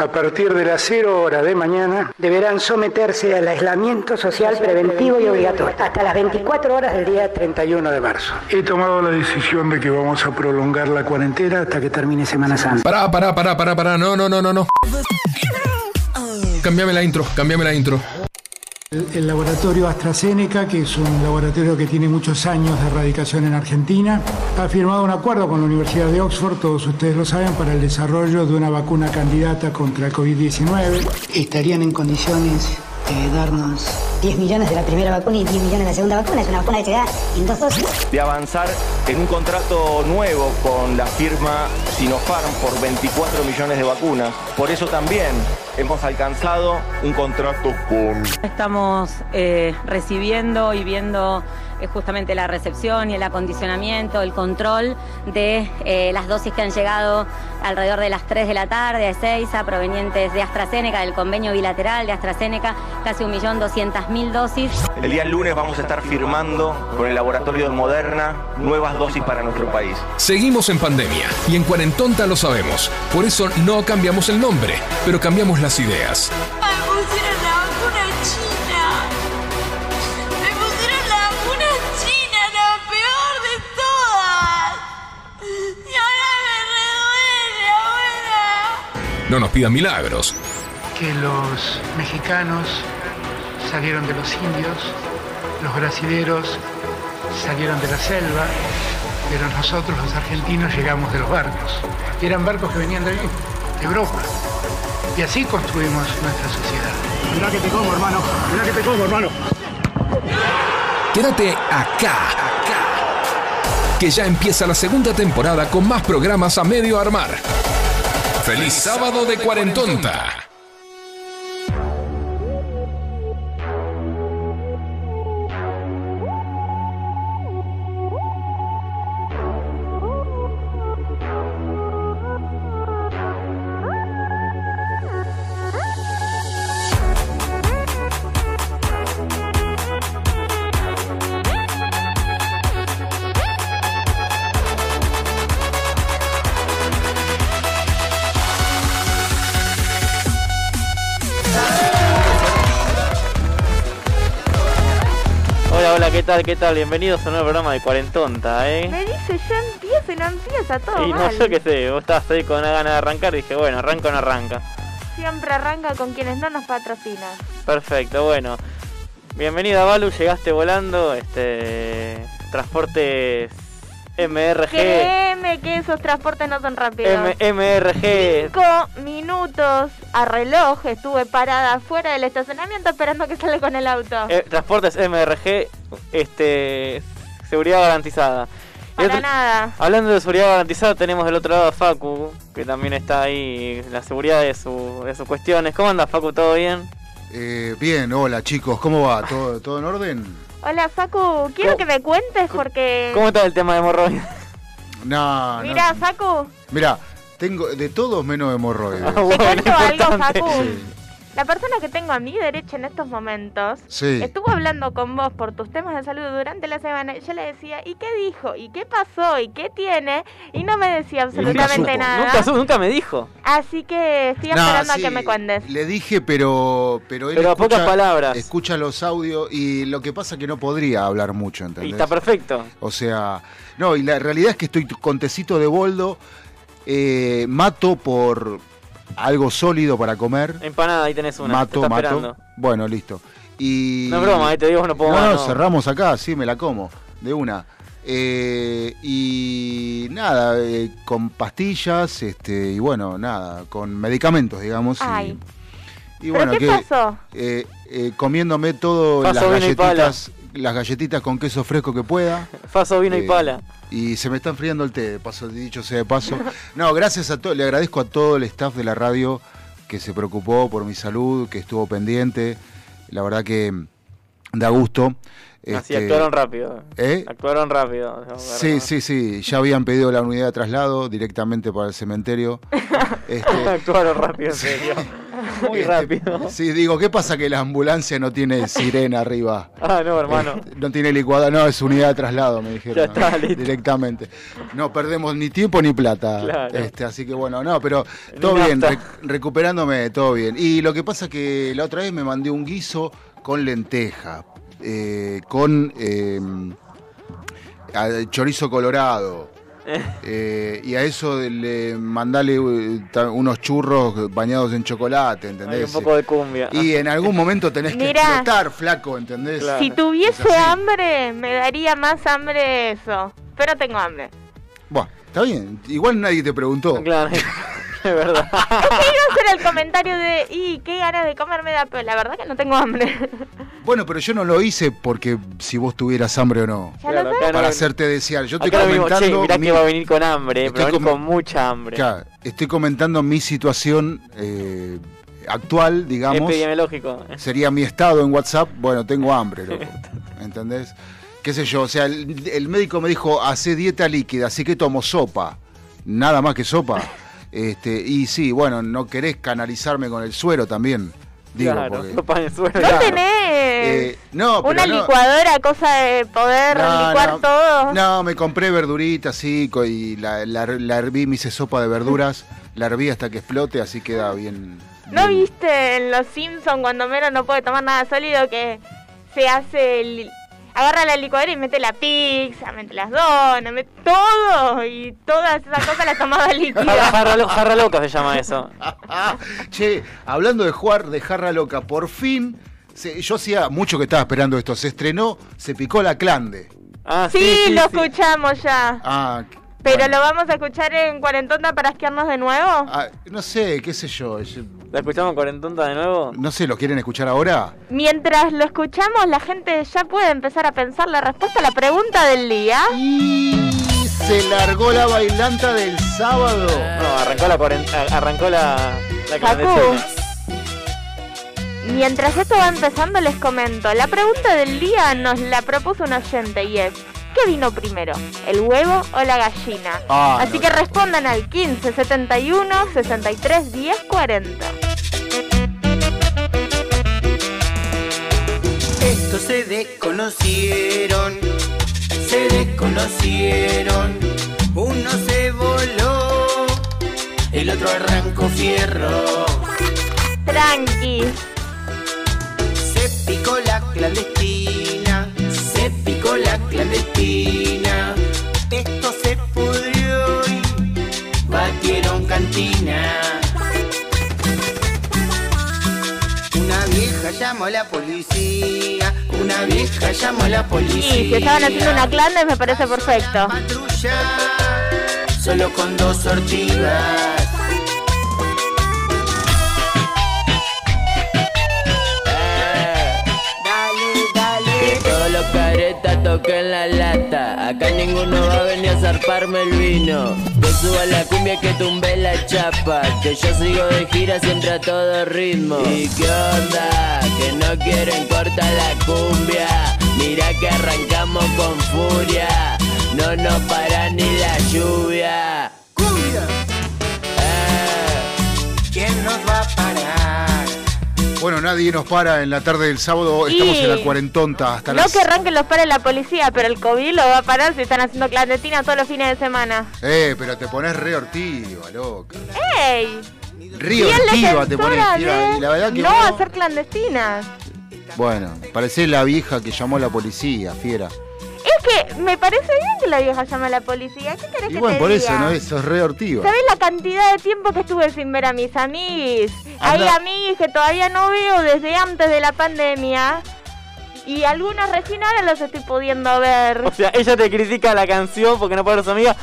a partir de las 0 horas de mañana, deberán someterse al aislamiento social preventivo y obligatorio hasta las 24 horas del día 31 de marzo. He tomado la decisión de que vamos a prolongar la cuarentena hasta que termine Semana Santa. Pará, pará, pará, pará, pará. No, no, no, no, no. Cambiame la intro, cambiame la intro. El, laboratorio AstraZeneca, que es un laboratorio que tiene muchos años de erradicación en Argentina, ha firmado un acuerdo con la Universidad de Oxford, todos ustedes lo saben, para el desarrollo de una vacuna candidata contra el COVID-19. Estarían en condiciones de darnos 10 millones de la primera vacuna y 10 millones de la segunda vacuna. Es una vacuna que se da en dos dosis. de avanzar en un contrato nuevo con la firma Sinopharm por 24 millones de vacunas. Por eso también hemos alcanzado un contrato con Estamos eh, recibiendo y viendo eh, justamente la recepción y el acondicionamiento, el control de eh, las dosis que han llegado alrededor de las 3 de la tarde a Ezeiza, provenientes de AstraZeneca, del convenio bilateral de AstraZeneca, casi 1.200.000 dosis. El día lunes vamos a estar firmando con el laboratorio de Moderna nuevas dosis para nuestro país. Seguimos en pandemia y en Cuarentonta lo sabemos. Por eso no cambiamos el nombre, pero cambiamos las ideas. Me pusieron la vacuna china. Me pusieron la vacuna china, la peor de todas. Y ahora me reduele, abuela. No nos pidan milagros. que los mexicanos salieron de los indios, los brasileros salieron de la selva, pero nosotros los argentinos llegamos de los barcos. Y eran barcos que venían de ahí, de Europa. Y así construimos nuestra sociedad. Mirá que te como, hermano. Mirá que te como, hermano. Quédate acá, acá. Que ya empieza la segunda temporada con más programas a medio armar. ¡Feliz sábado de Cuarentonta! Tal? ¿Qué tal? Bienvenidos a un nuevo programa de Cuarentonta, ¿eh? Me dice ya empieza y no empieza todo Y no, mal. yo qué sé, vos estabas ahí con una gana de arrancar y dije, bueno, arranca o no arranca. Siempre arranca con quienes no nos patrocinan. Perfecto, bueno. Bienvenida, Balu, llegaste volando, este... Transportes MRG. Créeme que esos transportes no son rápidos. M- MRG. Cinco minutos a reloj estuve parada fuera del estacionamiento esperando que salga con el auto. eh, transportes MRG, este... Seguridad garantizada. Para otro- nada. Hablando de seguridad garantizada, tenemos del otro lado a Facu, que también está ahí en la seguridad de, su, de sus cuestiones. ¿Cómo anda, Facu? ¿Todo bien? Eh, bien, hola chicos, ¿cómo va? ¿Todo, todo en orden? Hola Facu, quiero ¿Cómo- que me cuentes porque... ¿Cómo está el tema de hemorroides? No, Mira, no. Facu, Mira, tengo de todos menos hemorroides. Ah, te bueno, cuento algo, importante. Facu. Sí. La persona que tengo a mi derecha en estos momentos Sí. estuvo hablando con vos por tus temas de salud durante la semana y yo le decía, ¿y qué dijo? ¿Y qué pasó? ¿Y qué tiene? Y no me decía absolutamente nada. Nunca, me dijo. Así que estoy No, esperando sí, a que me cuentes. Le dije, pero pero él Pero a escucha, pocas palabras. escucha los audios y lo que pasa es que no podría hablar mucho, Y ¿entendés? está perfecto. O sea, no, y la realidad es que estoy con tecito de boldo, eh, mato por algo sólido para comer, Empanada, ahí tenés una. mato, te está mato. esperando. Bueno, listo. Y No es broma, ahí te digo, no puedo No, más, no, no. cerramos acá, sí, me la como, de una. Eh, y nada, eh, con pastillas, este, y bueno, nada, con medicamentos, digamos. y- Ay. Y, ¿Pero bueno, qué que pasó? eh, eh, comiéndome todo las Paso, galletitas, las galletitas con queso fresco que pueda. Faso, vino y Eh, pala. Y se me está enfriando el té, de paso, dicho sea de paso. No, gracias a todo, le agradezco a todo el staff de la radio que se preocupó por mi salud, que estuvo pendiente. La verdad que da gusto. Así Este, actuaron rápido. ¿eh? Actuaron rápido. Sí, sí, sí. Ya habían pedido la unidad de traslado directamente para el cementerio. Este, actuaron rápido, en serio. Muy Este, rápido. Sí, digo, ¿qué pasa que la ambulancia no tiene sirena arriba? Ah, no, hermano. Este, no tiene licuadora, no, es unidad de traslado, me dijeron. Ya está, listo. Directamente. No perdemos ni tiempo ni plata. Claro. Este, así que bueno, no, pero Ni todo bien, recuperándome, todo bien. Y lo que pasa que la otra vez me mandé un guiso con lenteja, eh, con eh, chorizo colorado. Eh, y a eso de- le mandale eh, unos churros bañados en chocolate, Hay ¿entendés? un poco de cumbia. Y en algún momento tenés que Mirá. explotar, flaco, ¿entendés? Claro. Si tuviese hambre, me daría más hambre eso. Pero tengo hambre. Bueno, está bien. Igual nadie te preguntó. Claro, es verdad. Es que iba a hacer el comentario de, y qué ganas de comer me da, pero la verdad que no tengo hambre. Bueno, pero yo no lo hice porque si vos tuvieras hambre o no. ya Claro, lo sé. Para hacerte desear. Yo estoy comentando. mirá mi- que va a venir con hambre, Estoy pero com- con mucha hambre. Claro, estoy comentando mi situación eh, actual, digamos. Epidemiológico. Sería mi estado en WhatsApp. Bueno, tengo hambre, loco. ¿Entendés? ¿Qué sé yo? O sea, el, el médico me dijo, hace dieta líquida, así que tomo sopa. Nada más que sopa. Este, y sí, bueno, no querés canalizarme con el suero también. Digo, claro, porque- sopa de suero. ¿No Claro. tenés Eh, no, pero una no- licuadora, cosa de poder No, licuar no. todo? No, me compré verduritas, sí, y la, la, la herví, me hice sopa de verduras, la herví hasta que explote, así queda bien. ¿No bien. viste en Los Simpsons cuando Mero no puede tomar nada sólido que se hace el... Agarra la licuadora y mete la pizza, mete las donas, mete todo y todas esas cosas las tomaba líquida. jarra jarra loca se llama eso. che, hablando de jugar de jarra loca, por fin, se- yo hacía mucho que estaba esperando esto, se estrenó, se picó la clande. Ah, Sí, sí, sí, lo sí. escuchamos ya. Ah, Pero bueno. lo vamos a escuchar en Cuarentonta para asquearnos de nuevo. Ah, no sé, qué sé yo, yo- ¿La escuchamos cuarentonta de nuevo? no sé, ¿lo quieren escuchar ahora? Mientras lo escuchamos, la gente ya puede empezar a pensar la respuesta a la pregunta del día. Y se largó la bailanta del sábado. No, arrancó la cuarenta, arrancó la, la. Mientras esto va empezando, les comento. La pregunta del día nos la propuso un oyente y es: ¿qué vino primero? ¿El huevo o la gallina? Ah, Así no. que respondan al 15 71 63 10 40. Estos se desconocieron, se desconocieron. Uno se voló, el otro arrancó fierro. Tranqui. Se picó la clandestina, la clandestina. Esto se pudrió y batieron cantina. Una vieja llamó a la policía, una vieja llamó a la policía. Y si estaban haciendo una clande, me parece perfecto. Patrulla, solo con dos sortivas. Caretas toquen la lata. Acá ninguno va a venir a zarparme el vino. Que suba la cumbia, que tumbe la chapa. Que yo sigo de gira siempre a todo ritmo. ¿Y qué onda? Que no quieren cortar la cumbia. Mira que arrancamos con furia. No nos para ni la lluvia. Bueno, nadie nos para en la tarde del sábado, estamos en la cuarentonta hasta No las... que arranquen los pares la policía, pero el COVID lo va a parar si están haciendo clandestina todos los fines de semana. Eh, pero te pones re hortiva, loca. ¡Ey! Bien hortiva te pones, tira, y la verdad que no vos- hacer clandestinas. Bueno, parecés la vieja que llamó a la policía, fiera. Es que me parece bien que la vieja llame a la policía. ¿Qué querés Y que bueno, te por diga? eso, ¿no? Eso es re hortiva. ¿Sabés la cantidad de tiempo que estuve sin ver a mis amiguis? Hay amiguis que todavía no veo desde antes de la pandemia. Y algunos recién ahora los estoy pudiendo ver. O sea, ella te critica la canción porque no puede ver a su amiga,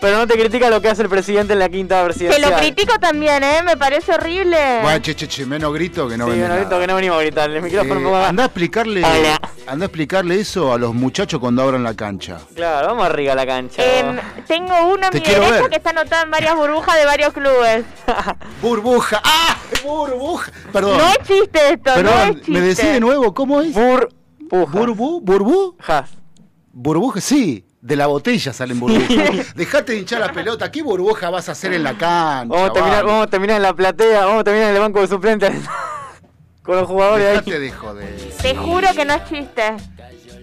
pero no te critica lo que hace el presidente en la quinta Te presidencial. lo critico también, ¿eh? Me parece horrible. Bueno, che, che, che, menos grito que no sí, nada. ahorita que no venimos a gritar, el micrófono Eh, anda a explicarle, Hola. anda a explicarle eso a los muchachos cuando abran la cancha. Claro, vamos arriba a la cancha. Em, tengo uno a Te mi derecha ver. que está anotado en varias burbujas de varios clubes. Burbuja, ¡ah! Burbuja. Perdón. No es chiste esto, no Perdón, es chiste. ¿me decís de nuevo cómo es? Burbujas. Burbu, burbu, burbuja, sí. De la botella salen burbujas. Dejate de hinchar la pelota. ¿Qué burbuja vas a hacer en la cancha? Vamos a, terminar, vale? vamos a terminar en la platea, vamos a terminar en el banco de suplentes con los jugadores Dejate ahí. de joder. Te juro que no es chiste.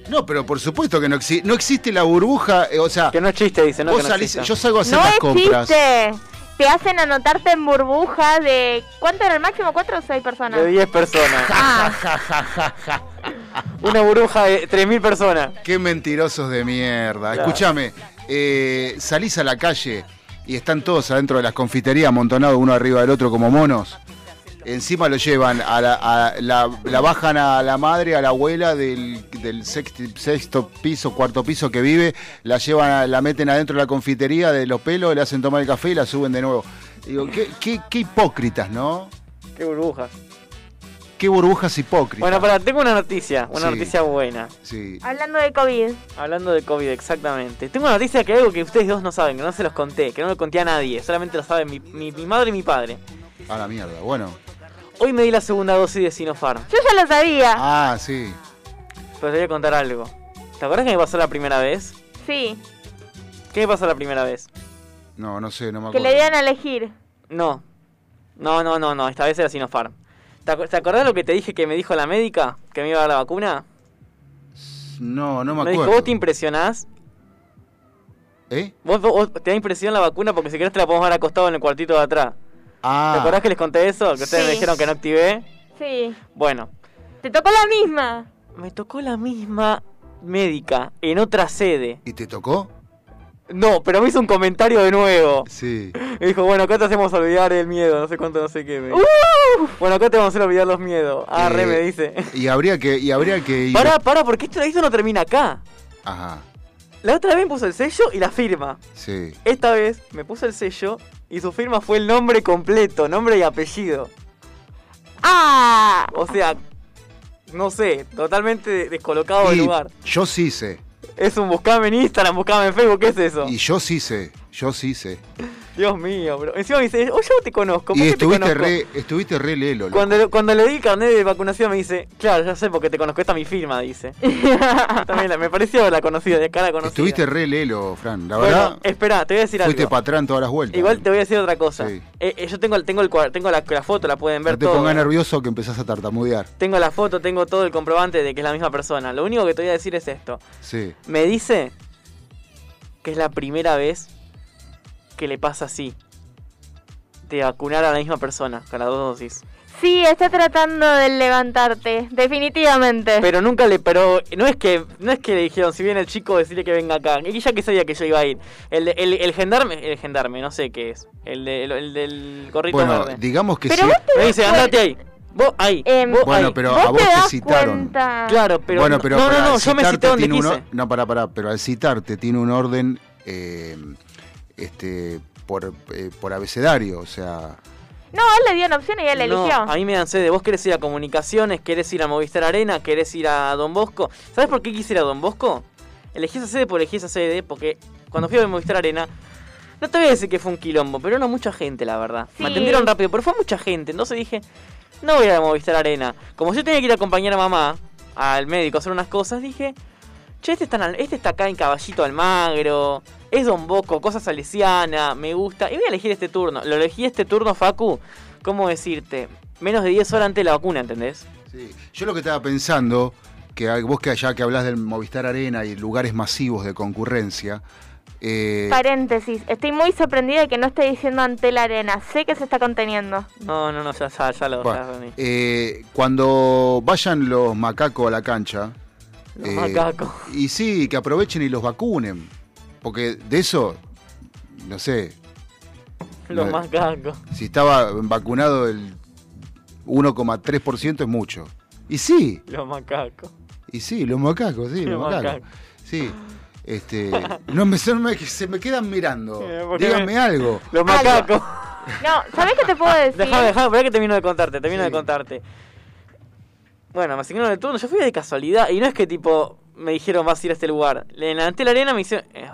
No, pero por supuesto que no existe. No existe la burbuja. eh, o sea, Que no es chiste, dice, no vos que no salís- yo salgo a hacer No las compras. existe. Te hacen anotarte en burbuja de. ¿Cuánto era el máximo? ¿Cuatro o seis personas? De 10 personas. Ah, Una burbuja de 3.000 personas. Qué mentirosos de mierda. Claro. Escúchame, eh, salís a la calle y están todos adentro de las confiterías amontonados uno arriba del otro como monos. Encima lo llevan, a la, a la, la bajan a la madre, a la abuela del, del sexto, sexto piso, cuarto piso que vive, la llevan, a- la meten adentro de la confitería de los pelos, le hacen tomar el café y la suben de nuevo. Digo, qué, qué, qué hipócritas, ¿no? Qué burbujas. Qué burbujas hipócritas. Bueno, para, tengo una noticia, una Sí. noticia buena. Sí. hablando de COVID. Hablando de COVID, exactamente. Tengo una noticia que hay algo que ustedes dos no saben, que no se los conté, que no lo conté a nadie, solamente lo saben mi, mi- mi madre y mi padre. A la mierda, bueno. Hoy me di la segunda dosis de Sinopharm, Yo ya lo sabía. Ah, sí. pero te voy a contar algo. ¿Te acuerdas que me pasó la primera vez? Sí, ¿Qué me pasó la primera vez? No, no sé, no me que acuerdo. le dieran a elegir. No. No, no, no, no, esta vez era Sinopharm. ¿Te, acordás lo que te dije que me dijo la médica? Que me iba a dar la vacuna. No, no me Me acuerdo. dijo, ¿vos te impresionás? ¿Eh? ¿Vos, vos- vos te da impresión la vacuna? Porque si querés te la podemos dar acostado en el cuartito de atrás. Ah. ¿Te acordás que les conté eso? Que ustedes Sí. me dijeron que no activé. Sí. Bueno, Te tocó la misma. me tocó la misma médica en otra sede. ¿Y te tocó? No, pero me hizo un comentario de nuevo. Sí. Me dijo, bueno, acá te hacemos olvidar el miedo, no sé cuánto, no sé qué. Me dijo. Bueno, acá te vamos a hacer olvidar los miedos. Ah, re Eh, me dice. Y habría que, y habría que ir. Pará, pará, porque esto, esto no termina acá. Ajá, La otra vez me puso el sello y la firma. sí. Esta vez me puso el sello y su firma fue el nombre completo, nombre y apellido. Ah. O sea, no sé, totalmente descolocado del lugar. yo sí sé. Es un buscame en Instagram, buscame en Facebook, ¿qué es eso? Y yo sí sé. Yo sí sé. Dios mío, bro. Encima me dice, oh, yo te conozco, ¿por Y qué te estuviste conozco? re, estuviste re lelo. loco. Cuando, cuando le di el carnet de vacunación me dice, claro, ya sé porque te conozco, esta es mi firma, dice. También la- me pareció haberla conocido, de la conocida. Estuviste re lelo, Fran. La bueno, verdad, espera, te voy a decir fuiste algo. patrán todas las vueltas. Igual te voy a decir otra cosa. Sí. Eh, eh, yo tengo, el- tengo, el, tengo la, la foto, la pueden ver No te todo. pongas nervioso que empezás a tartamudear. Tengo la foto, tengo todo el comprobante de que es la misma persona. Lo único que te voy a decir es esto. Sí. Me dice que es la primera vez que le pasa así. De vacunar a la misma persona con las dos dosis. Sí, está tratando de levantarte, definitivamente. Pero nunca le, pero no es que, no es que le dijeron, si viene el chico, decirle que venga acá. Y ya que sabía que yo iba a ir. El, de- el, el gendarme, el gendarme, no sé qué es. El, de- el, el del gorrito Bueno, verde. digamos que Pero sí. vos te Me dice, andate ahí. Vos ahí. Em, vos Bueno, ahí. pero ¿Vos a vos te citaron. cuenta? Claro, pero. bueno, pero no, no, no, yo me cité donde quise. No, para, para, pero al citarte tiene un orden eh, este por, eh, por abecedario, o sea, No, él le dio una opción y él la No, eligió. a mí me dan sede. Vos querés ir a Comunicaciones, querés ir a Movistar Arena, querés ir a Don Bosco. ¿Sabes por qué quise ir a Don Bosco? Elegí esa sede por elegí esa sede, porque cuando fui a Movistar Arena, no te voy a decir que fue un quilombo, pero no mucha gente, la verdad. Sí. Me atendieron rápido, pero fue mucha gente. Entonces dije, no voy a ir a Movistar Arena. Como yo tenía que ir a acompañar a mamá al médico a hacer unas cosas, dije, che, este está, en Al- este está acá en Caballito Almagro, es Don Bosco, cosa salesiana, me gusta. Y voy a elegir este turno. Lo elegí este turno, Facu, ¿cómo decirte? Menos de 10 horas antes de la vacuna, ¿entendés? sí. yo lo que estaba pensando, que vos que allá que hablas del Movistar Arena y lugares masivos de concurrencia, eh, Paréntesis, estoy muy sorprendida de que no esté diciendo ante la arena. Sé que se está conteniendo. No, no, no, ya, ya, ya lo... bueno, ya eh, cuando vayan los macacos a la cancha, Los eh, macacos. y sí, que aprovechen y los vacunen, porque de eso, no sé, Los no- macacos. si estaba vacunado el 1,3% es mucho. Y sí, Los macacos. y sí, los macacos, sí, los, Los macacos. macacos. Sí. Este, no me, se me- se me quedan mirando. Eh, Díganme me- algo. Los macacos. No, ¿sabés qué te puedo decir? Dejá, dejá, que termino de contarte, termino Sí. de contarte. Bueno, me asignaron el turno, yo fui de casualidad y no es que tipo me dijeron vas a ir a este lugar. En la ante la arena me hicieron... eh,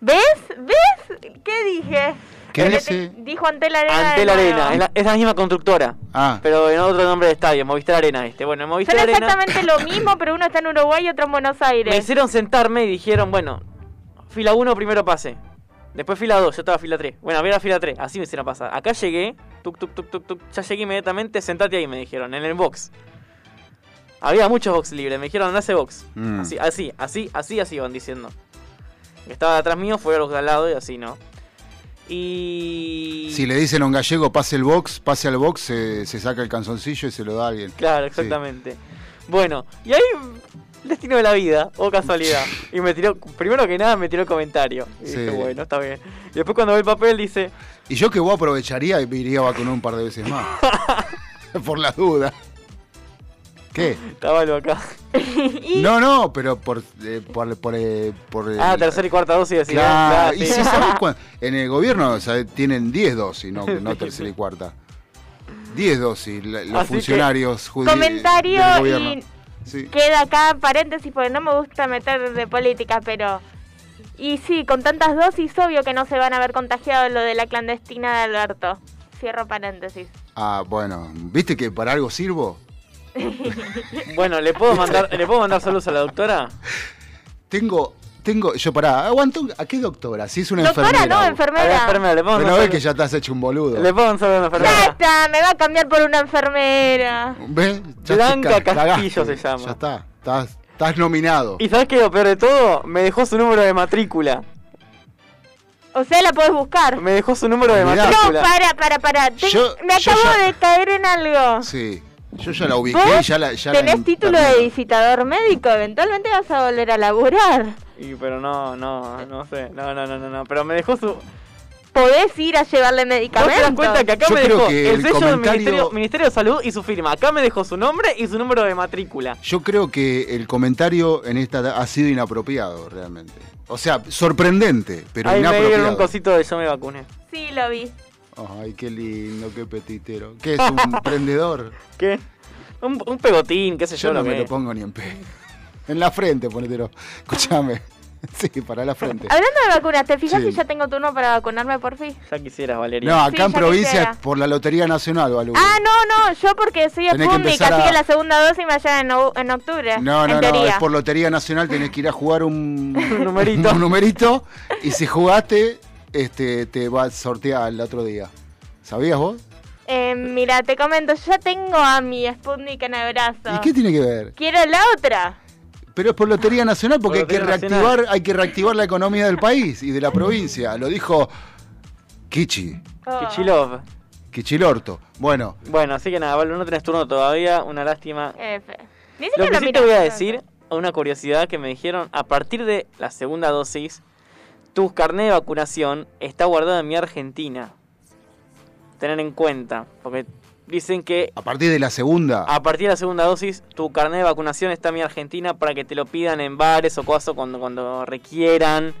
¿Ves? ¿Ves? ¿Qué dije? ¿Qué le dice? Dijo ante la arena. ante de la nuevo. arena, es la, es la misma constructora, Ah, pero en otro nombre de estadio, Movistar Arena este. Bueno, en Movistar Son Arena exactamente lo mismo, pero uno está en Uruguay y otro en Buenos me Aires. hicieron sentarme y dijeron, bueno, fila 1, primero pase. Después fila 2, yo estaba fila 3. Bueno, había la fila 3, así me hicieron pasar. Acá llegué, tuk, tuk, tuk, tuk, tuk. Ya llegué inmediatamente, sentate ahí, me dijeron, en el box. Había muchos box libres, me dijeron, hace box. Mm. Así, así, así, así, así van diciendo. El que estaba atrás mío fue a los de al lado y así, ¿no? Y. Si le dicen a un gallego, pase el box, pase al box, se, se saca el canzoncillo y se lo da a alguien. Claro, exactamente. Bueno, y ahí destino de la vida, o casualidad. Y me tiró, primero que nada me tiró el comentario. Y Sí. dije, bueno, está bien. Y después cuando ve el papel dice, Y yo que vos aprovecharía y me iría a vacunar un par de veces más. por las dudas. ¿Qué? estaba algo acá. No, no, pero por. eh, por, por, eh, por el- Ah, tercera y cuarta dosis decía. Claro, y sí. si sabés cuán- en el gobierno o sea, tienen 10 dosis, no, no tercera y cuarta. 10 dosis la- los Así que- funcionarios judi- Comentario del gobierno. y Sí. queda acá paréntesis porque no me gusta meter de política, pero... Y sí, con tantas dosis, obvio que no se van a haber contagiado lo de la clandestina de Alberto. Cierro paréntesis. Ah, bueno, ¿viste que para algo sirvo? Bueno, ¿le puedo mandar, ¿le puedo mandar saludos a la doctora? Tengo, tengo, yo pará, aguanto, ¿a qué doctora? Si es una Doctora, enfermera. no, enfermera. A la enfermera, le puedo Pero mandar ves que ya te has hecho un boludo. Le puedo mandar a una Ya enfermera. está, me va a cambiar por una enfermera. ¿Ves? Ya Blanca ca- Castillo cagaste. se llama. Ya está, estás, estás nominado. ¿Y sabes qué es lo peor de todo? Me dejó su número de matrícula. O sea, la podés buscar. Me dejó su número de Olvidate. No, matrícula. para, para, para. Ten- Yo- me yo acabo ya- de caer en algo. Sí, yo ya la ubiqué ¿Vos y ya la. Ya la tenés título de visitador médico, eventualmente vas a volver a laburar. Y, pero no, no, no sé. No, no, no, no, no. Pero me dejó su. Podés ir a llevarle ¿Vos te medicamentos. das cuenta que acá Yo me dejó el el sello del ministerio, ministerio de Salud y su firma? Acá me dejó su nombre y su número de matrícula. Yo creo que el comentario en esta ha sido inapropiado realmente. O sea, sorprendente, pero Ahí me dieron un inapropiado. cosito de yo me vacuné. Sí, lo vi. Ay, qué lindo, qué petitero. ¿Qué es un prendedor? ¿Qué? Un, un pegotín, qué sé yo, Yo no lo me que lo pongo ni en pe. En la frente, ponételo. Escúchame. Sí, para la frente. Hablando de vacunas, ¿te fijas Sí. si ya tengo turno para vacunarme por fin? Ya quisieras, Valeria. No, Sí, acá en provincia quisiera. es por la Lotería Nacional, Balú. Ah, no, no, yo porque soy empezar así a- que la segunda dosis me llega en, en octubre. No, en no, no, teoría. es por Lotería Nacional, tenés que ir a jugar un, Un numerito. un numerito y si jugaste, este, te va a sortear el otro día. ¿Sabías vos? Eh, mira, te comento, yo ya tengo a mi Sputnik en el brazo. ¿Y qué tiene que ver? Quiero la otra. Pero es por Lotería Nacional porque hay que reactivar, Nacional. hay que reactivar la economía del país y de la provincia. Lo dijo Kichi, Oh. Kichilov. Kichilorto. Bueno, Bueno, así que nada, Vale, no tenés turno todavía, una lástima. F. Dice Lo que lo sí te voy a decir, una curiosidad que me dijeron, a partir de la segunda dosis, tu carnet de vacunación está guardado en mi Argentina. Tener en cuenta, porque dicen que a partir de la segunda, a partir de la segunda dosis, tu carnet de vacunación está en mi Argentina para que te lo pidan en bares o cosas cuando, cuando requieran.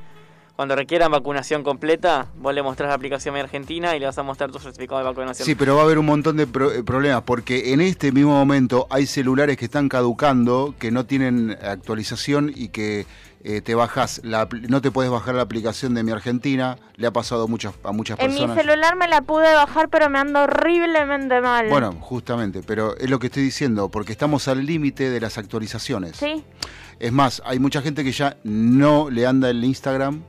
Cuando requieran vacunación completa, vos le mostrás la aplicación Mi Argentina y le vas a mostrar tu certificado de vacunación. Sí, pero va a haber un montón de pro- eh, problemas porque en este mismo momento hay celulares que están caducando, que no tienen actualización y que eh, te bajas, la, no te puedes bajar la aplicación de Mi Argentina. Le ha pasado a muchas, a muchas En mi personas. celular me la pude bajar, pero me ando horriblemente mal. Bueno, justamente, pero es lo que estoy diciendo, porque estamos al límite de las actualizaciones. Sí. Es más, hay mucha gente que ya no le anda el Instagram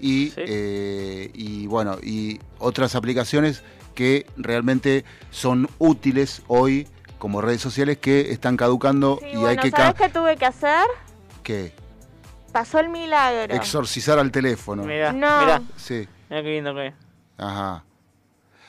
y, Sí. eh, y bueno, y otras aplicaciones que realmente son útiles hoy como redes sociales que están caducando Sí, y bueno, hay que ¿sabes qué tuve que hacer? ¿Qué? Pasó el milagro. exorcizar al teléfono. Mirá, No. mirá, Sí, mirá qué lindo que es. ajá.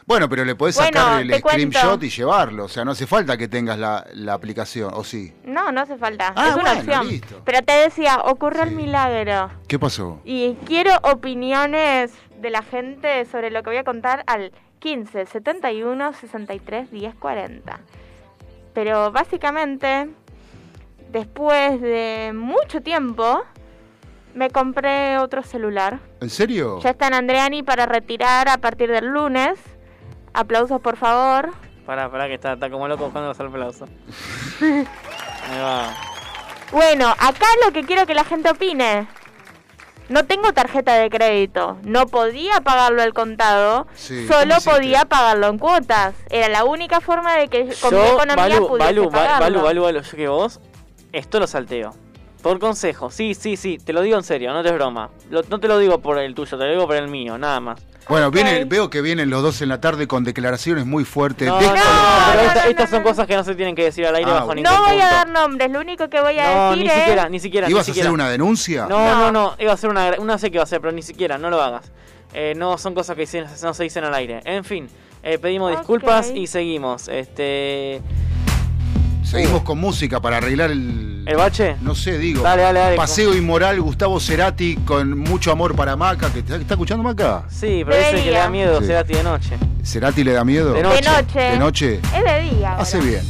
Bueno, pero le podés Bueno, sacar el screenshot cuento. y llevarlo, o sea, no hace falta que tengas la, la aplicación, ¿o sí? No, no hace falta. Ah, es una bueno, opción. listo. Pero te decía, ocurrió Sí. el milagro. ¿Qué pasó? Y quiero opiniones de la gente sobre lo que voy a contar al 15 71 63 10 40. Pero básicamente, después de mucho tiempo, me compré otro celular. ¿En serio? Ya está en Andreani para retirar a partir del lunes. Aplausos, por favor. Pará, pará, que está, está como loco buscando los aplausos. Ahí va. Bueno, acá lo que quiero que la gente opine. No tengo tarjeta de crédito. No podía pagarlo al contado. Sí, solo podía pagarlo en cuotas. Era la única forma de que con mi Yo, economía Balu, pudiese Balu, Ba- pagarlo. Balu, Balu, Balu, yo que vos, esto lo salteo. Por consejo, sí, sí, sí, te lo digo en serio, no te es broma. Lo- no te lo digo por el tuyo, te lo digo por el mío, nada más. Bueno, viene, veo que vienen los dos en la tarde con declaraciones muy fuertes. No, no, no, pero esta- estas son cosas que no se tienen que decir al aire Ah, bajo ningún No voy a dar nombres, lo único que voy a No, decir ni es... siquiera, ni siquiera. ¿Ibas ni a siquiera. hacer una denuncia? No, no, no, iba a hacer una, una sé que iba a hacer, pero ni siquiera, no lo hagas. Eh, no son cosas que se- no se dicen al aire. En fin, eh, pedimos disculpas y seguimos. Este, Seguimos con música para arreglar el. ¿El bache? No sé, digo. Dale, dale, dale. Paseo inmoral, Gustavo Cerati con mucho amor para Maca. que ¿Está, está escuchando Maca? Sí, pero dice que le da miedo, Sí. Cerati de noche. ¿Cerati le da miedo? De noche. De noche. ¿De noche? Es de día. ahora. Hace bien.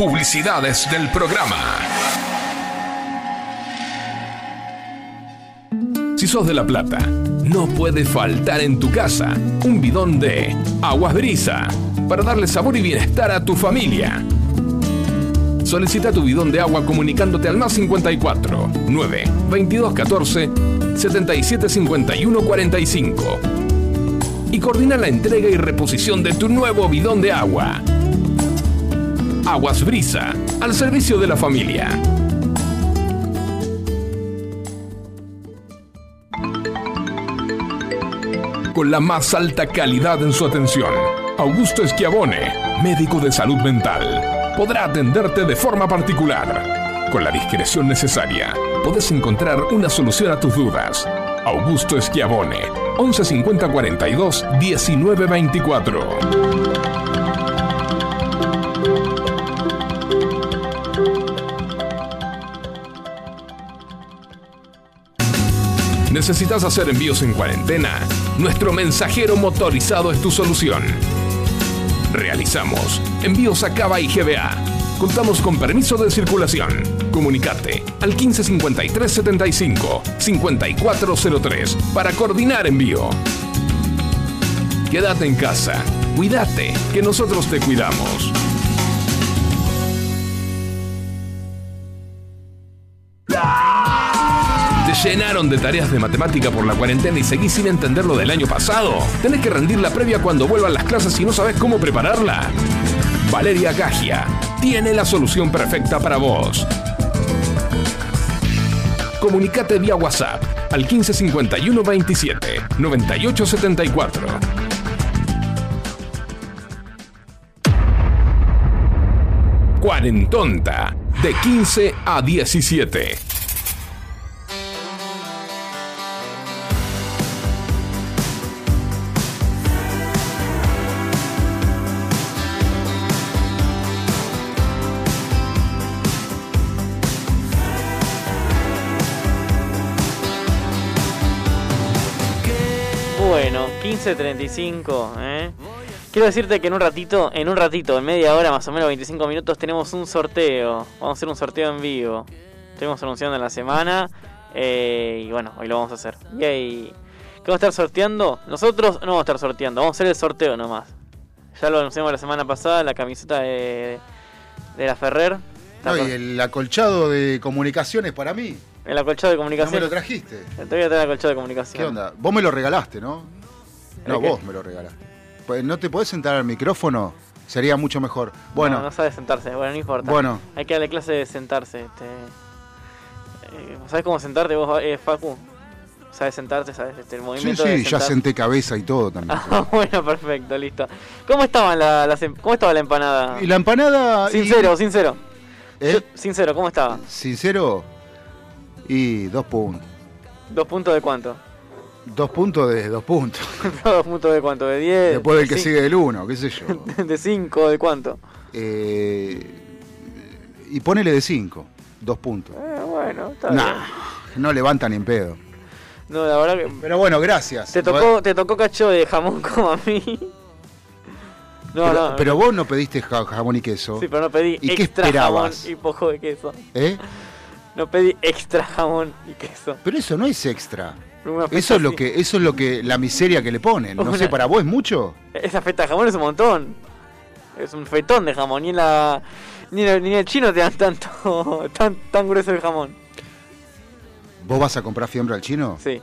Publicidades del programa. Si sos de La Plata, no puede faltar en tu casa un bidón de Aguas Brisa para darle sabor y bienestar a tu familia. Solicita tu bidón de agua comunicándote al más 54 9 22 14 77 51 45 y coordina la entrega y reposición de tu nuevo bidón de agua. Aguas Brisa, al servicio de la familia. Con la más alta calidad en su atención, Augusto Esquiabone, médico de salud mental, podrá atenderte de forma particular. Con la discreción necesaria, podés encontrar una solución a tus dudas. Augusto Esquiabone, 11 50 42 19 ¿Necesitas hacer envíos en cuarentena? Nuestro mensajero motorizado es tu solución. Realizamos envíos a Cava y GBA. Contamos con permiso de circulación. Comunicate al 155375 5403 para coordinar envío. Quédate en casa. Cuídate, que nosotros te cuidamos. Llenaron de tareas de matemática por la cuarentena y seguís sin entender lo del año pasado? ¿Tenés que rendir la previa cuando vuelvan las clases y no sabes cómo prepararla? Valeria Gagia tiene la solución perfecta para vos. Comunicate vía WhatsApp al 1551 27 98 74. Cuarentonta, de 15 a 17. Bueno, 15.35, ¿eh? Quiero decirte que en un ratito, en un ratito, en media hora, más o menos 25 minutos, tenemos un sorteo. Vamos a hacer un sorteo en vivo. Estuvimos anunciando en la semana. eh, y bueno, hoy lo vamos a hacer. Yay. ¿Qué vamos a estar sorteando? Nosotros no vamos a estar sorteando, vamos a hacer el sorteo nomás. Ya lo anunciamos la semana pasada, la camiseta de, de la Ferrer. No, y el acolchado de comunicaciones para mí. El acolchado de No comunicación. me lo trajiste. Te voy a traer el acolchado de comunicación. ¿Qué onda? Vos me lo regalaste, ¿no? No, vos me lo regalaste. Pues, ¿No te podés sentar al micrófono? Sería mucho mejor. Bueno, No, no sabe sentarse, bueno, no importa. Bueno. Hay que darle clase de sentarse. Este... Eh, ¿Sabes cómo sentarte vos, eh, Facu? ¿Sabes sentarte? ¿Sabes este, el sí, movimiento de sí, ya senté cabeza y todo también. Ah, bueno, perfecto, listo. ¿Cómo estaban la, las ¿Cómo estaba la empanada? Y la empanada... y- Sincero, sincero. ¿Eh? Yo- sincero, ¿cómo estaba? Sincero, y dos puntos. ¿Dos puntos de cuánto? Dos puntos de dos puntos. ¿Dos puntos de cuánto? ¿De 10? Después del que sigue del uno, qué sé yo. ¿De 5? ¿De cuánto? Eh, y ponele de cinco, dos puntos. Eh, bueno, está Nah, bien. no levanta ni en pedo. No, la verdad que... Pero bueno, gracias. Te tocó, te tocó cacho de jamón como a mí. No, pero, no. pero vos no pediste ja- jamón y queso. Sí, pero no pedí ¿Y qué extra jamón esperabas? y poco de queso. ¿Eh? No pedí extra jamón y queso. Pero eso no es extra. Eso es lo así. que, eso es lo que, la miseria que le ponen. No Una- sé, ¿para vos es mucho? Esa feta de jamón es un montón. Es un fetón de jamón. Ni en la. Ni en el, ni en el chino te dan tanto. tan, tan grueso el jamón. ¿Vos vas a comprar fiambre al chino? Sí.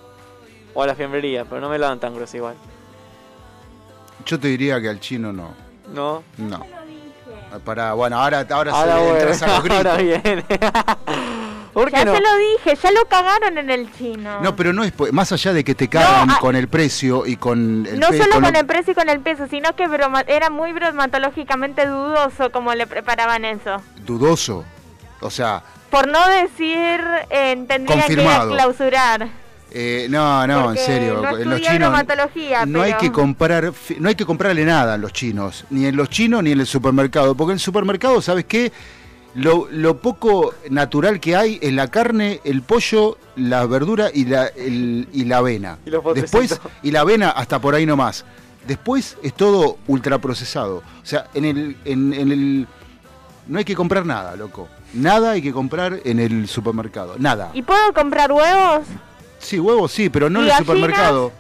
O a la fiambrería, pero no me la dan tan grueso igual. Yo te diría que al chino no. ¿No? No. Para, bueno, ahora, ahora, Ahora, se bueno, entras a los gritos. ahora viene. ¿Por qué Ya no? se lo dije, ya lo cagaron en el chino. No, pero no es más allá de que te cagan No, ah, con el precio y con el no pe- solo con el precio y con el peso, sino que broma- era muy bromatológicamente dudoso como le preparaban eso. dudoso. O sea, Por no decir, eh, tendría Confirmado. que clausurar. eh, no, no, en serio, no en los chinos no hay pero- que comprar no hay que comprarle nada a los chinos, ni en los chinos ni en el supermercado, porque en el supermercado, ¿sabes qué? Lo, lo poco natural que hay es la carne, el pollo, la verdura y la, el- y la avena. Y los Después, y la avena hasta por ahí nomás. Después es todo ultraprocesado. O sea, en el, en, en el No hay que comprar nada, loco. Nada hay que comprar en el supermercado. Nada. ¿Y puedo comprar huevos Sí, huevos sí, pero no ¿Y en el gallinas? supermercado.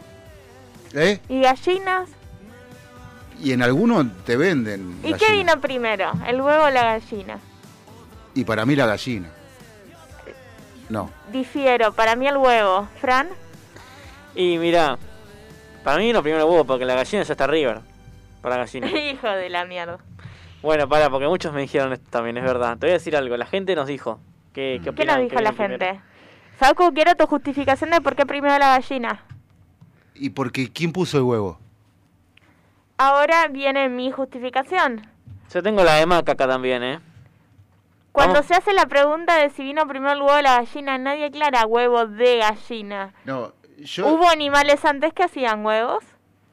¿Eh? y gallinas? Y en algunos te venden. ¿Y qué vino primero, el huevo o la gallina? Y para mí la gallina. No. Difiero, para mí el huevo. ¿Fran? Y mira, para mí lo primero huevo, porque la gallina ya está arriba. Para la gallina. Hijo de la mierda. Bueno, para, porque muchos me dijeron esto también, es verdad. Te voy a decir algo, la gente nos dijo. ¿Qué, qué, ¿Qué opinan? nos dijo ¿Qué la vino primero? gente? Facu, quiero tu justificación de por qué primero la gallina. ¿Y porque quién puso el huevo? Ahora viene mi justificación. Yo tengo la de maca acá también, ¿eh? Cuando Vamos. se hace la pregunta de si vino primero el huevo o la gallina, nadie aclara huevo de gallina. No, yo. Hubo animales antes que hacían huevos.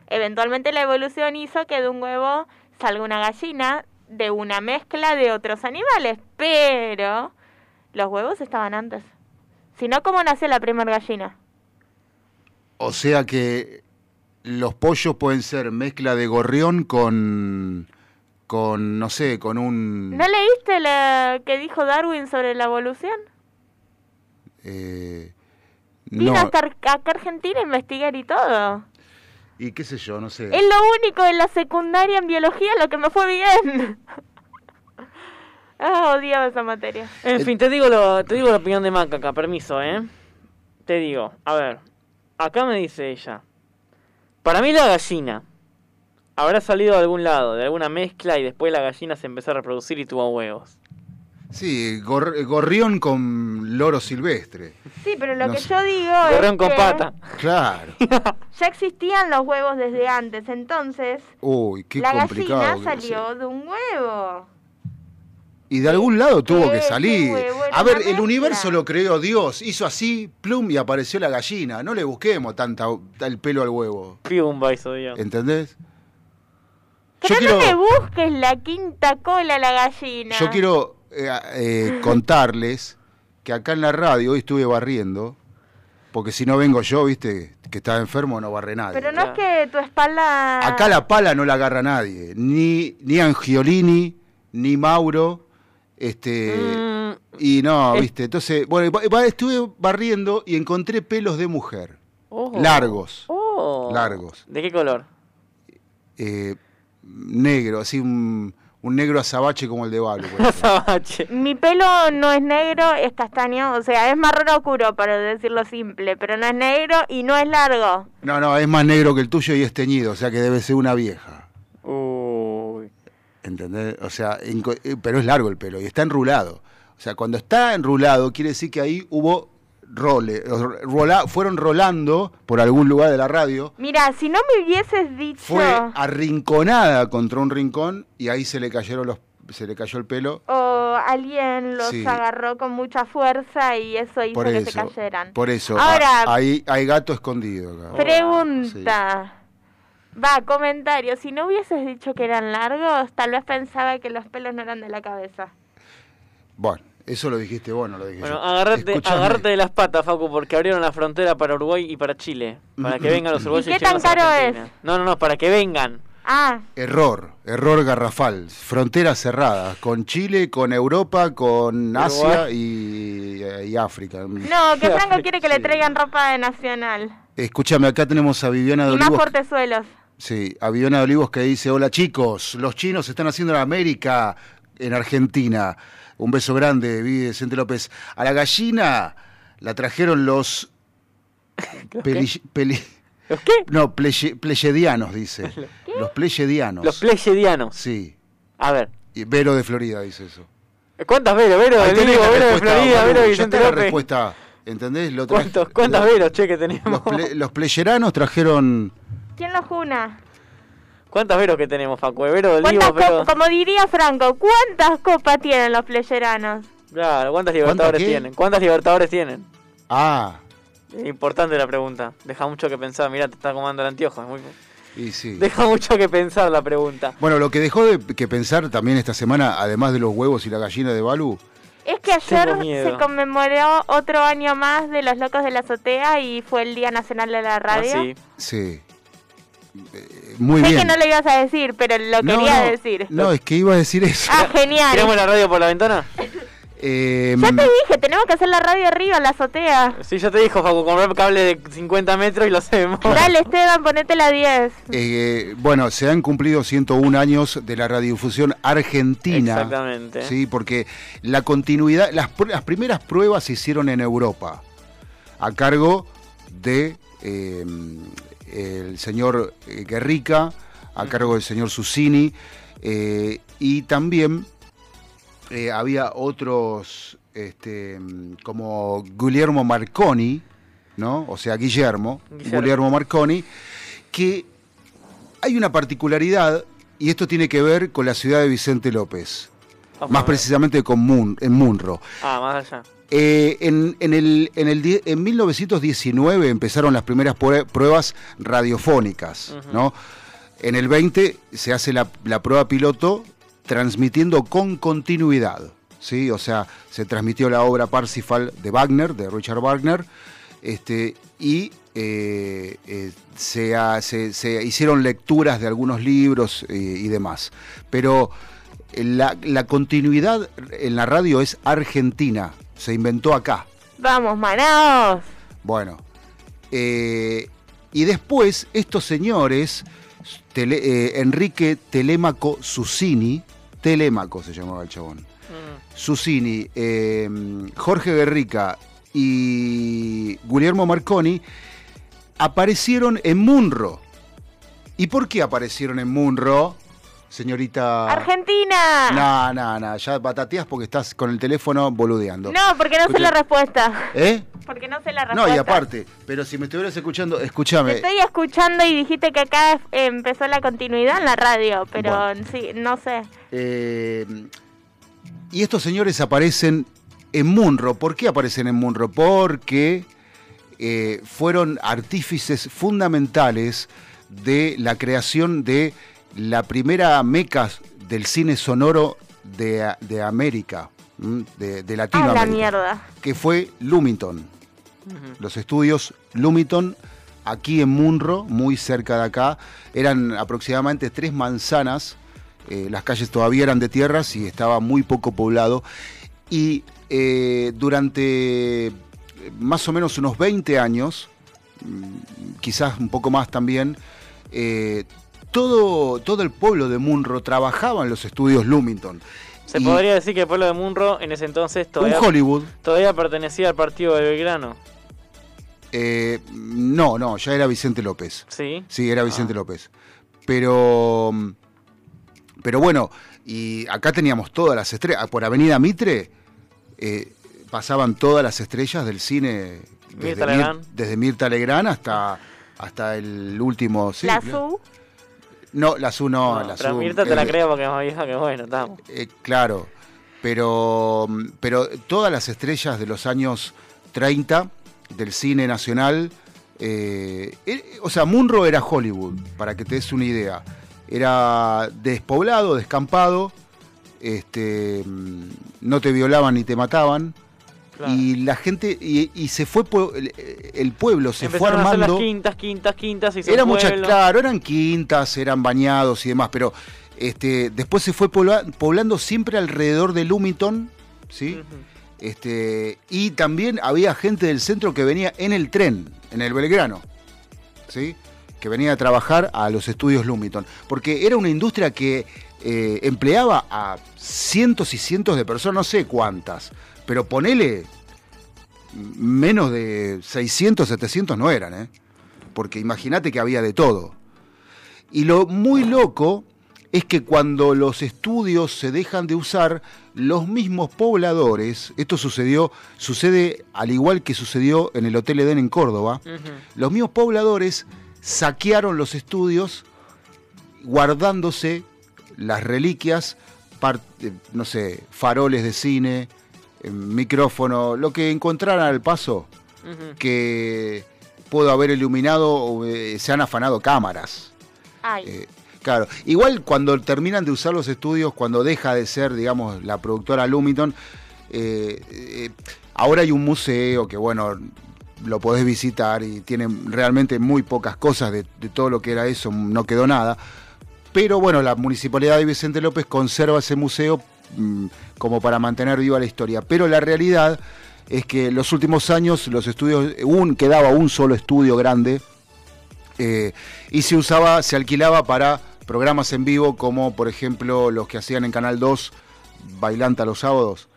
Eventualmente la evolución hizo que de un huevo salga una gallina de una mezcla de otros animales. Pero los huevos estaban antes. Si no, ¿cómo nació la primera gallina? O sea que los pollos pueden ser mezcla de gorrión con. Con, no sé, con un. ¿No leíste lo que dijo Darwin sobre la evolución? eh, Vino no, hasta acá a Argentina a investigar y todo. y qué sé yo, no sé. Es lo único en la secundaria en biología lo que me fue bien. ah, odiaba esa materia. En fin, te digo, lo, te digo la opinión de Maca acá, permiso, ¿eh? Te digo, a ver, acá me dice ella. Para mí la gallina habrá salido de algún lado, de alguna mezcla, y después la gallina se empezó a reproducir y tuvo huevos. Sí, gor- gorrión con loro silvestre. Sí, pero lo No que sé. yo digo Gorrión es con que pata. Claro. ya existían los huevos desde antes, entonces Uy, qué la complicado. gallina que salió de un huevo. Y de algún lado tuvo que salir. huevo A ver, el universo lo creó Dios. Hizo así, plum, y apareció la gallina. No le busquemos tanta, el pelo al huevo. Piumba hizo Dios. ¿Entendés? Pero Yo no quiero- le busques la quinta cola la gallina. Yo quiero eh, eh, contarles que acá en la radio hoy estuve barriendo. Porque si no vengo yo, viste, que estaba enfermo, no barre nadie. Pero no es que tu espalda... Acá la pala no la agarra nadie. Ni, ni Angiolini, ni Mauro. Este. Mm, Y no, viste. Entonces, bueno, estuve barriendo y encontré pelos de mujer. oh. Largos. Oh. Largos. ¿De qué color? eh, negro, así un, un negro azabache como el de Balu. Azabache. Mi pelo no es negro, es castaño, o sea, es marrón oscuro, para decirlo simple, pero no es negro y no es largo. No, no, es más negro que el tuyo y es teñido, o sea que debe ser una vieja. Uy. ¿Entendés? O sea, eh, pero es largo el pelo y está enrulado. O sea, cuando está enrulado quiere decir que ahí hubo role, rola- fueron rolando por algún lugar de la radio, Mira, si no me hubieses dicho... fue arrinconada contra un rincón y ahí se le cayeron los se le cayó el pelo. O alguien los Sí. agarró con mucha fuerza y eso hizo Por que eso, se cayeran. por eso, Ahora, a- ahí hay gato escondido acá. pregunta. Va, comentario. Si no hubieses dicho que eran largos, tal vez pensaba que los pelos no eran de la cabeza. Bueno, eso lo dijiste vos, no lo dije Bueno, yo. agarrate, agarrate de las patas, Facu, porque abrieron la frontera para Uruguay y para Chile. Para que vengan los uruguayos ¿Y qué tan caro es? No, no, no, para que vengan. Ah, Error, error garrafal. Fronteras cerradas con Chile, con Europa, con Asia y, y África. no, que Franco quiere que le traigan ropa de nacional. Escúchame, acá tenemos a Viviana de Y más Olivos. portezuelos. Sí, a Viviana de Olivos que dice, hola chicos, los chinos están haciendo en América, en Argentina. Un beso grande, Vivi Vicente López. A la gallina la trajeron los... peli- peli- ¿Los qué? No, pleye- pleyedianos, dice. Los pleyedianos. Los pleyedianos. Sí. A ver. Y Vero de Florida dice eso. ¿Cuántas veros? Vero Ahí de Vero de respuesta, Florida, Vero de Vicente está la López. respuesta, ¿entendés? Lo ¿Cuántos, ¿Cuántas veros, che, que tenemos? Los, ple- los pleyeranos trajeron... ¿Quién los juna? ¿Cuántas veros que tenemos, Facu? Vero de ¿Cuántas Olivo, pero... copas, como diría Franco, ¿cuántas copas tienen los pleyeranos? Claro, ¿cuántas libertadores tienen? ¿Cuántas libertadores tienen? Ah, Importante la pregunta. Deja mucho que pensar. Mirá, te está comando el anteojo. es muy- y sí. Deja mucho que pensar la pregunta. Bueno, lo que dejó de que pensar también esta semana, además de los huevos y la gallina de Balú, Es que ayer se conmemoró otro año más de los locos de la azotea y fue el Día Nacional de la Radio. Ah, sí. sí. Eh, muy sé bien. que no lo ibas a decir, pero lo No, quería no, decir. No, es que iba a decir eso. Ah, genial. ¿Tiramos la radio por la ventana? Eh, Ya te dije, tenemos que hacer la radio arriba, en la azotea. Sí, ya te dijo, Facu, comprar cable de 50 metros y lo hacemos. Dale, Esteban, ponete la 10. Eh, bueno, se han cumplido 101 años de la radiodifusión argentina. Exactamente. Sí, porque la continuidad, las, pr- las primeras pruebas se hicieron en Europa, a cargo de eh, el señor eh, Guerrica, a cargo del señor Susini, eh, y también eh, había otros este, mm, como Guillermo Marconi, ¿no? O sea, Guillermo, Guillermo. Guillermo Marconi, que hay una particularidad, y esto tiene que ver con la ciudad de Vicente López, Más precisamente con Mun- en Munro. Ah, más allá. Eh, en, en el, en, el, en 1919 empezaron las primeras prue- pruebas radiofónicas. ¿no? En el 20 se hace la, la prueba piloto transmitiendo con continuidad, ¿sí? O sea, se transmitió la obra Parsifal de Wagner, de Richard Wagner, este, y eh, eh, se, se- se hicieron lecturas de algunos libros y demás. Pero la, la continuidad en la radio es argentina, se inventó acá. Vamos, manaos. Bueno, eh, y después estos señores, Tele- eh, Enrique Telémaco Susini, Telémaco se llamaba el chabón, Mm. Susini, eh, Jorge Guerrica y Guillermo Marconi aparecieron en Munro. ¿Y por qué aparecieron en Munro, señorita? ¡Argentina! No, no, no, ya batateas porque estás con el teléfono boludeando. No, porque no sé la respuesta. ¿Eh? Porque no sé la No, respuesta. y aparte, pero si me estuvieras escuchando, Te escúchame. estoy escuchando y dijiste que acá empezó la continuidad en la radio, pero Bueno. sí, no sé. eh, y estos señores aparecen en Munro. ¿Por qué aparecen en Munro? Porque eh, fueron artífices fundamentales de la creación de la primera meca del cine sonoro de, de América, de, Ah, la Latinoamérica, mierda. que fue Lumington. Los estudios Lumington, aquí en Munro, muy cerca de acá, eran aproximadamente tres manzanas. eh, las calles todavía eran de tierras y estaba muy poco poblado. Y eh, durante eh, más o menos unos 20 años, mm, quizás un poco más también, eh, todo, todo el pueblo de Munro trabajaba en los estudios Lumington. Se Y podría decir que el pueblo de Munro en ese entonces un todavía, Hollywood. todavía pertenecía al partido de Belgrano. eh, no, no, ya era Vicente López. Sí. Sí, era Vicente López. Pero, pero bueno, y acá teníamos todas las estrellas. Por Avenida Mitre eh, pasaban todas las estrellas del cine. Desde, Mirta Mir- Legrand. desde Mirta Legrand hasta, hasta el último. sí, la. No, la SU no, No, la pero SU, Mirta te la eh, creo porque es más vieja que bueno, estamos. eh, claro, pero, pero todas las estrellas de los años 30 del cine nacional, eh, eh, o sea, Munro era Hollywood, para que te des una idea. Era despoblado, descampado, este, mm, no te violaban ni te mataban. Claro. Y la gente, y, y se fue, el, el pueblo se fue Empezaron a hacer las armando. quintas, quintas, quintas y se Era mucha, claro, eran quintas, eran bañados y demás, pero este, después se fue pobla- poblando siempre alrededor de Lumington, ¿sí? Este, y también había gente del centro que venía en el tren, en el Belgrano, ¿sí? Que venía a trabajar a los estudios Lumington, porque era una industria que eh, empleaba a cientos y cientos de personas, no sé cuántas, pero ponele menos de 600, 700 no eran, ¿eh? Porque imagínate que había de todo. Y lo muy loco es que cuando los estudios se dejan de usar, los mismos pobladores, esto sucedió, sucede al igual que sucedió en el Hotel Edén en Córdoba, los mismos pobladores saquearon los estudios guardándose las reliquias, eh, no sé, faroles de cine, micrófono, lo que encontraran al paso, que pudo haber iluminado o eh, se han afanado cámaras. Ay. Eh, claro, igual cuando terminan de usar los estudios, cuando deja de ser, digamos, la productora Lumington, eh, ahora hay un museo que, bueno, lo podés visitar y tiene realmente muy pocas cosas de, de todo lo que era eso, no quedó nada. Pero bueno, la Municipalidad de Vicente López conserva ese museo como para mantener viva la historia. Pero la realidad es que los últimos años los estudios, un, quedaba un solo estudio grande eh, y se usaba, se alquilaba para programas en vivo como por ejemplo los que hacían en Canal 2, Bailanta los sábados.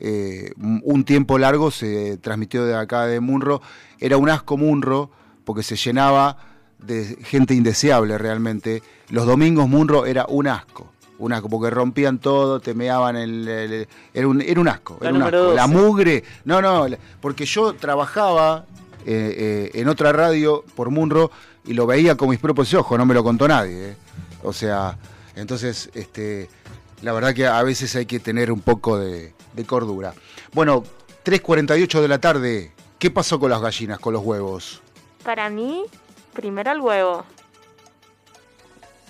Eh, un tiempo largo se transmitió de acá de Munro. Era un asco Munro porque se llenaba de gente indeseable realmente. Los domingos Munro era un asco. Un asco, porque rompían todo, te meaban el, el- era, un, era un asco, La era un asco. 12. La mugre, no, no, porque yo trabajaba eh, eh, en otra radio por Munro y lo veía con mis propios ojos, no me lo contó nadie. eh. O sea, entonces, este, la verdad que a veces hay que tener un poco de, de cordura. Bueno, 3.48 de la tarde, ¿qué pasó con las gallinas, con los huevos? Para mí, primero el huevo.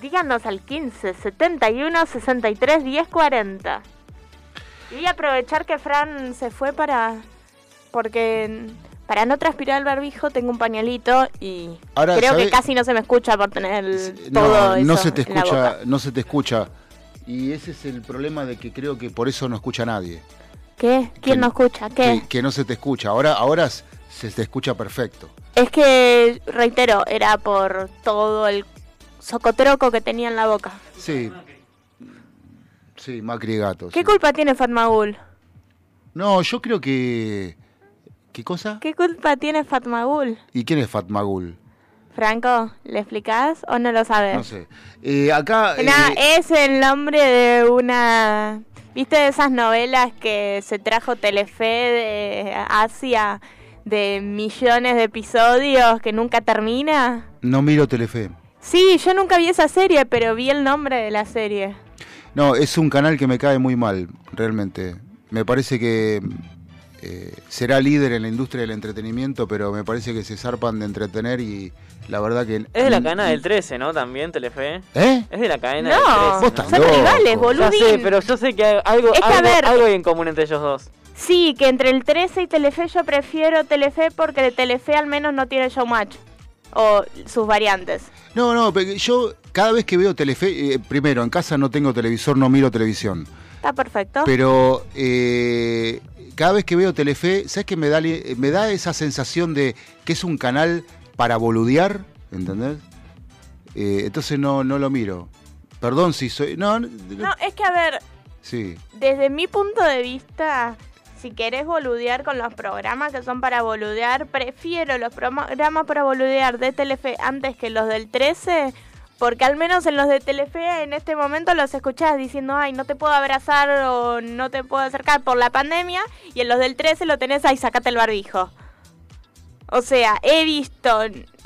Díganos al 15 71 63 10 40. Y aprovechar que Fran se fue para. Porque para no transpirar el barbijo tengo un pañuelito y Ahora, creo que casi no se me escucha por tener el- todo No, eso no se te en la boca. escucha, no se te escucha. Y ese es el problema de que creo que por eso no escucha nadie. ¿Qué? ¿Quién Que- no escucha? ¿Qué? Que, que no se te escucha. Ahora, ahora se te escucha perfecto. Es que, reitero, era por todo el socotroco que tenía en la boca. Sí. Sí, Macri Gato. ¿Qué sí. culpa tiene Fatmagul? No, yo creo que. ¿Qué cosa? ¿Qué culpa tiene Fatmagul? ¿Y quién es Fatmagul? Franco, ¿le explicás o no lo sabes? No sé. Eh, acá. eh, Nah, es el nombre de una... ¿Viste de esas novelas que se trajo Telefe de Asia de millones de episodios que nunca termina? no miro Telefe. Sí, yo nunca vi esa serie, pero vi el nombre de la serie. No, es un canal que me cae muy mal, realmente. Me parece que eh, será líder en la industria del entretenimiento, pero me parece que se zarpan de entretener y la verdad que... Es de la cadena del 13, ¿no? También, Telefe. ¿Eh? Es de la cadena No, del 13. Vos estás son loco. rivales, Ya sé, boludín. pero yo sé que hay algo, Es que, a algo, ver- algo hay en común entre ellos dos. Sí, que entre el 13 y Telefe yo prefiero Telefe porque de Telefe al menos no tiene showmatch. O sus variantes. No, no, yo cada vez que veo Telefe, eh, primero, en casa no tengo televisor, no miro televisión, Está perfecto. pero eh, cada vez que veo Telefe, ¿sabes qué me da, me da esa sensación de que es un canal para boludear? ¿Entendés? Eh, entonces no, no lo miro. Perdón si soy... No, no, No, es que a ver, sí. desde mi punto de vista, si querés boludear con los programas que son para boludear, prefiero los programas para boludear de Telefe antes que los del 13, porque al menos en los de Telefe en este momento los escuchás diciendo, ay, no te puedo abrazar o no te puedo acercar por la pandemia, y en los del 13 lo tenés, ay, sacate el barbijo. O sea, he visto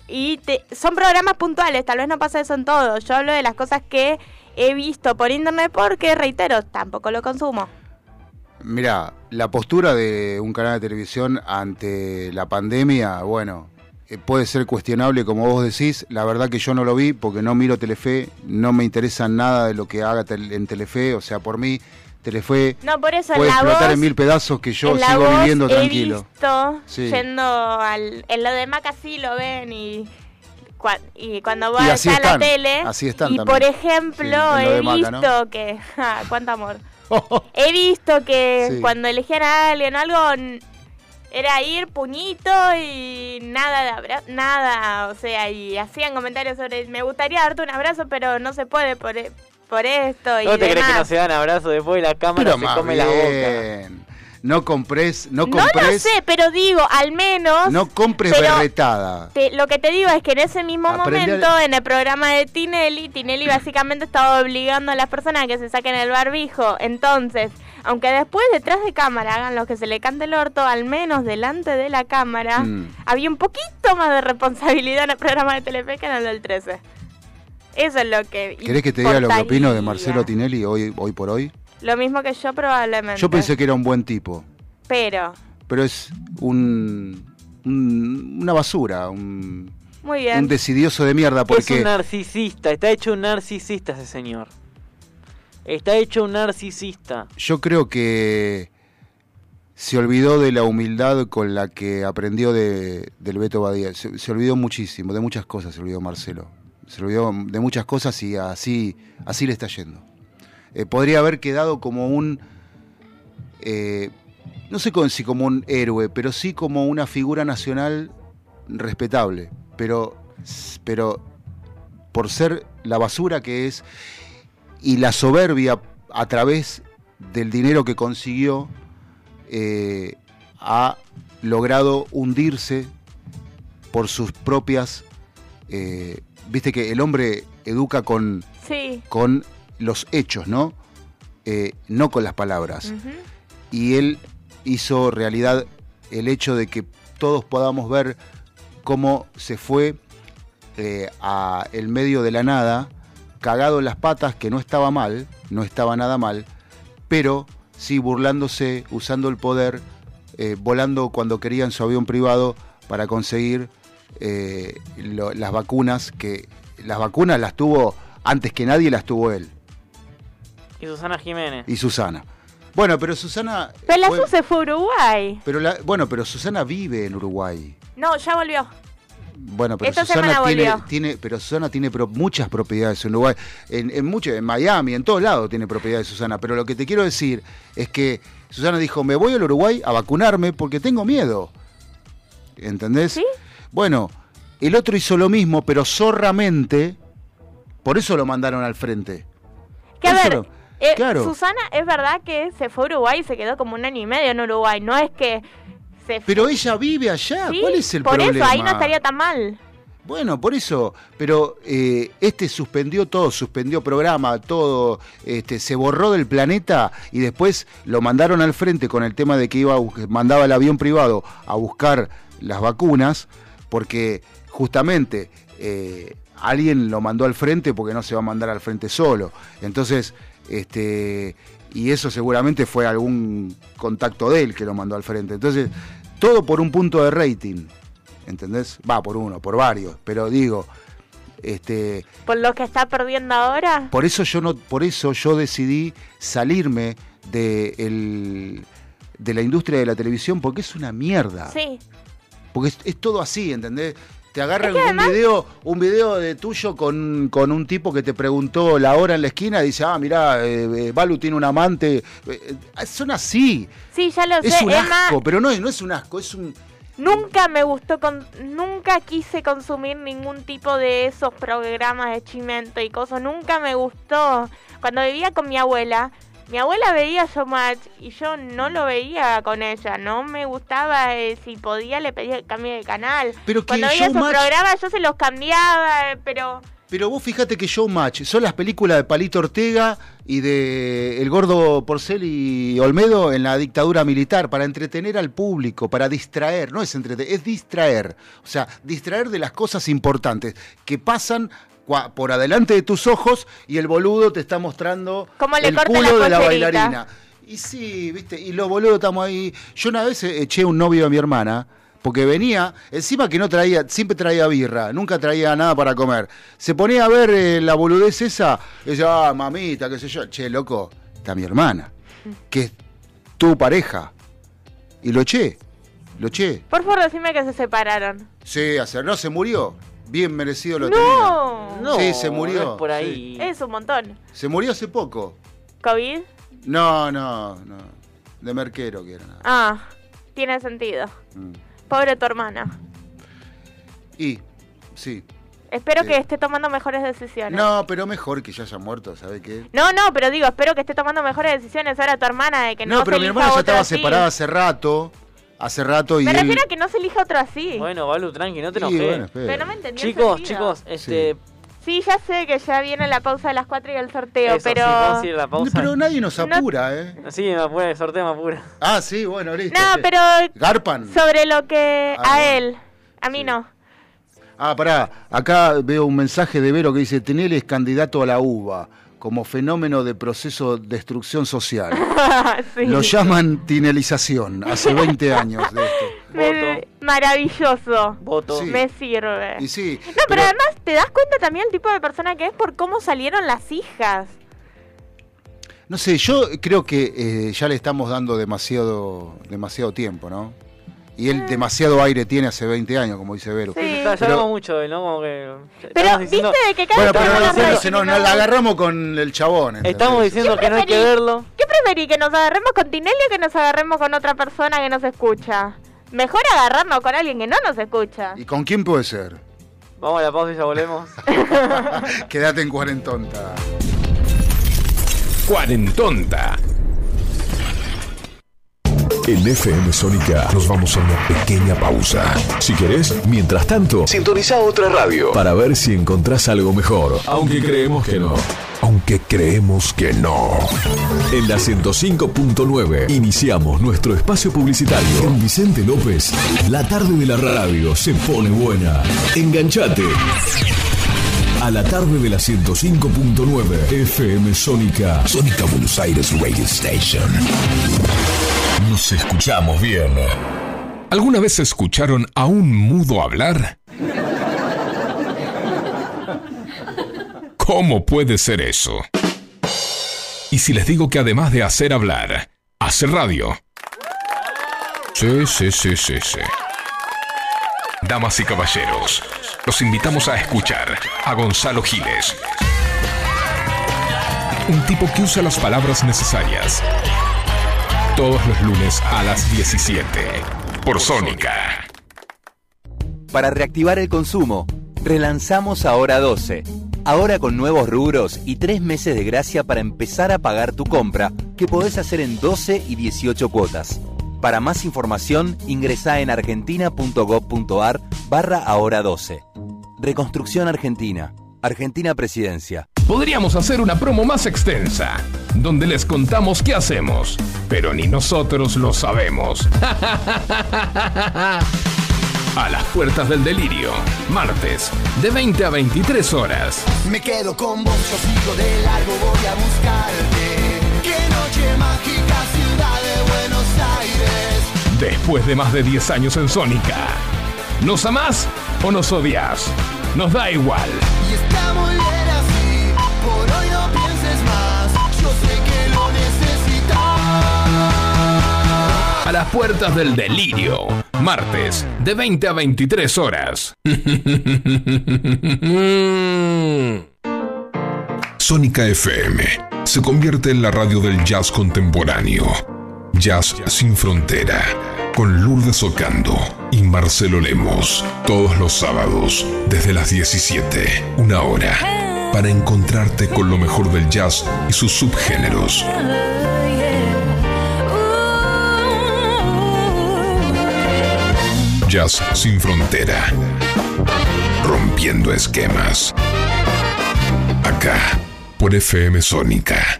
y te- son programas puntuales, tal vez no pasa eso en todos. Yo hablo de las cosas que he visto por internet porque, reitero, tampoco lo consumo. Mira, la postura de un canal de televisión ante la pandemia, bueno, eh, puede ser cuestionable como vos decís. La verdad que yo no lo vi porque no miro Telefe, no me interesa nada de lo que haga en Telefe, o sea, por mí Telefe No, por eso puede explotar voz, en mil pedazos que yo sigo voz viviendo he tranquilo. visto Sí. yendo al... En lo de Maca sí lo ven y... Y cuando va a la tele, así están y también. por ejemplo, Sí, he Maca, visto ¿no? que, ja, cuánto amor, he visto que Sí. cuando elegían a alguien o algo, era ir puñito y nada de abra nada, o sea, y hacían comentarios sobre, me gustaría darte un abrazo, pero no se puede por, e- por esto y ¿No te crees que no se dan abrazos después y la cámara Pero se más come la boca? No compres, no No compres, lo sé, pero digo, al menos... no compres berretada. te- lo que te digo es que en ese mismo Aprende a- momento, en el programa de Tinelli, Tinelli básicamente estaba obligando a las personas a que se saquen el barbijo. Entonces, aunque después detrás de cámara hagan lo que se le cante el orto, al menos delante de la cámara, Mm. había un poquito más de responsabilidad en el programa de Telefe que en el del 13. Eso es lo que... ¿Querés que te diga lo que opino de. Marcelo Tinelli hoy, hoy por hoy? Lo mismo que yo probablemente. Yo pensé que era un buen tipo. Pero, pero es un, un- una basura, un, muy bien. un decidioso de mierda Es porque un narcisista, está hecho un narcisista ese señor. Está hecho un narcisista. yo creo que se olvidó de la humildad con la que aprendió de, del Beto Badía. Se, se olvidó muchísimo, de muchas cosas se olvidó Marcelo. Se olvidó de muchas cosas y así, así le está yendo. Eh, podría haber quedado como un, eh, no sé si como un héroe, pero sí como una figura nacional respetable. Pero, pero por ser la basura que es y la soberbia a través del dinero que consiguió, eh, ha logrado hundirse por sus propias... eh, Viste que el hombre educa con, Sí. con los hechos, ¿no? Eh, no con las palabras. Y él hizo realidad el hecho de que todos podamos ver cómo se fue eh, a el medio de la nada, cagado en las patas, que no estaba mal, no estaba nada mal, pero sí burlándose, usando el poder, eh, volando cuando quería en su avión privado para conseguir eh, lo- las vacunas, que las vacunas las tuvo antes que nadie, las tuvo él Y Susana Jiménez. y Susana. Bueno, pero Susana... Pero la fue- Su se fue a Uruguay. pero la- bueno, pero Susana vive en Uruguay. No, ya volvió. Bueno, pero Esta Susana tiene, pero Susana tiene pro- muchas propiedades en Uruguay, en, en mucho, en Miami, en todos lados tiene propiedades Susana. Pero lo que te quiero decir es que Susana dijo, me voy al Uruguay a vacunarme porque tengo miedo. ¿Entendés? ¿Sí? Bueno, el otro hizo lo mismo, pero zorramente, por eso lo mandaron al frente. Que a ver, lo- eh, claro. Susana es verdad que se fue a Uruguay y se quedó como un año y medio en Uruguay. No es que se Pero ella vive allá, Sí, ¿cuál es el por problema? eso ahí no estaría tan mal. Bueno, por eso, pero eh, este suspendió todo, suspendió programa, todo, este, se borró del planeta y después lo mandaron al frente con el tema de que iba a mandaba el avión privado a buscar las vacunas, porque justamente eh, alguien lo mandó al frente porque no se va a mandar al frente solo. Entonces, este, y eso seguramente fue algún contacto de él que lo mandó al frente. Entonces, todo por un punto de rating. ¿Entendés? Va por uno, por varios, pero digo, este, Por lo que está perdiendo ahora. por eso yo no, por eso yo decidí salirme de, el- de la industria de la televisión porque es una mierda. Sí. Porque es, es todo así, ¿entendés? Te agarran Es que un video, un video de tuyo con, con un tipo que te preguntó la hora en la esquina y dice, ah, mirá, eh, eh, Balu tiene un amante. Eh, eh, son así. Sí, ya lo Es sé. un Es más, asco, pero no es, no es un asco, es un... nunca me gustó, con, nunca quise consumir ningún tipo de esos programas de chimento y cosas. Nunca me gustó. Cuando vivía con mi abuela, mi abuela veía Showmatch y yo no lo veía con ella. No me gustaba, eh, si podía le pedía que cambie de canal. Pero que Cuando veía Showmatch- programas yo se los cambiaba, eh, pero... Pero vos fíjate que Showmatch son las películas de Palito Ortega y de El Gordo Porcel y Olmedo en la dictadura militar, para entretener al público, para distraer, no es entretener, es distraer. O sea, distraer de las cosas importantes que pasan por adelante de tus ojos y el boludo te está mostrando el culo la de la bailarina. Y sí, viste, y los boludos estamos ahí. Yo una vez eché un novio a mi hermana, porque venía, encima que no traía, siempre traía birra, nunca traía nada para comer. Se ponía a ver eh, la boludez esa, y decía, ah, mamita, qué sé yo. Che, loco, está mi hermana, que es tu pareja. Y lo eché, lo eché. Por favor, decime que se separaron. Sí, hacer, no, se murió. Bien merecido lo tenía. ¡No! No, Sí, se murió, no es por sí. ahí. Es un montón. Se murió hace poco. ¿COVID? No, no, no. De merquero que era nada. Ah, tiene sentido. Mm. Pobre tu hermana. Y, sí. Espero Sí. que esté tomando mejores decisiones. No, pero mejor que ya haya muerto, ¿sabe qué? No, no, pero digo, espero que esté tomando mejores decisiones ahora tu hermana de que no, No, pero se mi hermana ya estaba así. separada hace rato. Hace rato y Me él... refiero a que no se elija otro así. Bueno, Balu, tranqui, no te Sí, enojes. bueno, espera. pero no me entendí. chicos, sentido. chicos, este. Sí, ya sé que ya viene la pausa de las 4 y el sorteo, eso, pero... sí, la pausa. Pero nadie nos No- apura, ¿eh? Sí, me apura, el sorteo me apura. Ah, sí, bueno, listo. No, sí. pero Garpan. sobre lo que... Ah, a bueno. él, a mí no. Ah, pará. Acá veo un mensaje de Vero que dice, Tenel es candidato a la uva como fenómeno de proceso de destrucción social. Sí. Lo llaman tinelización, hace 20 años de esto. Maravilloso. Voto. Sí. Me sirve. Y sí, No, pero, además te das cuenta también el tipo de persona que es por cómo salieron las hijas. No sé, yo creo que eh, ya le estamos dando demasiado, demasiado tiempo, ¿no? Y él demasiado aire tiene hace 20 años, como dice Vero. Ya, ya Pero- hablamos mucho de él, ¿no? Como que. Pero viste de que cada Bueno, vez pero que no, más no, radio- no, no, la agarramos con el chabón. ¿entendés? estamos diciendo que no hay que verlo. ¿Qué preferís? ¿Que nos agarremos con Tinelli o que nos agarremos con otra persona que nos escucha? Mejor agarrarnos con alguien que no nos escucha. ¿Y con quién puede ser? Vamos a la pausa y ya volvemos. Quédate en cuarentonta. Cuarentonta. En FM Sónica nos vamos a una pequeña pausa. Si querés, mientras tanto, sintoniza otra radio para ver si encontrás algo mejor. Aunque creemos que no. Aunque creemos que no. En la 105.9 iniciamos nuestro espacio publicitario. Con Vicente López, la tarde de la radio se pone buena. Enganchate. A la tarde de la 105.9 FM Sónica. Sónica Buenos Aires Radio Station. Nos escuchamos bien. ¿Alguna vez escucharon a un mudo hablar? ¿Cómo puede ser eso? ¿Y si les digo que además de hacer hablar, hace radio? Sí, sí, sí, sí, sí. Damas y caballeros, los invitamos a escuchar a Gonzalo Giles. Un tipo que usa las palabras necesarias. Todos los lunes a las 17. Por Sónica. Para reactivar el consumo, relanzamos Ahora 12. Ahora con nuevos rubros y tres meses de gracia para empezar a pagar tu compra, que podés hacer en 12 y 18 cuotas. Para más información, ingresá en argentina.gov.ar barra Ahora 12. Reconstrucción Argentina. Argentina Presidencia. Podríamos hacer una promo más extensa, donde les contamos qué hacemos, pero ni nosotros lo sabemos. A las puertas del delirio, martes, de 20 a 23 horas. Me quedo con vos, yo sigo de largo, voy a buscarte. Qué noche mágica, ciudad de Buenos Aires. Después de más de 10 años en Sónica. ¿Nos amás o nos odias? Nos da igual. Y está muy bien así, por hoy no pienses más. Yo sé que lo necesitas. A las puertas del delirio, martes, de 20 a 23 horas. Sónica FM se convierte en la radio del jazz contemporáneo. Jazz sin frontera. Con Lourdes Ocando y Marcelo Lemos. Todos los sábados, desde las 17, una hora. Para encontrarte con lo mejor del jazz y sus subgéneros. Jazz sin frontera. Rompiendo esquemas. Acá, por FM Sónica.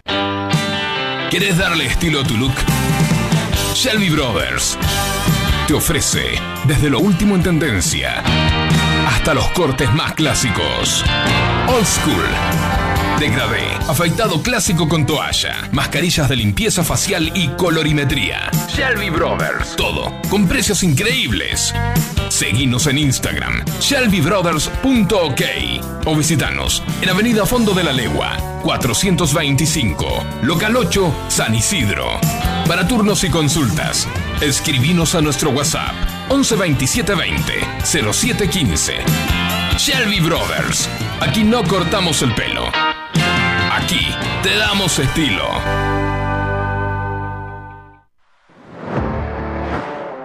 ¿Quieres darle estilo a tu look? Shelby Brothers te ofrece desde lo último en tendencia hasta los cortes más clásicos. Old School. Degradé, afeitado clásico con toalla, mascarillas de limpieza facial y colorimetría. Shelby Brothers. Todo con precios increíbles. Seguinos en Instagram, shelbybrothers.ok o visitanos en Avenida Fondo de la Legua, 425, Local 8, San Isidro. Para turnos y consultas, escribinos a nuestro WhatsApp 11 27 20 07 15. Shelby Brothers. Aquí no cortamos el pelo. Aquí te damos estilo.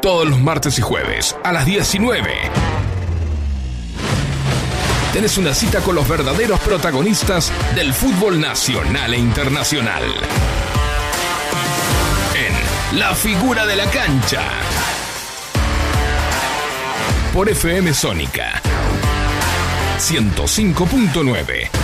Todos los martes y jueves a las 19. Tenés una cita con los verdaderos protagonistas del fútbol nacional e internacional. La figura de la cancha. Por FM Sónica 105.9.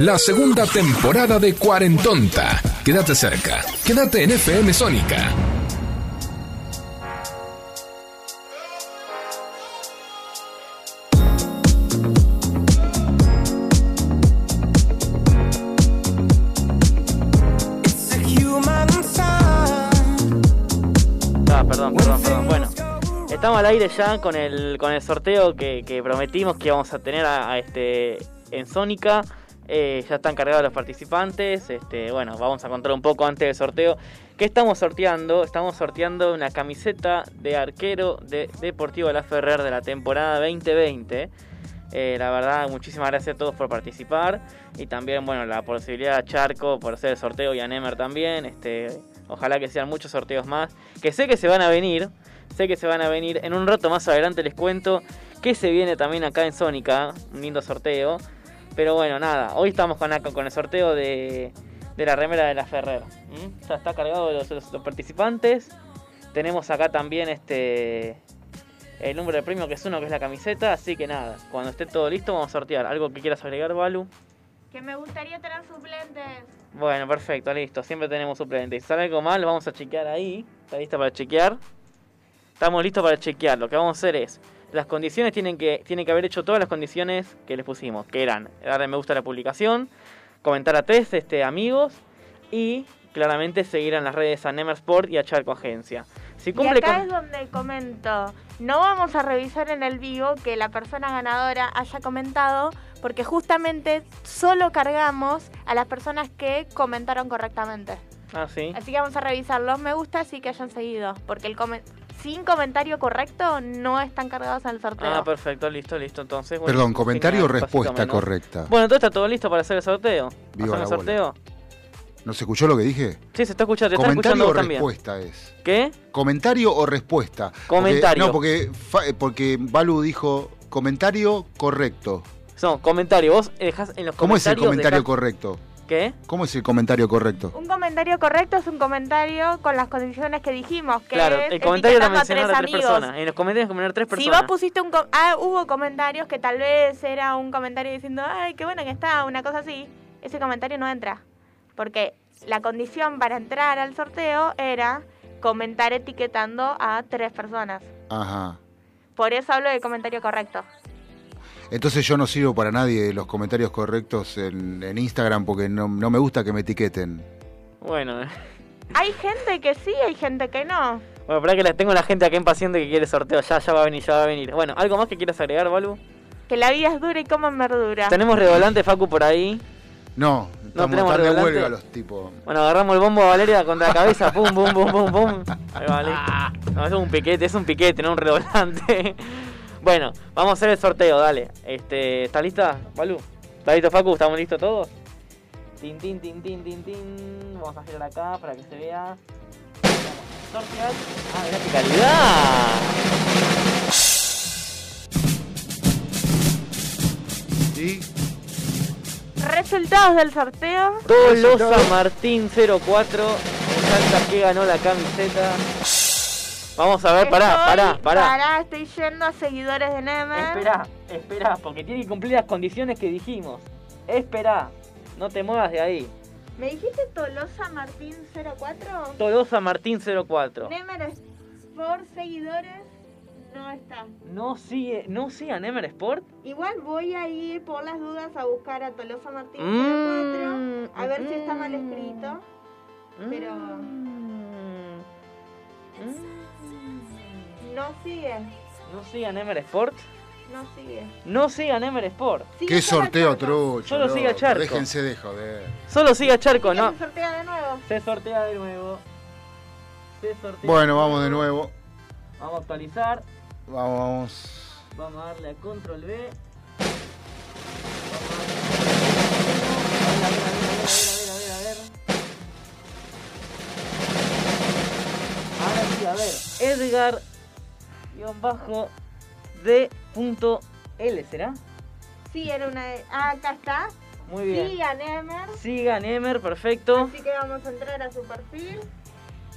la segunda temporada de Cuarentonta. Quédate cerca. Quédate en FM Sónica. Ah, perdón, perdón, perdón. Bueno, estamos al aire ya con el, con el sorteo que, que prometimos que íbamos a tener a, a este en Sónica. Eh, ya están cargados los participantes. Este, bueno, vamos a contar un poco antes del sorteo. ¿Qué estamos sorteando? Estamos sorteando una camiseta de arquero de Deportivo La Ferrer de la temporada 2020. Eh, la verdad, muchísimas gracias a todos por participar. Y también, bueno, la posibilidad a Charco por hacer el sorteo y a Nemer también. Este, ojalá que sean muchos sorteos más. Que sé que se van a venir. Sé que se van a venir. En un rato más adelante les cuento que se viene también acá en Sónica. Un lindo sorteo. Pero bueno, nada. Hoy estamos con, con el sorteo de, de la remera de la Ferrer. ¿Mm? Ya está cargado de los, los- los participantes. Tenemos acá también este el número de premio que es uno, que es la camiseta. Así que nada, cuando esté todo listo vamos a sortear. ¿Algo que quieras agregar, Balu? Que me gustaría tener suplentes. Bueno, perfecto, listo. Siempre tenemos suplentes. Si sale algo mal, vamos a chequear ahí. ¿Está lista para chequear? Estamos listos para chequear. Lo que vamos a hacer es. Las condiciones tienen que, tienen que haber hecho todas las condiciones que les pusimos. Que eran darle me gusta a la publicación, comentar a tres este, amigos y claramente seguir en las redes a Nemer Sport y a Charco Agencia. Si Y cumple acá con... es donde comento. No vamos a revisar en el vivo que la persona ganadora haya comentado, porque justamente solo cargamos a las personas que comentaron correctamente. Ah, sí. Así que vamos a revisar los me gusta y que hayan seguido, porque el come- sin comentario correcto no están cargados en el sorteo. Ah, perfecto, listo, listo. Entonces, bueno, Perdón, comentario o respuesta correcta. Bueno, entonces está todo listo para hacer el sorteo. Viva ¿Hacemos el sorteo? ¿No se escuchó lo que dije? Sí, se está escuchando, te está escuchando ¿Comentario o también. respuesta es? ¿Qué? ¿Comentario o respuesta? Porque- Comentario. no, porque, fa- eh, porque Balu dijo comentario correcto. No, comentario. Vos dejás en los ¿Cómo es el comentarios. comentario dejás- correcto? ¿Qué? ¿Cómo es el comentario correcto? Un comentario correcto es un comentario con las condiciones que dijimos, que Claro, es el comentario lo etiquetando a tres amigos. personas. En los comentarios poner tres Si personas. vos pusiste un... Ah, hubo comentarios que tal vez era un comentario diciendo, ay, qué bueno que está, una cosa así. Ese comentario no entra. Porque la condición para entrar al sorteo era comentar etiquetando a tres personas. Ajá. Por eso hablo de comentario correcto. Entonces yo no sirvo para nadie los comentarios correctos en, en Instagram porque no, no me gusta que me etiqueten. Bueno, Hay gente que sí, hay gente que no. bueno, para que la, tengo la gente acá impaciente que quiere sorteo. Ya, ya va a venir, ya va a venir. Bueno, ¿algo más que quieras agregar, Balu? Que la vida es dura y coman verdura. Tenemos revolante, Facu, por ahí. No, estamos tenemos tan de huelga los tipos. Bueno, agarramos el bombo a Valeria contra la cabeza. Pum, pum, pum, pum, pum. Ahí va, listo. No, eso es un piquete, es un piquete, no un redoblante. Bueno, vamos a hacer el sorteo, dale. Este, ¿Estás lista, Balu? ¿Estás listo, Facu? ¿Estamos listos todos? Tin, tin, tin, tin, tin, tin. Vamos a girar acá para que se vea. Sortear. Ah, mirá qué calidad. ¿Y? Resultados del sorteo. Tolosa Martín 04. Salta que ganó la camiseta. Vamos a ver, pará, Estoy- pará, pará. Pará, estoy yendo a seguidores de Nemer. Espera, espera, porque tiene que cumplir las condiciones que dijimos. Espera, no te muevas de ahí. ¿Me dijiste Tolosa Martín 04? Tolosa Martín 04. Nemer es por seguidores no está. No sigue, no sigue a Nemer Sport. Igual voy a ir por las dudas a buscar a Tolosa Martín Mm, 04 a ver si está mal escrito. Pero no sigue, No sigue a Nemer Sport. no sigue. No sigue a Nemer Sport. ¿Qué sorteo trucho? Solo sigue a loco? Charco. Déjense de joder. Solo sigue a Charco, ¿Quién no. se sortea de nuevo? Se sortea de nuevo. Se sortea. Bueno, vamos de nuevo. Vamos a actualizar. Vamos, vamos. Vamos a darle a control B. Vamos a darle a ver, a ver, a ver, a ver, a ver, a ver. Sí, a ver. Edgar guion bajo D punto L, ¿será? Sí, era una. Ah, acá está. Muy bien. Sí, a Nemer. Sigan Emer, perfecto. Así que vamos a entrar a su perfil.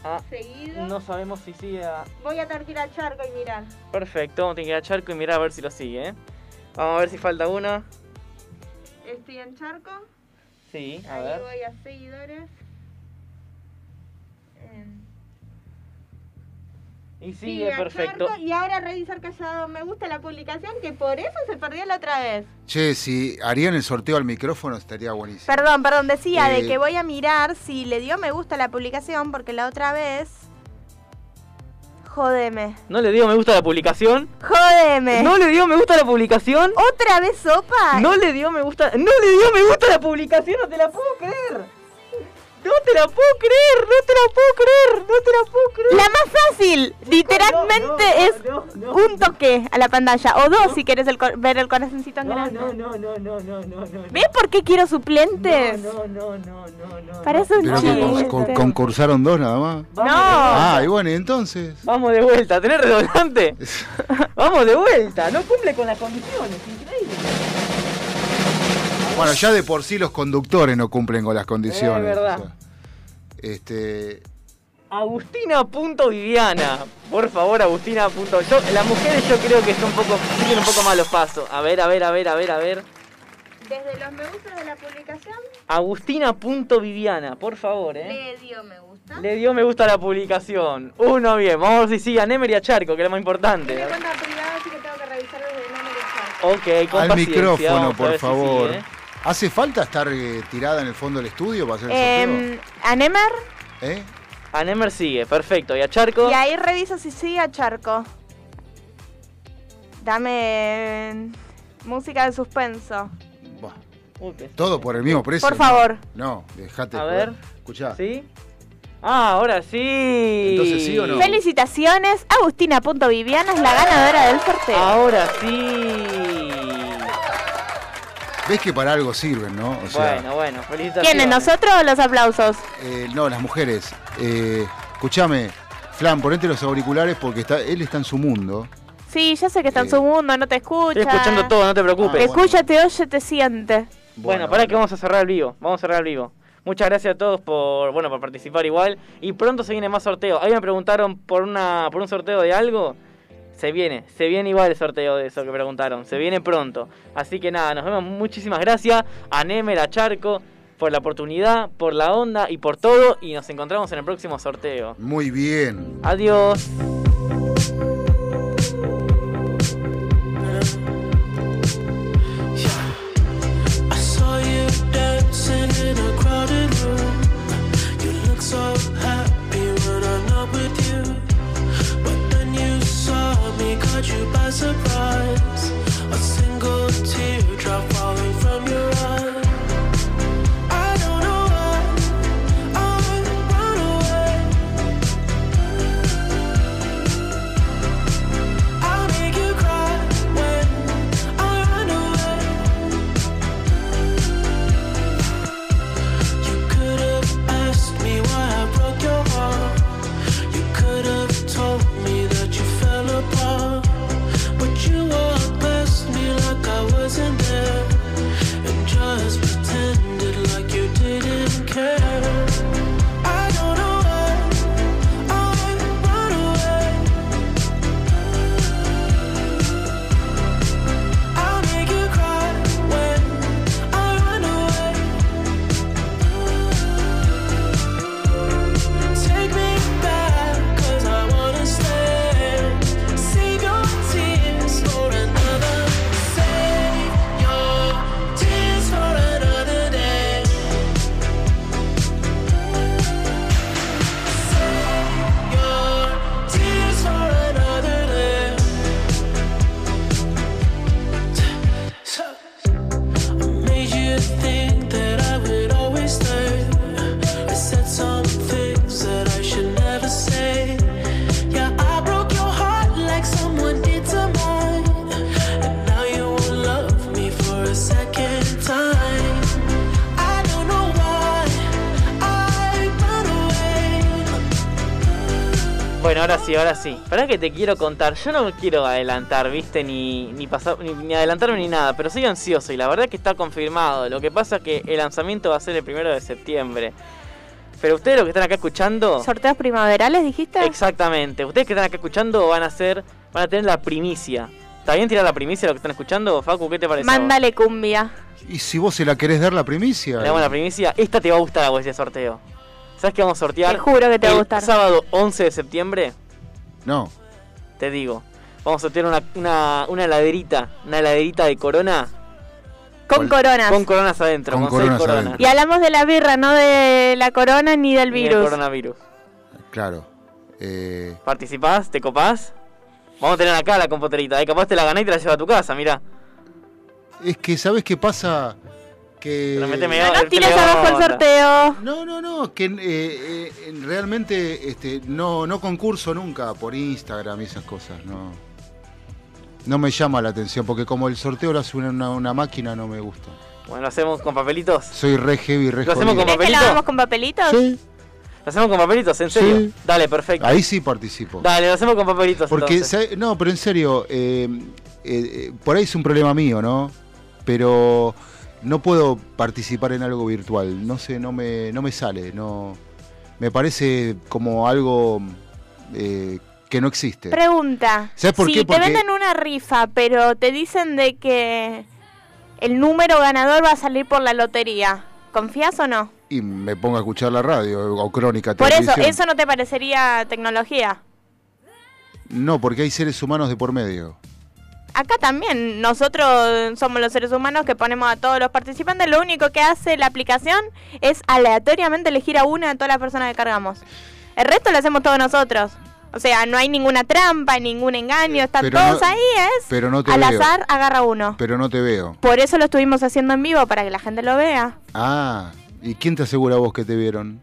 Ah, Seguido. no sabemos si sigue a... Voy a tener que ir a Charco y mirar. Perfecto, vamos a tener que ir a Charco y mirar a ver si lo sigue, ¿eh? Vamos a ver si falta uno. Estoy en Charco. Sí, a Ahí ver. voy a seguidores. Y Sí, sigue, a perfecto. Charco, y ahora revisar dado me gusta la publicación, que por eso se perdió la otra vez. Che, si harían el sorteo al micrófono estaría buenísimo. Perdón, perdón, decía Eh, de que voy a mirar si le dio me gusta a la publicación, porque la otra vez. Jódeme. ¿No le dio me gusta a la publicación? Jódeme. ¿No le dio me gusta a la publicación? ¿Otra vez sopa? ¿No le dio me gusta? ¡No le dio me gusta a la publicación! ¡No te la puedo creer! ¡No te la puedo creer! ¡No te la puedo creer! ¡No te la puedo creer! La más fácil, literalmente, es un toque a la pantalla. O dos si quieres el ver el corazoncito en grande. No, no, no, no, no, no, no. ¿Ves por qué quiero suplentes? No, no, no, no, no. Para eso con- chiste. con- concursaron dos nada más. No. Ah, y bueno, y entonces. Vamos de vuelta, ¿tenés redundante? Vamos de vuelta, no cumple con las condiciones, increíble. Bueno, ya de por sí los conductores no cumplen con las condiciones. Es verdad. o sea, este. Agustina.viviana. Por favor, Agustina. punto- Yo, las mujeres yo creo que son un poco, siguen un poco más los pasos. A ver, a ver, a ver, a ver, a ver. Desde los me gusta de la publicación, Agustina.viviana, por favor, eh. le dio me gusta. Le dio me gusta a la publicación. Uno bien, vamos a ver si sigue a Nemer y a Charco, que es lo más importante. mi cuenta privada, así que tengo que revisar desde el nombre de Charco. Ok, con Al paciencia, micrófono, por si favor. sigue, eh. ¿Hace falta estar eh, tirada en el fondo del estudio para hacer el Eh, a Nemer, sorteo? ¿Eh? A Nemer sigue, perfecto. ¿Y a Charco? y ahí reviso si sigue a Charco. Dame eh, música de suspenso. Buah, Uy, qué- Todo por el mismo precio. Por favor. No, dejate. A ver. Escuchá. ¿Sí? Ah, ahora sí. Entonces, ¿sí o no? Felicitaciones, Agustina.viviana es la ganadora del sorteo. Ahora sí. Ves que para algo sirven, ¿no? O sea, bueno, bueno, felicitaciones. ¿Quiénes, nosotros o los aplausos? eh, no, las mujeres. Eh, escúchame, Flan, ponete los auriculares porque está, él está en su mundo. Sí, ya sé que está en su mundo, no te escucha. Estoy escuchando todo, no te preocupes. Te escucha, te oye, te siente. Bueno, para que vamos a cerrar el vivo. Vamos a cerrar el vivo. Muchas gracias a todos por, bueno, por participar igual. Y pronto se viene más sorteo. Ahí me preguntaron por una, por un sorteo de algo. Se viene, se viene igual el sorteo de eso que preguntaron. Se viene pronto. Así que nada, nos vemos. Muchísimas gracias a Nemer, a Charco, por la oportunidad, por la onda y por todo. Y nos encontramos en el próximo sorteo. Muy bien. Adiós. So happy when I'm not with you. Caught you by surprise. A single teardrop que te quiero contar, yo no quiero adelantar, viste, ni, ni pasar, ni, ni adelantarme ni nada, pero soy ansioso y la verdad que está confirmado. Lo que pasa es que el lanzamiento va a ser el primero de septiembre. Pero ustedes los que están acá escuchando. ¿Sorteos primaverales dijiste? Exactamente. Ustedes que están acá escuchando van a hacer, van a tener la primicia. ¿Está bien tirar la primicia lo que están escuchando? Facu, ¿qué te parece? Mándale cumbia. Y si vos se la querés dar la primicia. Le damos la primicia. Esta te va a gustar a vos ese sorteo. ¿Sabes qué vamos a sortear? Te juro que te va a gustar. Sábado 11 de septiembre, No. te digo. Vamos a sortear una, una, una heladerita. Una heladerita de corona. Con coronas. Con coronas adentro. Con coronas coronas. adentro. Y hablamos de la birra, no de la corona ni del Ni virus. coronavirus. Claro. Eh, ¿Participás? ¿Te copás? Vamos a tener acá la compoterita. ¿eh? Capaz te la ganás y te la llevas a tu casa, mira. es que, ¿sabes qué pasa? Que. No metele tires abajo el sorteo. No, no, no, que eh, eh, realmente este, no, no concurso nunca por Instagram y esas cosas, no. No me llama la atención, porque como el sorteo lo hace una, una máquina, no me gusta. Bueno, ¿lo hacemos con papelitos? Soy re heavy, re ¿Lo hacemos jodido. con ¿Querés que lo hagamos con papelitos? Sí, ¿Lo hacemos con papelitos? ¿En serio? Sí. Dale, perfecto. ahí sí participo. Dale, lo hacemos con papelitos Porque, no, pero en serio, eh, eh, eh, por ahí es un problema mío, ¿no? Pero no puedo participar en algo virtual. No sé, no me, no me sale. No, me parece como algo eh, que no existe. Pregunta. ¿Sabes por si qué? te Porque- venden una rifa, pero te dicen de que el número ganador va a salir por la lotería, ¿confías o no? Y me pongo a escuchar la radio o crónica Por eso. ¿eso no te parecería tecnología? No, porque hay seres humanos de por medio. Acá también, nosotros somos los seres humanos que ponemos a todos los participantes, lo único que hace la aplicación es aleatoriamente elegir a una de todas las personas que cargamos. El resto lo hacemos todos nosotros. O sea, no hay ninguna trampa, ningún engaño, están Pero todos no- ahí, es Pero no te al veo. azar agarra uno. Pero no te veo. Por eso lo estuvimos haciendo en vivo, para que la gente lo vea. Ah, ¿y quién te asegura vos que te vieron?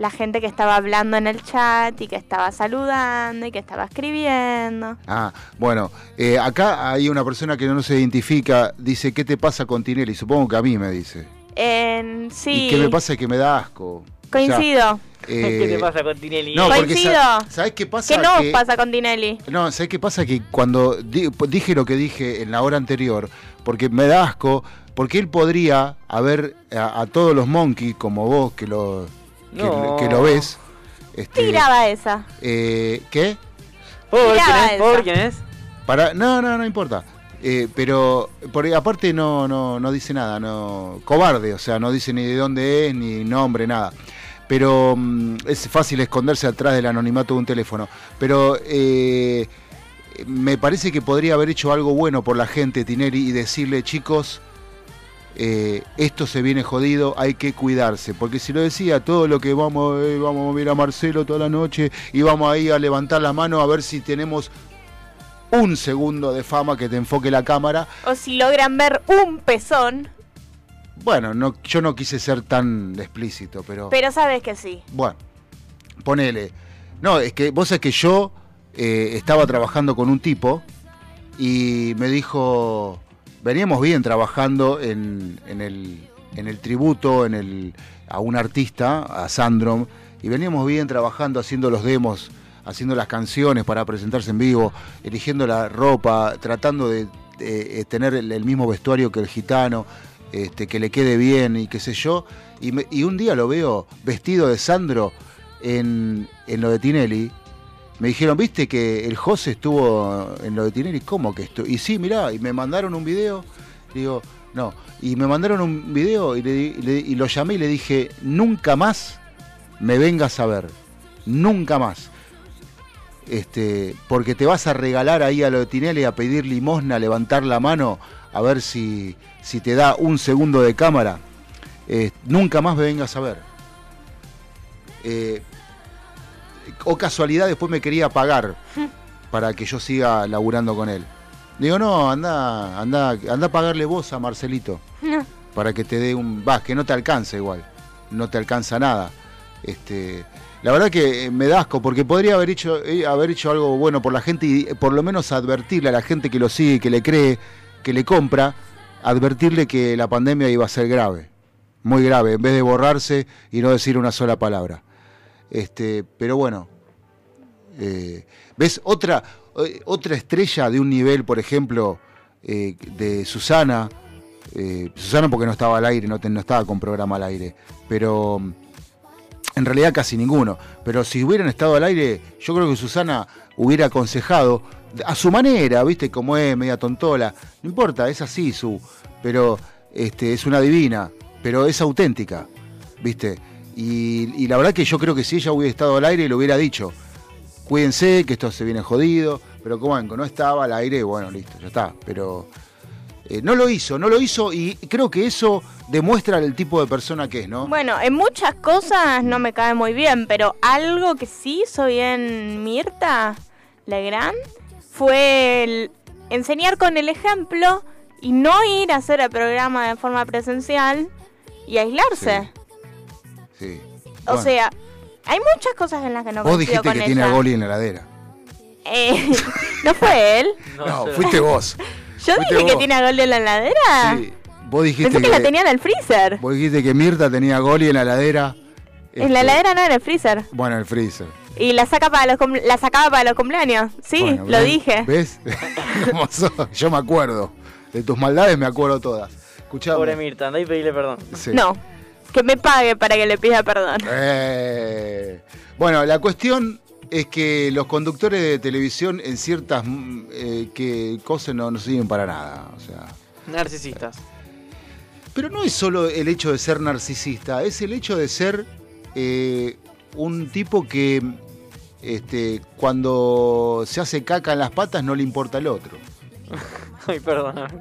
La gente que estaba hablando en el chat y que estaba saludando y que estaba escribiendo. Ah, bueno, eh, acá hay una persona que no se identifica, dice, ¿qué te pasa con Tinelli? Supongo que a mí me dice. En, sí, ¿Y qué me pasa? Que me da asco. O sea, coincido. eh, ¿Qué te pasa con Tinelli? No, Coincido. sa- ¿sabes qué pasa? ¿Qué no Que- pasa con Tinelli? No, ¿sabes qué pasa? Que cuando di- dije lo que dije en la hora anterior, porque me da asco, porque él podría haber a, a todos los monkeys como vos que lo, que, No. que lo ves. Este, Tiraba esa. eh, ¿Qué? ¿Puedo ver quién es? ¿Puedo ver quién es? Para, no, no, no importa. Eh, pero por, aparte no, no, no dice nada, no cobarde, o sea, no dice ni de dónde es, ni nombre, nada. Pero mm, es fácil esconderse atrás del anonimato de un teléfono. Pero eh, me parece que podría haber hecho algo bueno por la gente, Tinelli, y decirle, chicos, eh, esto se viene jodido, hay que cuidarse. Porque si lo decía, todo lo que vamos, eh, vamos a ver a Marcelo toda la noche y vamos ahí a levantar la mano a ver si tenemos un segundo de fama que te enfoque la cámara. O si logran ver un pezón, Bueno, no, yo no quise ser tan explícito, pero, pero sabes que sí. bueno, ponele. No, es que vos sabés que yo eh, estaba trabajando con un tipo y me dijo, veníamos bien trabajando en, el, tributo a un artista, a Sandrom, y veníamos bien trabajando haciendo los demos, haciendo las canciones para presentarse en vivo, eligiendo la ropa, tratando de, eh, tener el, mismo vestuario que el gitano, este, que le quede bien y qué sé yo. Y un día lo veo vestido de Sandro en, en lo de Tinelli. Me dijeron, ¿viste que el José estuvo en lo de Tinelli? ¿Cómo que estuvo? Y sí, mirá, y me mandaron un video. Digo, no. Y me mandaron un video y lo llamé y le dije, nunca más me vengas a ver. Nunca más. Este, porque te vas a regalar ahí a lo de Tinelli a pedir limosna, a levantar la mano, a ver si, si te da un segundo de cámara. Eh, nunca más me vengas a ver. Eh, o casualidad después me quería pagar para que yo siga laburando con él. Digo, no, anda, anda, anda a pagarle vos a Marcelito para que te dé un. Vas, que no te alcanza igual. No te alcanza nada. Este, la verdad que eh, me da asco, porque podría haber hecho, eh, haber hecho algo bueno por la gente y eh, por lo menos advertirle a la gente que lo sigue, que le cree, que le compra, advertirle que la pandemia iba a ser grave. Muy grave, en vez de borrarse y no decir una sola palabra. Este, pero bueno, Eh, ¿Ves otra, eh, otra estrella de un nivel, por ejemplo, eh, de Susana? Susana porque no estaba al aire, no, no estaba con programa al aire, pero mm, en realidad casi ninguno. Pero si hubieran estado al aire, yo creo que Susana hubiera aconsejado a su manera, ¿viste? Como es, media tontola. No importa, es así su. Pero este, es una divina, pero es auténtica, ¿viste? Y, y la verdad que yo creo que si ella hubiera estado al aire, lo hubiera dicho. Cuídense, que esto se viene jodido. Pero como no estaba al aire, bueno, listo, ya está. Pero eh, no lo hizo, no lo hizo y creo que eso demuestra el tipo de persona que es, ¿no? Bueno, en muchas cosas no me cae muy bien, pero algo que sí hizo bien Mirta Legrand fue el enseñar con el ejemplo y no ir a hacer el programa de forma presencial y aislarse. Sí. O Bueno, sea, hay muchas cosas en las que no vos dijiste con que tiene a. Goli en la heladera. Eh, ¿No fue él? No, fuiste vos. ¿Yo Fuiste dije que tiene a Gol en la heladera? Sí, vos dijiste Pensé que, la tenía en el freezer. Vos dijiste que Mirta tenía a Goli en la heladera. En la Este, heladera no, en el freezer. Bueno, en el freezer. Y la saca para los cum- la sacaba para los cumpleaños. Sí, Bueno, lo ¿ves? dije. ¿Ves? ¿Cómo sos? Yo me acuerdo. De tus maldades me acuerdo todas. Escuchame. Pobre Mirta, andá y pedirle perdón. Sí. No, que me pague para que le pida perdón. Eh, Bueno, la cuestión es que los conductores de televisión en ciertas mm, eh, que cosas no, no sirven para nada. O sea, Narcisistas. Pero no es solo el hecho de ser narcisista, es el hecho de ser eh, un tipo que este, cuando se hace caca en las patas no le importa el otro. Ay, perdóname.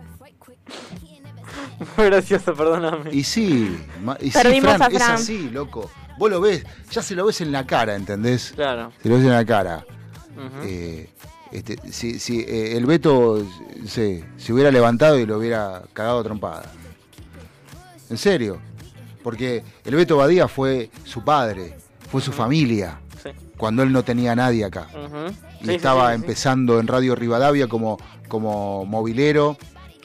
Muy gracioso, perdóname. Y sí, y sí, Perdimos Fran, a es así, loco. Vos lo ves, ya se lo ves en la cara, ¿entendés? Claro. Se lo ves en la cara. Eh, este, si si, eh, el Beto se, se hubiera levantado y lo hubiera cagado a trompada. En serio. Porque el Beto Badía fue su padre, fue su familia, Sí. cuando él no tenía a nadie acá. Y Sí, estaba sí, sí. empezando en Radio Rivadavia como, como movilero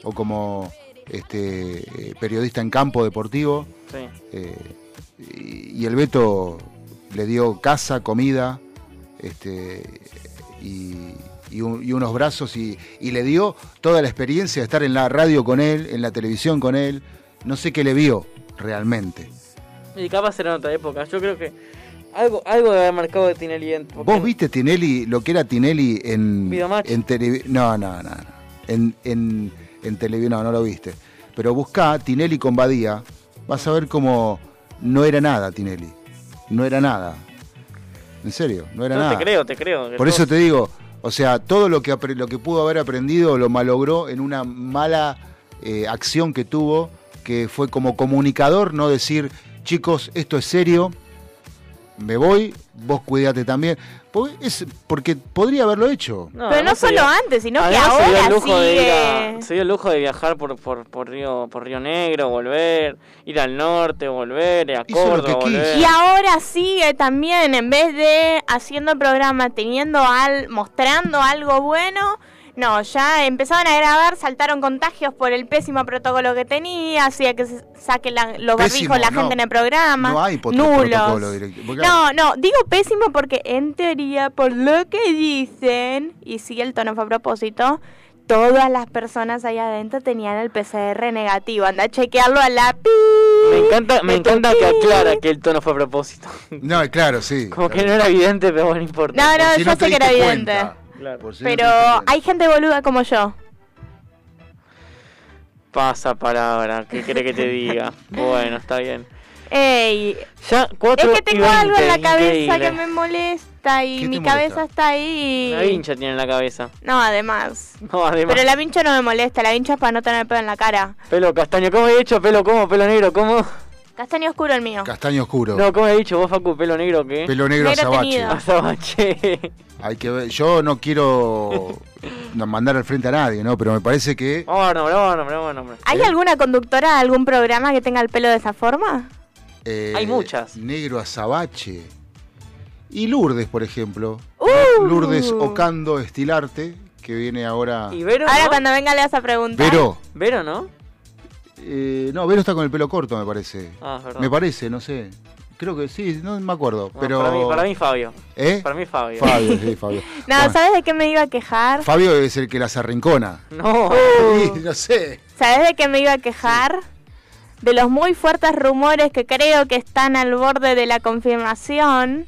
o como este, eh, periodista en campo deportivo. Sí. Eh, y, y el Beto le dio casa, comida, este, y, y un- y unos brazos y, le dio toda la experiencia de estar en la radio con él, en la televisión con él. No sé qué le vio realmente. Y capaz era en otra época. Yo creo que algo, algo debe haber marcado de Tinelli. en- ¿Vos viste Tinelli, lo que era Tinelli en, Videomatch. en? No, no, no. no. En, en, en televisión, no, no lo viste. Pero buscá Tinelli con Badía, vas a ver cómo no era nada Tinelli. No era nada. En serio, no era No, nada. te creo, te creo. Por todo- eso te digo, o sea, todo lo que, lo que pudo haber aprendido lo malogró en una mala eh, acción que tuvo, que fue como comunicador, no decir, chicos, esto es serio, me voy, vos cuídate también. Porque, es, porque podría haberlo hecho. Pero no solo dio- antes, sino que además se dio el ahora de ir sigue. a- se dio el lujo de viajar por, por, por Río por Río Negro, volver, ir al norte, volver, a Córdoba, volver. Y ahora sigue también, en vez de haciendo programa, teniendo al, mostrando algo bueno, no, ya empezaron a grabar, saltaron contagios por el pésimo protocolo que tenía, hacía que se saque la- los Pésimo, barbijos la no. gente en el programa. No hay protocolo directo. No, no, digo pésimo porque en teoría, por lo que dicen, y sí el tono fue a propósito, todas las personas ahí adentro tenían el PCR negativo. Anda a chequearlo a la pi. Me encanta, me encanta que aclara que el tono fue a propósito. No, claro, sí. Como que no era evidente, pero bueno, no importa. No, no, si yo no sé que era evidente. cuenta. Claro. Si te Pero hay gente boluda como yo. Pasa palabra, ¿qué quiere que te diga? Bueno, está bien. Ey, Ya, 4 es que tengo algo en la cabeza increíble. que me molesta y ¿Qué mi molesta? cabeza está ahí. Una vincha tiene en la cabeza. No, además. No, además. Pero la vincha no me molesta, la vincha es para no tener pelo en la cara. Pelo castaño, ¿cómo he dicho? ¿Pelo cómo? ¿Pelo negro? ¿Cómo? Castaño oscuro el mío. Castaño oscuro. No, ¿cómo he dicho vos, Facu? ¿Pelo negro qué? Pelo negro Negro azabache. Azabache. Hay que ver. Yo no quiero no mandar al frente a nadie, ¿no? Pero me parece que Bueno, bueno, bueno, bueno, bueno. ¿Hay alguna conductora de algún programa que tenga el pelo de esa forma? Eh, Hay muchas. Negro Azabache. Y Lourdes, por ejemplo. Uh. Lourdes Ocando Estilarte, que viene ahora. ¿Y Vero? Ahora no? cuando venga le vas a preguntar. Vero. Vero, ¿no? Eh, no, Vero está con el pelo corto, me parece. Ah, es verdad. Me parece, no sé. Creo que sí, no me acuerdo. pero... Para mí, para mí Fabio. ¿Eh? Para mí Fabio. Fabio, sí, Fabio. No, Bueno, ¿sabes de qué me iba a quejar? Fabio es el que las arrincona. No. Sí, no sé. ¿Sabes de qué me iba a quejar? De los muy fuertes rumores que creo que están al borde de la confirmación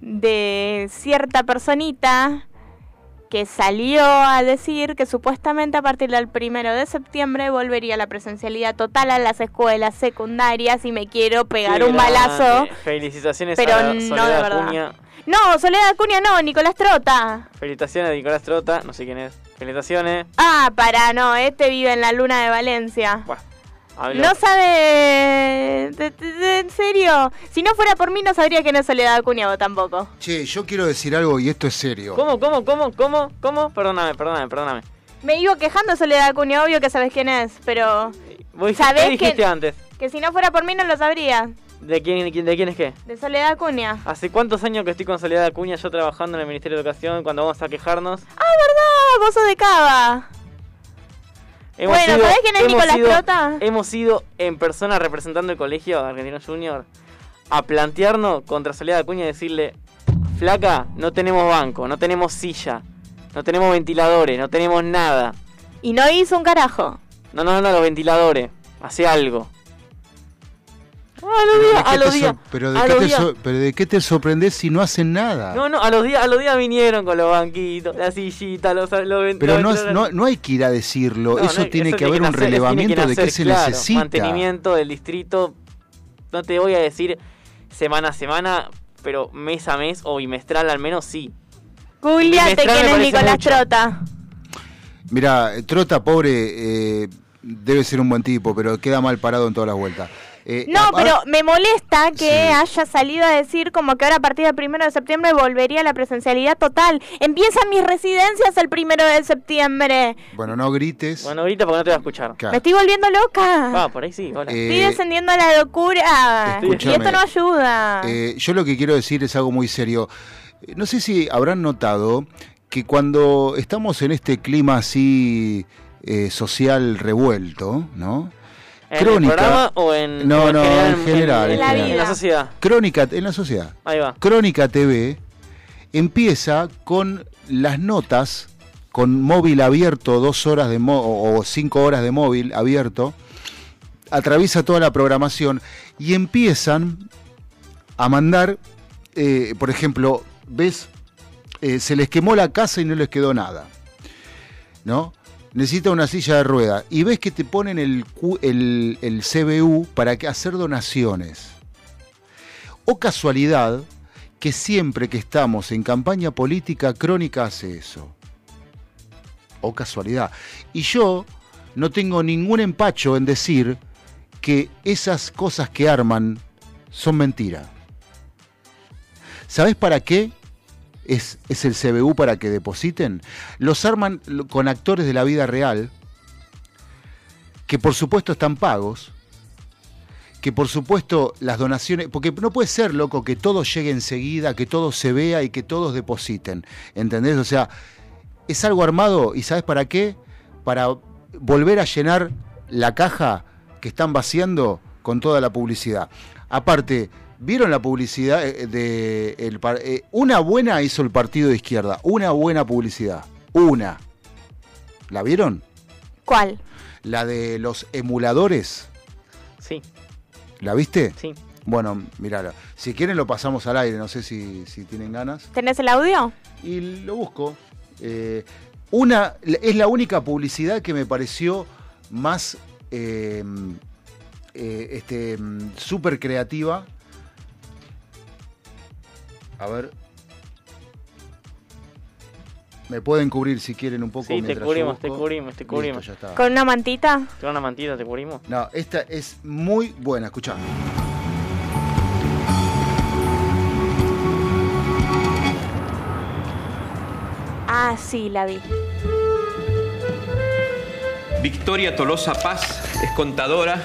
de cierta personita que salió a decir que supuestamente a partir del primero de septiembre volvería la presencialidad total a las escuelas secundarias y me quiero pegar Qué un grande. balazo. Felicitaciones Pero a no de Soledad verdad. Acuña. No, Soledad Acuña no, Nicolás Trota. Felicitaciones a Nicolás Trota, no sé quién es. Felicitaciones. Ah, para, no, este vive en la luna de Valencia. No sabe. de- de- de- en serio. Si no fuera por mí, no sabría que no es Soledad Acuña vos tampoco. Che, yo quiero decir algo y esto es serio. ¿Cómo, cómo, cómo, cómo, cómo? Perdóname, perdóname, perdóname. Me iba quejando Soledad Acuña, obvio que sabes quién es, pero. Vos dijiste, ¿Sabés ¿Qué dijiste que- antes? Que si no fuera por mí, no lo sabría. ¿De quién, de quién, de quién es qué? De Soledad Acuña. ¿Hace cuántos años que estoy con Soledad Acuña yo trabajando en el Ministerio de Educación cuando vamos a quejarnos? Ah, verdad, vos sos de Cava. Bueno, ¿sabés quién es Nicolás ido- Trota? Hemos ido en persona representando el colegio Argentino Junior a plantearnos contra Soledad Acuña y decirle, flaca, no tenemos banco, no tenemos silla, no tenemos ventiladores, no tenemos nada. Y no hizo un carajo. No, no, no, los ventiladores, hace algo. A los Pero días, ¿de a qué los te días, pero, de qué te días. sor- pero de qué te sorprendes si no hacen nada? No, no, a los días, a los días vinieron con los banquitos, la sillita, los, los Pero los no, no, no hay que ir a decirlo, No, eso no, tiene eso que haber un hacer, relevamiento que de qué se claro, necesita. Mantenimiento del distrito, no te voy a decir semana a semana, pero mes a mes o bimestral al menos sí. Me quién es Nicolás mucho. Trota. Mira, Trota, pobre, eh, debe ser un buen tipo, pero queda mal parado en todas las vueltas. Eh, No, a- pero me molesta que haya salido a decir como que ahora a partir del primero de septiembre volvería la presencialidad total. Empiezan mis residencias el primero de septiembre. Bueno, no grites. Bueno, ahorita porque no te voy a escuchar. Claro. Me estoy volviendo loca. Ah, por ahí sí, hola. Eh, Estoy descendiendo a la locura. Y Escúchame. esto no ayuda. Eh, yo lo que quiero decir es algo muy serio. No sé si habrán notado que cuando estamos en este clima así eh, social revuelto, ¿no? ¿En el programa o en, No, en no, general, en general. en, en general. en la sociedad? Crónica en la sociedad. Ahí va. Crónica TV empieza con las notas, con móvil abierto, dos horas de mo- o o cinco horas de móvil abierto, atraviesa toda la programación y empiezan a mandar, eh, por ejemplo, ves, Eh, se les quemó la casa y no les quedó nada, ¿no? Necesita una silla de rueda y ves que te ponen el, el, el CBU para hacer donaciones. O casualidad que siempre que estamos en campaña política, Crónica hace eso. O casualidad. Y yo no tengo ningún empacho en decir que esas cosas que arman son mentira. ¿Sabes para qué es, es el CBU para que depositen? Los arman con actores de la vida real, que por supuesto están pagos, que por supuesto las donaciones, porque no puede ser, loco, que todo llegue enseguida, que todo se vea y que todos depositen, ¿entendés? O sea, es algo armado y ¿sabes para qué? Para volver a llenar la caja que están vaciando con toda la publicidad. Aparte, ¿vieron la publicidad eh, de el par- eh, una buena hizo el partido de izquierda, una buena publicidad, una. ¿La vieron? ¿Cuál? La de los emuladores. Sí. ¿La viste? Sí. Bueno, mirala. Si quieren lo pasamos al aire, no sé si, si tienen ganas. ¿Tenés el audio? Y lo busco. Eh, una, es la única publicidad que me pareció más eh, eh, este, mm, súper creativa. A ver. Me pueden cubrir si quieren un poco. Sí, te cubrimos, te cubrimos, te cubrimos. Listo, ya está. ¿Con una mantita? ¿Te una mantita, te cubrimos? No, esta es muy buena, escuchá. Ah, sí, la vi. Victoria Tolosa Paz es contadora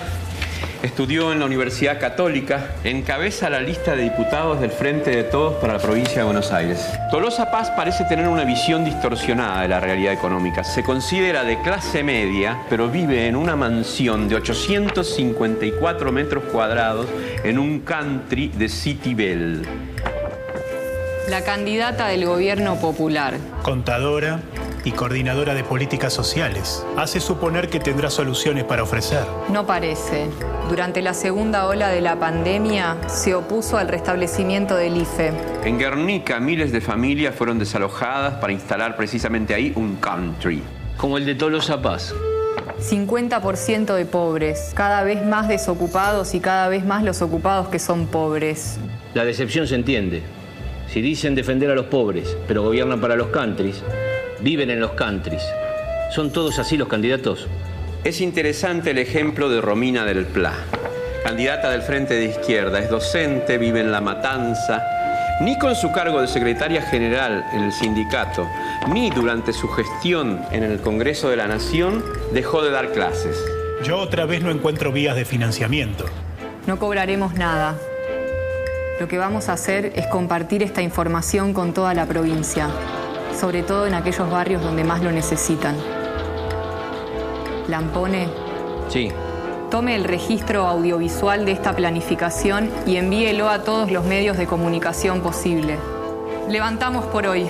Estudió en la Universidad Católica, encabeza la lista de diputados del Frente de Todos para la provincia de Buenos Aires. Tolosa Paz parece tener una visión distorsionada de la realidad económica. Se considera de clase media, pero vive en una mansión de 854 metros cuadrados en un country de City Bell. La candidata del gobierno popular. Contadora y coordinadora de políticas sociales. Hace suponer que tendrá soluciones para ofrecer. No parece. Durante la segunda ola de la pandemia se opuso al restablecimiento del IFE. En Guernica, miles de familias fueron desalojadas para instalar precisamente ahí un country. Como el de Tolosa Paz. 50% de pobres, cada vez más desocupados y cada vez más los ocupados que son pobres. La decepción se entiende. Si dicen defender a los pobres, pero gobiernan para los countries, viven en los countries. ¿Son todos así los candidatos? Es interesante el ejemplo de Romina del Pla, candidata del Frente de Izquierda. Es docente, vive en La Matanza. Ni con su cargo de secretaria general en el sindicato, ni durante su gestión en el Congreso de la Nación, dejó de dar clases. Yo otra vez no encuentro vías de financiamiento. No cobraremos nada. Lo que vamos a hacer es compartir esta información con toda la provincia, sobre todo en aquellos barrios donde más lo necesitan. Lampone, Sí. tome el registro audiovisual de esta planificación y envíelo a todos los medios de comunicación posible. Levantamos por hoy.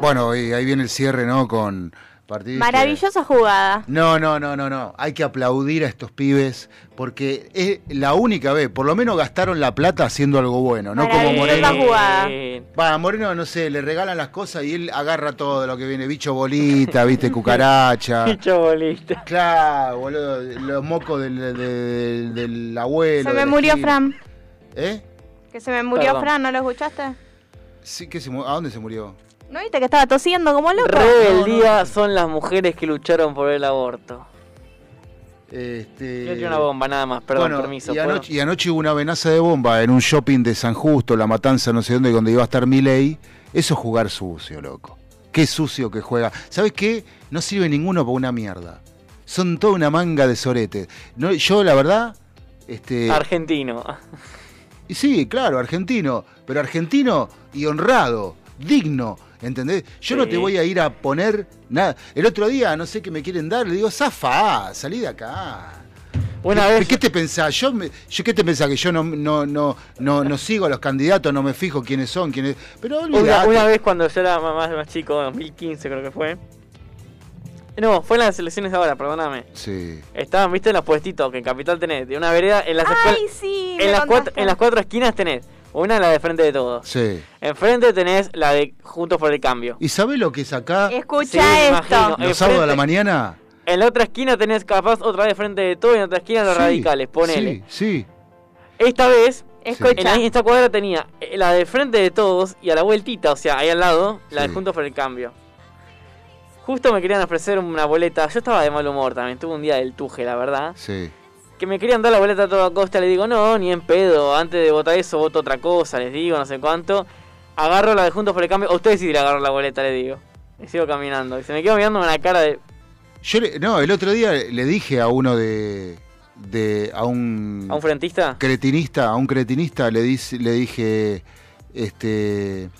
Bueno, y ahí viene el cierre, ¿no? Con Maravillosa jugada. No, no, no, no, no. Hay que aplaudir a estos pibes porque es la única vez, por lo menos gastaron la plata haciendo algo bueno, no como Moreno. jugada. Va, Moreno, no sé, le regalan las cosas y él agarra todo lo que viene, bicho bolita, viste, cucaracha. Bicho bolita. Claro, boludo, los mocos del, del- del abuelo. Se me murió esquina. Fran. ¿Eh? Que se me murió Perdón. Fran, ¿no lo escuchaste? Sí, que se ¿A dónde se murió? ¿No viste que estaba tosiendo como loco? Rebeldía son las mujeres que lucharon por el aborto. Este... Yo tiré una bomba nada más, perdón, Bueno, permiso. Y anoche, y anoche hubo una amenaza de bomba en un shopping de San Justo, La Matanza, no sé dónde, donde iba a estar Milei. Eso es jugar sucio, loco. Qué sucio que juega. ¿Sabes qué? No sirve ninguno para una mierda. Son toda una manga de soretes. No, yo, la verdad, este. Argentino. Y sí, claro, argentino. Pero argentino y honrado, digno. ¿Entendés? Yo no te voy a ir a poner nada. El otro día, no sé qué me quieren dar, le digo, zafa, salí de acá. Una ¿Qué, vez- ¿Qué te pensás? Yo, me- yo ¿Qué te pensás? Que yo no, no, no, no, no sigo a los candidatos, no me fijo quiénes son, quiénes. Pero Una, una vez cuando yo era más, más chico, 2015 creo que fue. No, fue en las elecciones de ahora, perdóname. Sí. Estaban, viste, en los puestitos que en Capital tenés. De una vereda, en las, Ay, sí, en, las cuatro, en las cuatro esquinas tenés. Una la de frente de todos. Sí. Enfrente tenés la de Juntos por el Cambio. ¿Y sabés lo que es acá? Escucha Sí, esto. imagino. Los sábados a la mañana. En la otra esquina tenés capaz otra de frente de todo y en otra esquina los Sí, radicales, ponele. Sí, sí. Esta vez, Escucha. en la- en esta cuadra tenía eh, la de frente de todos y a la vueltita, o sea, ahí al lado, la de. Juntos por el Cambio. Justo me querían ofrecer una boleta. Yo estaba de mal humor también, tuve un día del tuje, la verdad. Sí. Que me querían dar la boleta a toda costa, le digo, no, ni en pedo, antes de votar eso voto otra cosa, les digo, no sé cuánto. Agarro la de Juntos por el Cambio, a ustedes sí le agarro la boleta, le digo. Y sigo caminando. Y se me quedó mirando una cara de... Yo le- no, el otro día le dije a uno de. de a un. ¿A un frentista? cretinista, a un cretinista le, dice, le dije, este,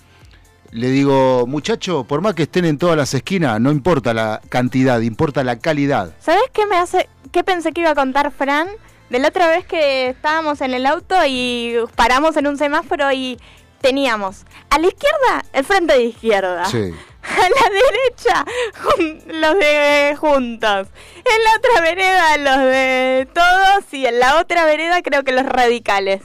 le digo, muchacho, por más que estén en todas las esquinas, no importa la cantidad, importa la calidad. ¿Sabes qué me hace, qué pensé que iba a contar Fran? De la otra vez que estábamos en el auto y paramos en un semáforo y teníamos a la izquierda el frente de izquierda, Sí. a la derecha los de juntos, en la otra vereda los de todos y en la otra vereda creo que los radicales.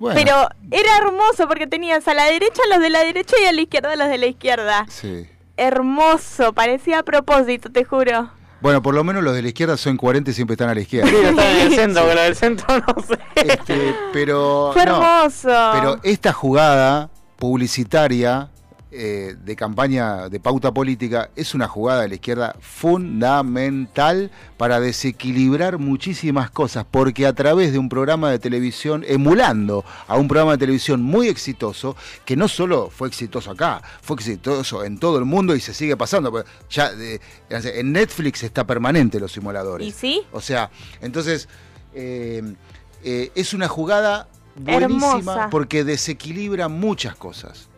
Bueno, Pero era hermoso porque tenías a la derecha los de la derecha y a la izquierda los de la izquierda. sí. Hermoso, parecía a propósito, te juro. Bueno, por lo menos los de la izquierda son 40 y siempre están a la izquierda. Sí, están en el centro, pero del centro no sé. Este, pero Fue no, hermoso. pero esta jugada publicitaria eh, de campaña de pauta política es una jugada de la izquierda fundamental para desequilibrar muchísimas cosas, porque a través de un programa de televisión, emulando a un programa de televisión muy exitoso, que no solo fue exitoso acá, fue exitoso en todo el mundo y se sigue pasando. porque Ya eh, en Netflix está permanente los simuladores. ¿Y sí? O sea, entonces eh, eh, es una jugada buenísima Hermosa. porque desequilibra muchas cosas.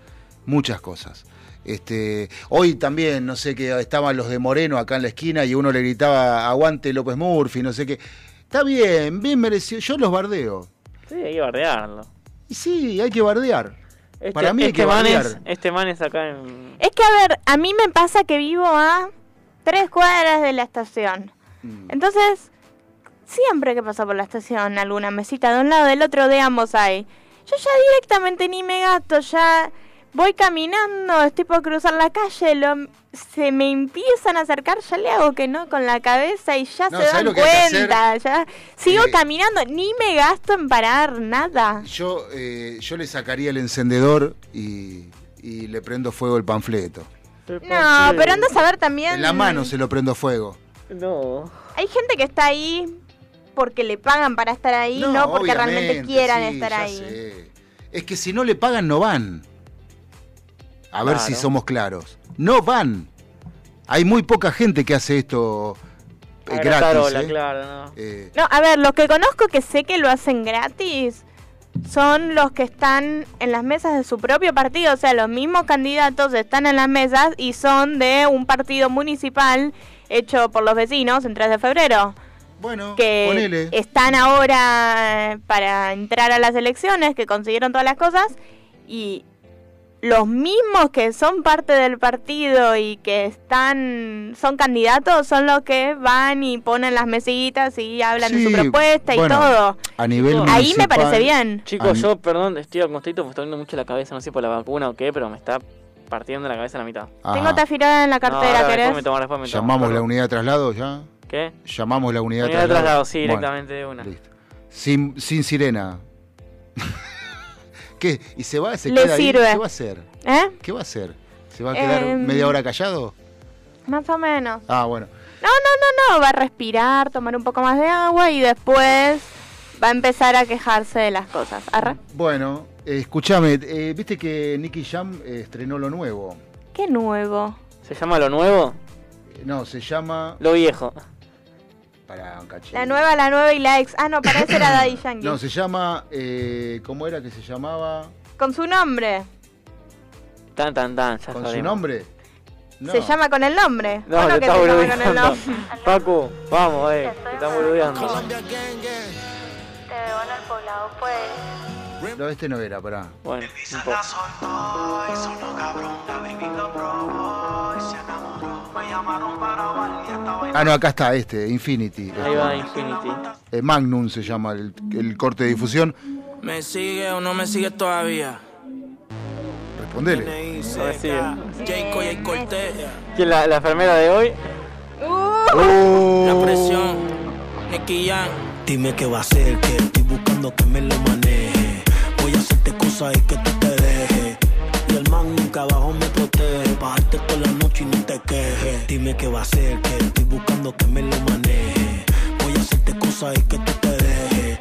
Muchas cosas. Este, hoy también, no sé qué, estaban los de Moreno acá en la esquina y uno le gritaba aguante López Murphy, no sé qué. Está bien, bien merecido. Yo los bardeo. Sí, hay que bardearlo. Y sí, hay que bardear. Este, Para mí hay este que man bardear. es, este man es acá en... Es que, a ver, a mí me pasa que vivo a tres cuadras de la estación. Mm. Entonces, siempre que paso por la estación, alguna mesita de un lado del otro de ambos hay. Yo ya directamente ni me gasto, ya voy caminando, estoy por cruzar la calle, lo- se me empiezan a acercar, ya le hago que no con la cabeza y ya No, se ¿sabes dan cuenta, ya sigo Eh, caminando, ni me gasto en parar nada. Yo, eh, yo le sacaría el encendedor y, y le prendo fuego el panfleto. No, pero anda a saber también... En la mano se lo prendo fuego. No. Hay gente que está ahí porque le pagan para estar ahí, no, porque realmente quieran sí, estar ya ahí. sé. Es que si no le pagan, no van. A ver Claro. si somos claros. No van. Hay muy poca gente que hace esto eh, gratis. ¿eh? claro, no. Eh, No, a ver, los que conozco que sé que lo hacen gratis son los que están en las mesas de su propio partido, o sea, los mismos candidatos están en las mesas y son de un partido municipal hecho por los vecinos en 3 de febrero. Bueno, que ponele. están ahora para entrar a las elecciones, que consiguieron todas las cosas y los mismos que son parte del partido y que están son candidatos son los que van y ponen las mesitas y hablan de Sí, su propuesta bueno, y todo. A nivel Ahí me parece bien. Chicos, yo, perdón, estoy acostito, me está doliendo mucho la cabeza, no sé por la vacuna o qué, pero me está partiendo la cabeza a la mitad. Ajá. Tengo tafirada en la cartera, ¿querés? después me tomo, después me tomo, Llamamos la unidad de traslado ya. ¿Qué? Llamamos la unidad, Unidad de traslado, sí, Bueno, directamente de una. sin, sin sirena. ¿Qué? ¿Y se va? ¿Se Le queda ahí? ¿Qué va a hacer? ¿Eh? ¿Qué va a hacer? ¿Se va a quedar Em, media hora callado? Más o menos. Ah, bueno. No, no, no, no, va a respirar, tomar un poco más de agua y después va a empezar a quejarse de las cosas. Bueno, eh, escúchame, eh, viste que Nicky Jam eh, estrenó lo nuevo. Qué nuevo. ¿Se llama lo nuevo? No, se llama. Lo viejo. Para un cachito. La nueva, la nueva y la ex. Ah, no, para eso era Daddy Yankee. No, se llama. eh, ¿Cómo era que se llamaba? Con su nombre. Tan, tan, tan, ya ¿Con su nombre? No. Se llama con el nombre. No, ¿O te que está se llama con el nombre? Pacu, vamos, eh, te está boludeando. Te veo en el poblado, pues. No, este no era, pará. Bueno, un poco. Ah, no, acá está este, Infinity. Ahí va Infinity. Eh, Magnum se llama el, el corte de difusión. ¿Me sigue o no me sigue todavía? Respondele. Y Cortés. ¿Quién la, la enfermera de hoy? Oh. La presión. Nicky Jam. Dime qué va a hacer, que estoy buscando que me lo maneje. Voy a hacerte cosas y que tú te dejes. Y el man nunca abajo me protege. Bajarte toda la noche y no te quejes. Dime qué va a hacer, que estoy buscando que me lo maneje. Voy a hacerte cosas y que tú te dejes.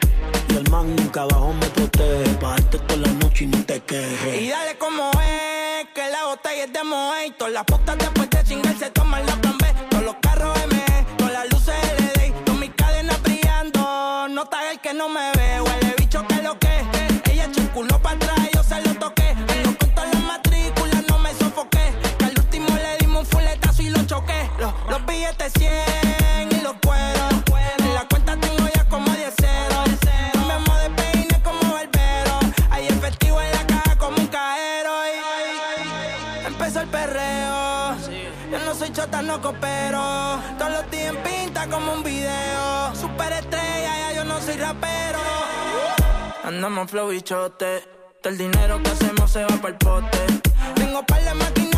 Y el man nunca abajo me protege. Bajarte toda la noche y no te quejes. Y dale como es, que la botella es de Moe todas las putas después de chingar se toman la plan B. Todos los carros ME, Andamos flow bichote. Todo el dinero que hacemos se va para el pote. Tengo par de en el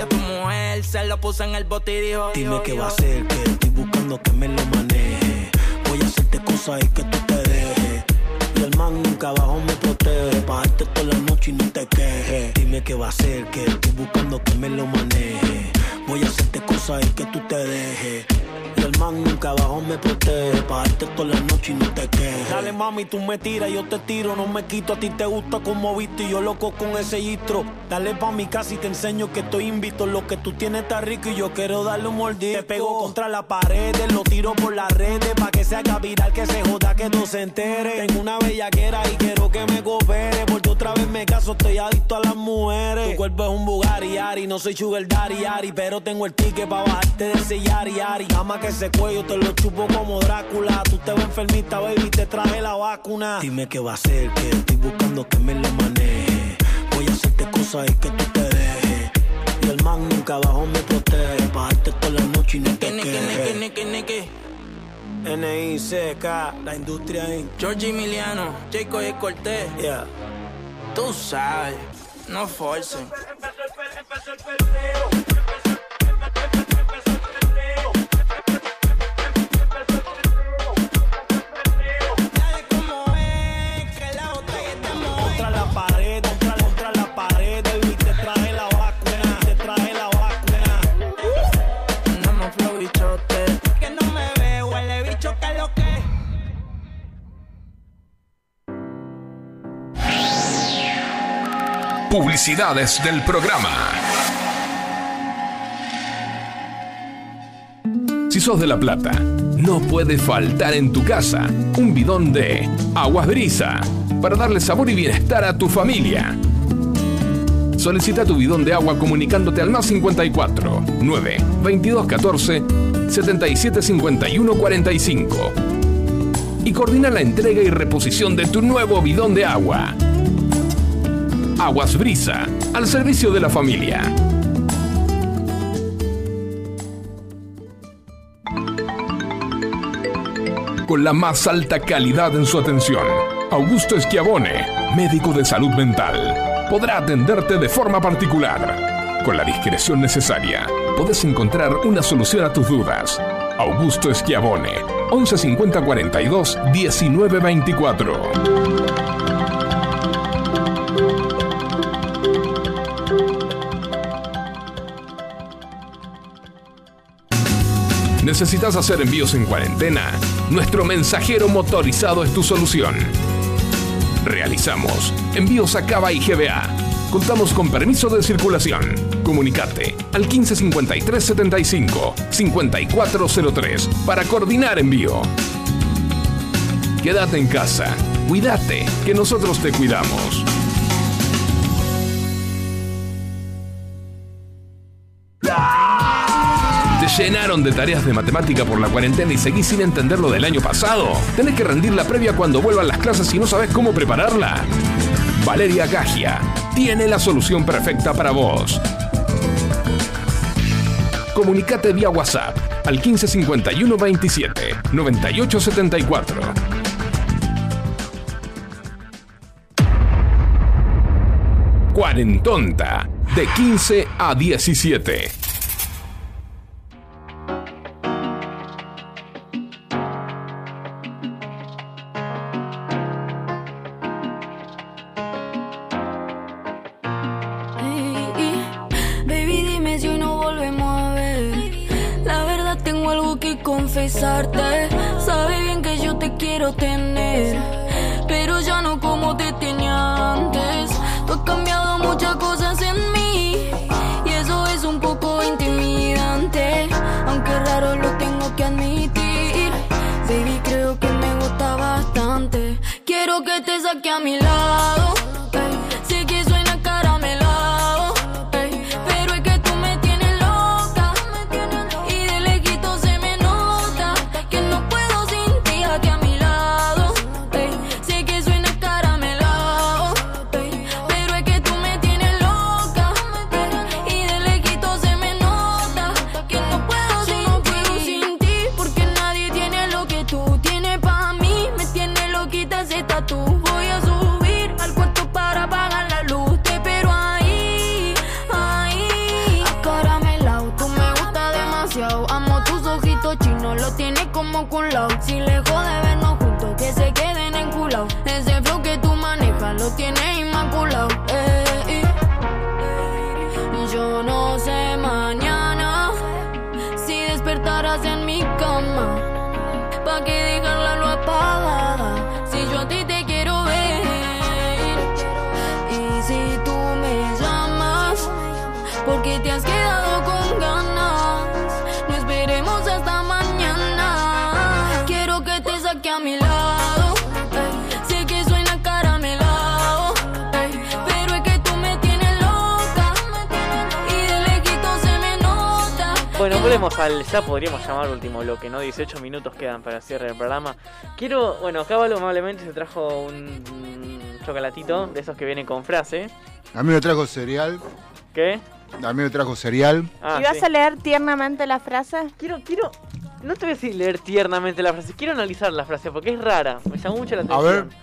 Ya tu mujer se lo puso en el bote y dijo: Dime qué va a hacer, que estoy buscando que me lo maneje. Voy a hacerte cosas y que tú te dejes. Y el man nunca abajo me protege. Bajarte toda la noche y no te quejes. Dime qué va a hacer, que estoy buscando que me lo maneje. Voy a hacerte cosas cosa es que tú te dejes. El man nunca abajo me protege. Pa' toda la noche y no te quejes. Dale mami, tú me tiras, yo te tiro. No me quito, a ti te gusta como viste. Y yo loco con ese gistro. Dale pa' mi casa y te enseño que estoy invito. Lo que tú tienes está rico y yo quiero darle un mordisco. Te pego contra la pared, lo tiro por las redes. Pa' que se haga viral, que se joda, que no se entere. Tengo una bellaquera y quiero que me coopere. Porque otra vez me caso, estoy adicto a las mujeres. Tu cuerpo es un Bugatti, Ari. No soy sugar daddy, Ari. Pero tengo el ticket pa' bajarte de ese yari, Ari. Ama que ese cuello te lo chupo como Drácula. Tú te ves enfermita, baby, te traje la vacuna. Dime qué va a hacer, que estoy buscando que me lo maneje. Voy a hacerte cosas y que tú te dejes. Y el man nunca abajo me protege. Pa' darte toda la noche y no te quejes. N-I-C-K, la industria Inc. George Emiliano, Jacob y Cortés. Yeah. Tú sabes, no forcen. Contra Publicidades del programa. Si sos de La Plata, no puede faltar en tu casa un bidón de Aguas Brisa para darle sabor y bienestar a tu familia. Solicita tu bidón de agua comunicándote al más 54 9 22 14 77 51 45 y coordina la entrega y reposición de tu nuevo bidón de agua. Aguas Brisa, al servicio de la familia. Con la más alta calidad en su atención, Augusto Schiavone, médico de salud mental, podrá atenderte de forma particular. Con la discreción necesaria, puedes encontrar una solución a tus dudas. Augusto Schiavone, 1150 42 1924. ¿Necesitas hacer envíos en cuarentena? Nuestro mensajero motorizado es tu solución. Realizamos envíos a Cava y GBA. Contamos con permiso de circulación. Comunicate al 155375 5403 para coordinar envío. Quédate en casa. Cuídate, que nosotros te cuidamos. Llenaron de tareas de matemática por la cuarentena y seguís sin entender lo del año pasado? ¿Tenés que rendir la previa cuando vuelvan las clases y no sabes cómo prepararla? Valeria Gagia tiene la solución perfecta para vos. Comunicate vía WhatsApp al 1551 27 9874. Cuarentonta, de 15 a 17. Algo que confesarte. Sabes bien que yo te quiero tener, pero ya no como te tenía antes. Tú has cambiado muchas cosas en mí y eso es un poco intimidante, aunque raro lo tengo que admitir. Baby, creo que me gusta bastante. Quiero que te saque a mi lado. Bueno, volvemos al, ya podríamos llamar último bloque, ¿no? 18 minutos quedan para el cierre del programa. Quiero, bueno, Cábalo amablemente se trajo un, un chocolatito de esos que vienen con frase. A mí me trajo cereal. ¿Qué? A mí me trajo cereal. Ah, ¿Y vas sí. a leer tiernamente la frase? Quiero, quiero. No te voy a decir leer tiernamente la frase, quiero analizar la frase porque es rara, me llamó mucho la atención. ver.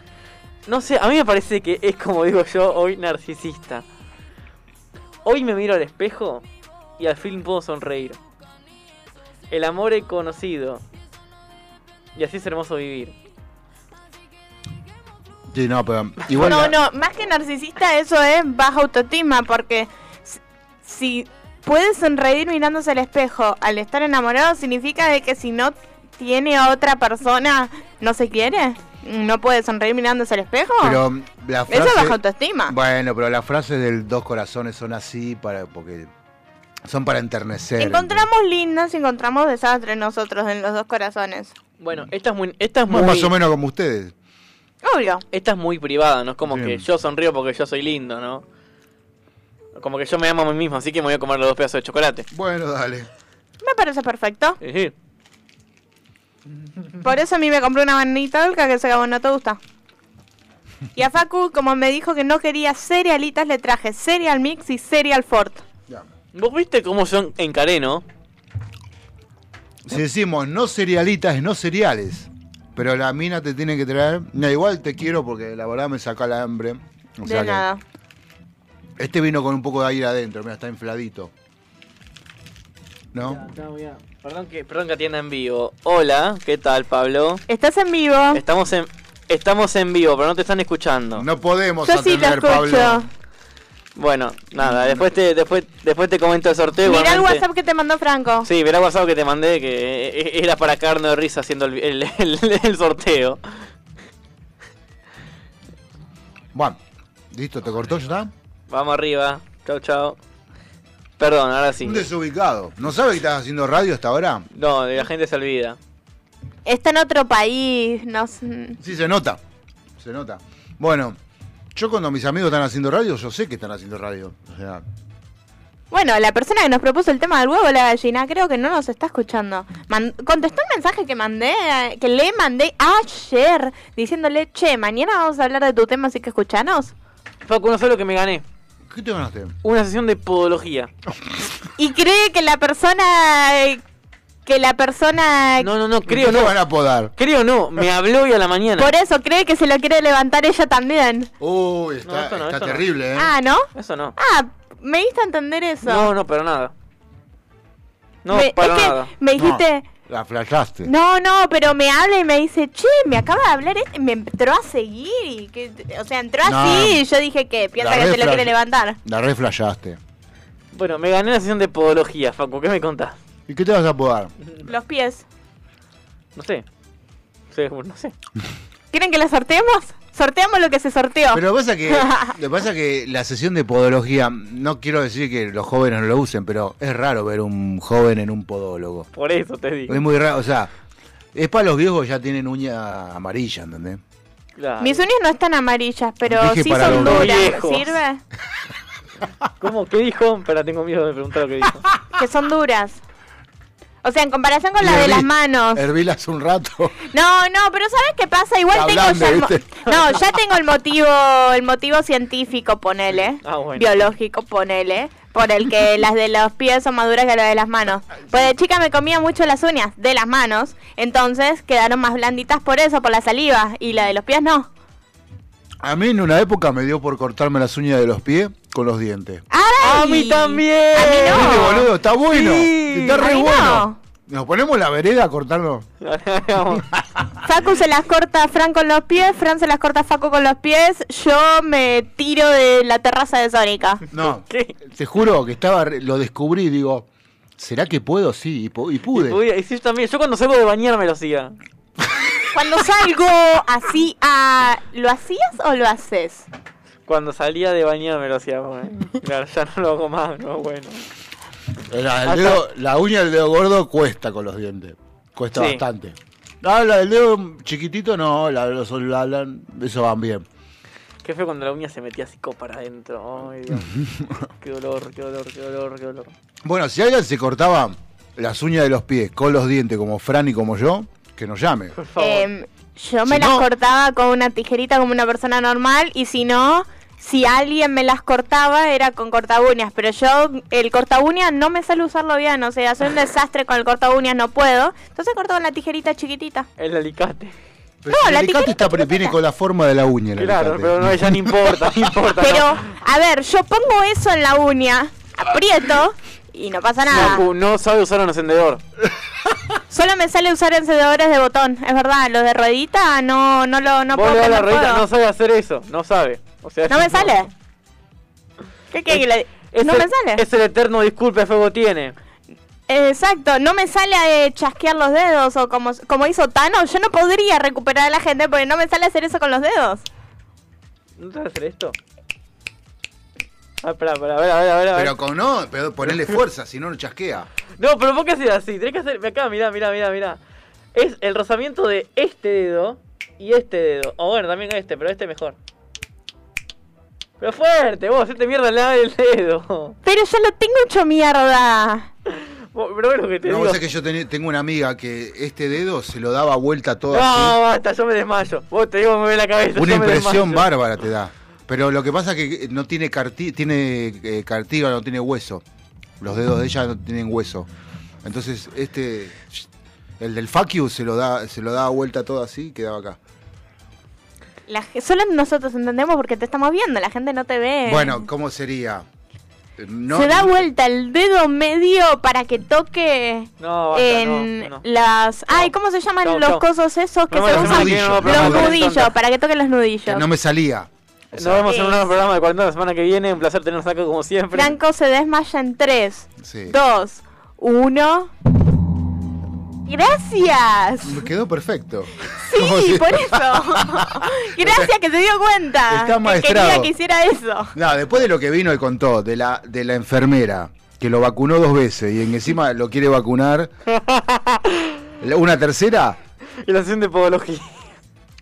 No sé, a mí me parece que es como digo yo, hoy narcisista. Hoy me miro al espejo y al fin puedo sonreír. El amor he conocido. Y así es hermoso vivir. Sí, no, pero igual. no, la- no, más que narcisista eso es baja autoestima, porque si- puedes sonreír mirándose al espejo al estar enamorado, significa de que si no tiene a otra persona, no se quiere. ¿No puede sonreír mirándose al espejo? Pero la frase. Eso es baja autoestima. Bueno, pero las frases del dos corazones son así para porque son para enternecer. Encontramos lindas y encontramos desastres nosotros en los dos corazones. Bueno, esta es muy. Esta es muy Más o menos como ustedes. Obvio. Esta es muy privada, no es como que yo sonrío porque yo soy lindo, ¿no? Como que yo me amo a mí mismo, así que me voy a comer los dos pedazos de chocolate. Bueno, dale. Me parece perfecto. Sí, sí. Por eso a mí me compré una manita alca que sé que a vos no te gusta. Y a Facu, como me dijo que no quería cerealitas, le traje cereal mix y cereal fort. Vos viste cómo yo encaré, ¿no? Si decimos no cerealitas, es no cereales. Pero la mina te tiene que traer. No, igual te quiero porque la verdad me saca la hambre. O De sea que nada. Este vino con un poco de aire adentro, mira, está infladito. ¿No? Perdón que, perdón que atienda en vivo. Hola, ¿qué tal, Pablo? ¿Estás en vivo? Estamos en, estamos en vivo, pero no te están escuchando. No podemos Yo sí te atender, escucho. Pablo. Bueno, nada, después te, después, después te comento el sorteo. Mirá el. WhatsApp que te mandó Franco. Sí, verá el WhatsApp que te mandé, que eh, era para caernos de risa haciendo el, el- el- el sorteo. Bueno, listo, ¿te cortó ya? Vamos arriba. Chau, chau. Perdón, ahora sí. Un desubicado. ¿No sabe que estás haciendo radio hasta ahora? No, la gente se olvida. Está en otro país. No sé. Sí, se nota. Se nota. Bueno, yo cuando mis amigos están haciendo radio, yo sé que están haciendo radio. O sea, Bueno, la persona que nos propuso el tema del huevo, la gallina, creo que no nos está escuchando. Man- contestó un mensaje que mandé, eh, que le mandé ayer, diciéndole, che, mañana vamos a hablar de tu tema, así que escuchanos. Facu, no sé lo que me gané. ¿qué te ganaste? Una sesión de podología. Y cree que la persona... Que la persona... No, no, no, creo ¿Qué te no. van a podar? Creo no, me habló hoy a la mañana. Por eso cree que se lo quiere levantar ella también. Uy, está, No, esto no, está esto no. terrible, ¿eh? Ah, ¿no? Eso no. Ah, me diste a entender eso. No, no, pero nada. No, Me- para es que me dijiste... La flashaste. No, no, pero me habla y me dice, che, me acaba de hablar este, me entró a seguir y que, o sea, entró No. así y yo dije que piensa La que se lo quiere levantar. La re flashaste. Bueno, me gané una sesión de podología, Facu. ¿Qué me contás? ¿Y qué te vas a podar? Los pies. No sé. Sí, no sé. ¿Quieren que la sorteemos? Sorteamos lo que se sorteó. Pero pasa que, lo que pasa que la sesión de podología, no quiero decir que los jóvenes no lo usen, pero es raro ver un joven en un podólogo. Por eso te digo. Es muy raro, o sea, es para los viejos que ya tienen uña amarilla, ¿entendés? Claro. Mis uñas no están amarillas, pero Dije sí son duras. ¿Sirve? ¿Cómo? ¿Qué dijo? Pero tengo miedo de preguntar lo que dijo. Que son duras. O sea, en comparación con Y la de herví- las manos. Hervila hace un rato. No, no, pero ¿sabes qué pasa? Igual Está tengo ya el mo- ¿viste? No, ya tengo el motivo, el motivo científico, ponele. Ah, bueno. Biológico, ponele. Por el que las de los pies son más duras que las de las manos. Pues de chica me comía mucho las uñas de las manos. Entonces quedaron más blanditas por eso, por la saliva. Y la de los pies no. A mí en una época me dio por cortarme las uñas de los pies con los dientes. ¡Ay! ¡A mí también! A mí no. ¿Viste, boludo? Está bueno. Está re bueno. no. Nos ponemos la vereda a cortarlo. Facu se las corta a Fran con los pies, Fran se las corta a Facu con los pies. Yo me tiro de la terraza de Sónica. No, te juro que estaba, lo descubrí, digo, ¿Será que puedo? Sí, y, pu- y pude. Y, pude- y sí, yo también. Yo cuando salgo de bañar me lo hacía. Cuando salgo así a... ¿Lo hacías o lo haces? Cuando salía de bañar me lo hacía. bueno. Claro, ya no lo hago más, no, bueno. La, el Hasta- dedo- la uña del dedo gordo cuesta con los dientes. Cuesta Sí. bastante. No, la del dedo chiquitito no, la de los la- la- eso van bien. Qué fue cuando la uña se metía así como para adentro. Ay, Dios. qué dolor, qué dolor, qué dolor, qué dolor. Bueno, si alguien se cortaba las uñas de los pies con los dientes como Fran y como yo, que nos llame. Em, yo me Si las no- cortaba con una tijerita como una persona normal y si no, si alguien me las cortaba era con corta uñas, pero yo el corta uñas no me sale usarlo bien, o sea, soy un desastre con el corta uñas, no puedo. Entonces corto con la tijerita chiquitita. El alicate. Pero No, el la alicate tijerita está, viene con la forma de la uña. el Claro, alicate. pero no, ya no importa, no importa. Pero, no. a ver, yo pongo eso en la uña, aprieto y no pasa nada. No, no sabe usar un encendedor. Solo me sale usar encendedores de botón, es verdad, los de ruedita no no lo no Vos puedo le das la ruedita, no sabe hacer eso, no sabe. O sea, No me sale. ¿Qué quiere que le- Es No el- me sale. Es el eterno disculpe fuego tiene. Exacto, no me sale a chasquear los dedos o como, como hizo Thanos. Yo no podría recuperar a la gente porque no me sale hacer eso con los dedos. ¿No sabes hacer esto? Ah, espera, espera, a ver, a ver, a ver. Pero con no, pero ponerle fuerza, si no, no chasquea. No, pero ¿por qué haces así? Tenés que hacer. Acá, mirá, mirá, mirá, mirá. Es el rozamiento de este dedo y este dedo. O bueno, también este, pero este mejor. Pero fuerte, vos, este mierda le da el dedo. Pero yo lo tengo hecho mierda. Vos- Pero bueno que te No, digo. vos sabés que yo tengo una amiga que este dedo se lo daba vuelta todo No, así. basta, yo me desmayo. Vos te digo, me ve la cabeza. Una yo impresión bárbara te da. Pero lo que pasa es que no tiene carti tiene eh, cartílago, no tiene hueso. Los dedos de ella no tienen hueso. Entonces, este el del fuck se lo da se lo daba vuelta todo así y quedaba acá. La solo nosotros entendemos porque te estamos viendo, la gente no te ve. Bueno, ¿cómo sería? No, Se da vuelta el dedo medio para que toque No, basta, en no, no. las... Ay, ¿cómo se llaman Chau, los chau. cosos esos que No, se los usan? nudillos, Los nudillos, para que toquen los nudillos. no me salía. Nos vemos en un nuevo programa de cuarentena la semana que viene. Un placer tenernos acá como siempre. Franco se desmaya en 3, Sí. 2, 1. Gracias. Me quedó perfecto. Sí, por eso. Gracias que se dio cuenta. Está que maestrado. quería que hiciera eso. No, después de lo que vino y contó, de la, de la enfermera, que lo vacunó dos veces y en encima lo quiere vacunar la- una tercera, Y la sesión de podología.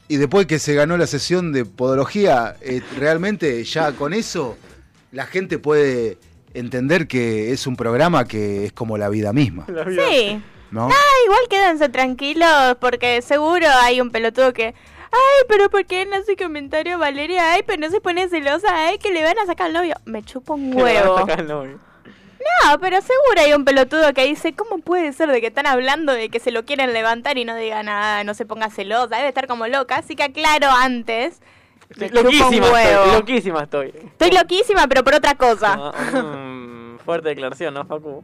y después que se ganó la sesión de podología, eh, realmente ya con eso la gente puede entender que es un programa que es como la vida misma. Sí. ¿No? Ah, igual quédense tranquilos porque seguro hay un pelotudo que... Ay, pero ¿por qué no hace comentario Valeria? Ay, pero no se pone celosa. Ay, que le van a sacar al novio. Me chupa un huevo. sacar novio. No, pero seguro hay un pelotudo que dice, ¿cómo puede ser de que están hablando de que se lo quieren levantar y no diga nada, no se ponga celosa? Debe estar como loca, así que aclaro antes. Un Loquísima estoy, loquísima estoy. Estoy loquísima, pero por otra cosa. Ah, mm, fuerte declaración, ¿no, Facu?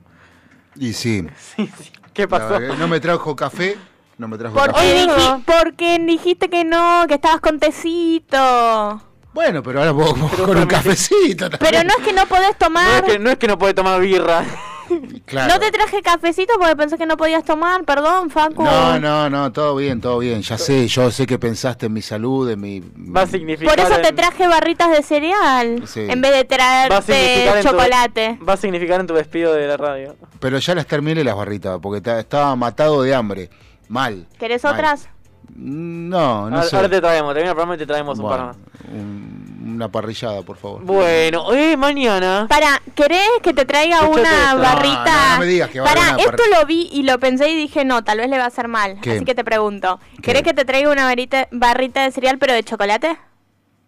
Y sí. ¿Qué pasó? La- no me trajo café, no me trajo Porque, café. diji- porque dijiste que no, que estabas con tecito. Bueno, pero ahora puedo con un cafecito. Pero no es que no podés No es, tomar. que, no es que no puede tomar birra. Claro. No te traje cafecito porque pensé que no podías tomar, perdón, Facu. No, no, no, todo bien, todo bien. Ya sé, yo sé que pensaste en mi salud, en mi... Va a significar. Por eso te traje barritas de cereal Sí. en vez de traerte tu- chocolate. va a significar en tu despido de la radio. Pero ya las terminé las barritas, porque ta- estaba matado de hambre. Mal. ¿Querés Mal. otras? No, no ahora, sé. ahora te traemos, termina el programa y te traemos un par más. un- una parrillada, por favor. Bueno, eh, mañana. Para, ¿querés que te traiga Escuchate una esto. barrita? No, me digas que va a haber Para, una esto par- lo vi y lo pensé y dije, no, tal vez le va a hacer mal. ¿Qué? Así que te pregunto, ¿querés que te traiga una barrita, barrita de cereal pero de chocolate?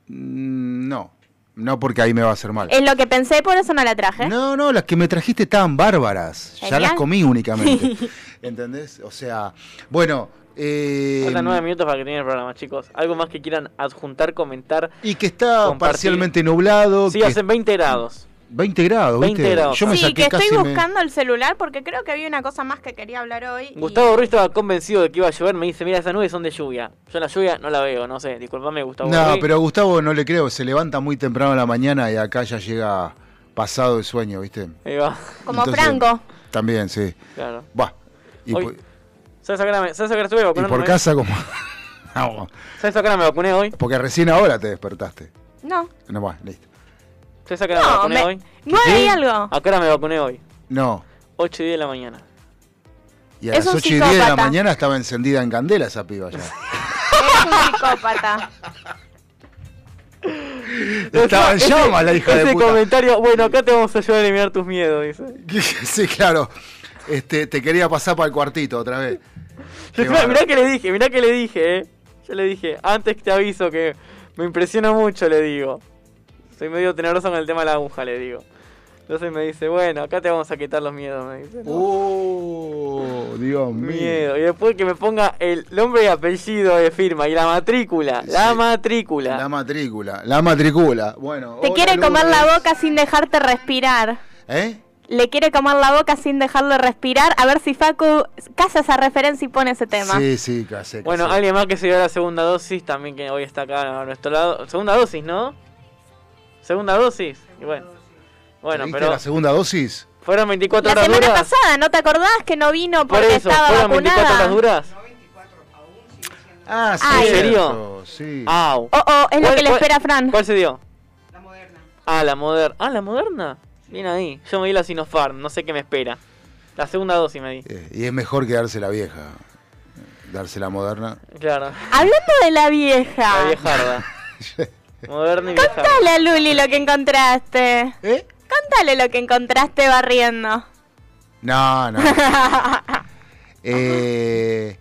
Mm, No, no porque ahí me va a hacer mal. Es lo que pensé, por eso no la traje. No, no, las que me trajiste estaban bárbaras. Ya las comí únicamente. ¿Entendés? O sea, bueno. Eh, Faltan nueve minutos para que termine el programa, chicos. ¿Algo más que quieran adjuntar, comentar? y que está compartir? parcialmente nublado. Sí, que- hacen 20 grados. 20 grados, 20 ¿viste? grados. Yo me sí, saqué que casi. estoy me- buscando el celular porque creo que había una cosa más que quería hablar hoy. y- Gustavo Ruiz estaba convencido de que iba a llover. Me dice, mira, esas nubes son de lluvia. Yo la lluvia no la veo, no sé. Disculpame, Gustavo No, Ruiz. pero a Gustavo no le creo. Se levanta muy temprano a la mañana y acá ya llega pasado el sueño, ¿viste? Ahí va. Como Entonces- Franco. También, sí. Claro. Va. Y, Hoy- por- ¿Sabes a qué hora me, ¿sabes a qué hora estuve y vacunando? por casa como... No, ¿Sabes a qué hora me vacuné hoy? porque recién ahora te despertaste. No. No, va, listo. ¿Sabes a qué hora me No, vacuné me- hoy? nueve y algo. ¿A qué hora me vacuné hoy? No. 8 y 10 de la mañana. Y a Es las un 8 y 10 de la psicópata. mañana estaba encendida en candela esa piba ya. Es un psicópata. Estaba en Ese- llamas la hija de ese puta. comentario, bueno, acá te vamos a ayudar a eliminar tus miedos, dice. sí, claro. Este, te quería pasar para el cuartito otra vez. Qué Mirá, que le dije, mirá que le dije, eh. Yo le dije, antes te aviso que me impresiona mucho, le digo. Soy medio teneroso con el tema de la aguja, le digo. Entonces me dice, bueno, acá te vamos a quitar los miedos, me dice. Oh, Dios mío. Miedo. Y después que me ponga el nombre y apellido de firma y la matrícula. La matrícula. La matrícula. La matrícula. Bueno. Te hola, quiere comer Lourdes. la boca sin dejarte respirar. ¿Eh? Le quiere comer la boca sin dejarlo respirar. A ver si Facu casa esa referencia y pone ese tema. Sí, sí, casi. Bueno, alguien más que se dio la segunda dosis también que hoy está acá a nuestro lado. Segunda dosis, ¿no? Segunda dosis. Y bueno. Bueno, ¿Viste pero la segunda dosis? fueron 24 La horas semana duras. pasada, ¿no te acordás que no vino Por porque eso, estaba fueron 24 horas duras. Ah, Ay. ¿En serio? Sí. Au. Oh, oh, es lo ¿Cuál- que le espera a Fran. ¿Cuál se dio? La moderna. Ah, la moderna. Ah, la moderna. Bien ahí. Yo me di la Sinopharm, no sé qué me espera. La segunda dosis me di. Eh, Y es mejor que darse la vieja. Darse la moderna. Claro. Hablando de la vieja. La viejarda. Moderna y viejarda. Contale a Luli lo que encontraste. ¿Eh? Contale lo que encontraste barriendo. No, no. Eh,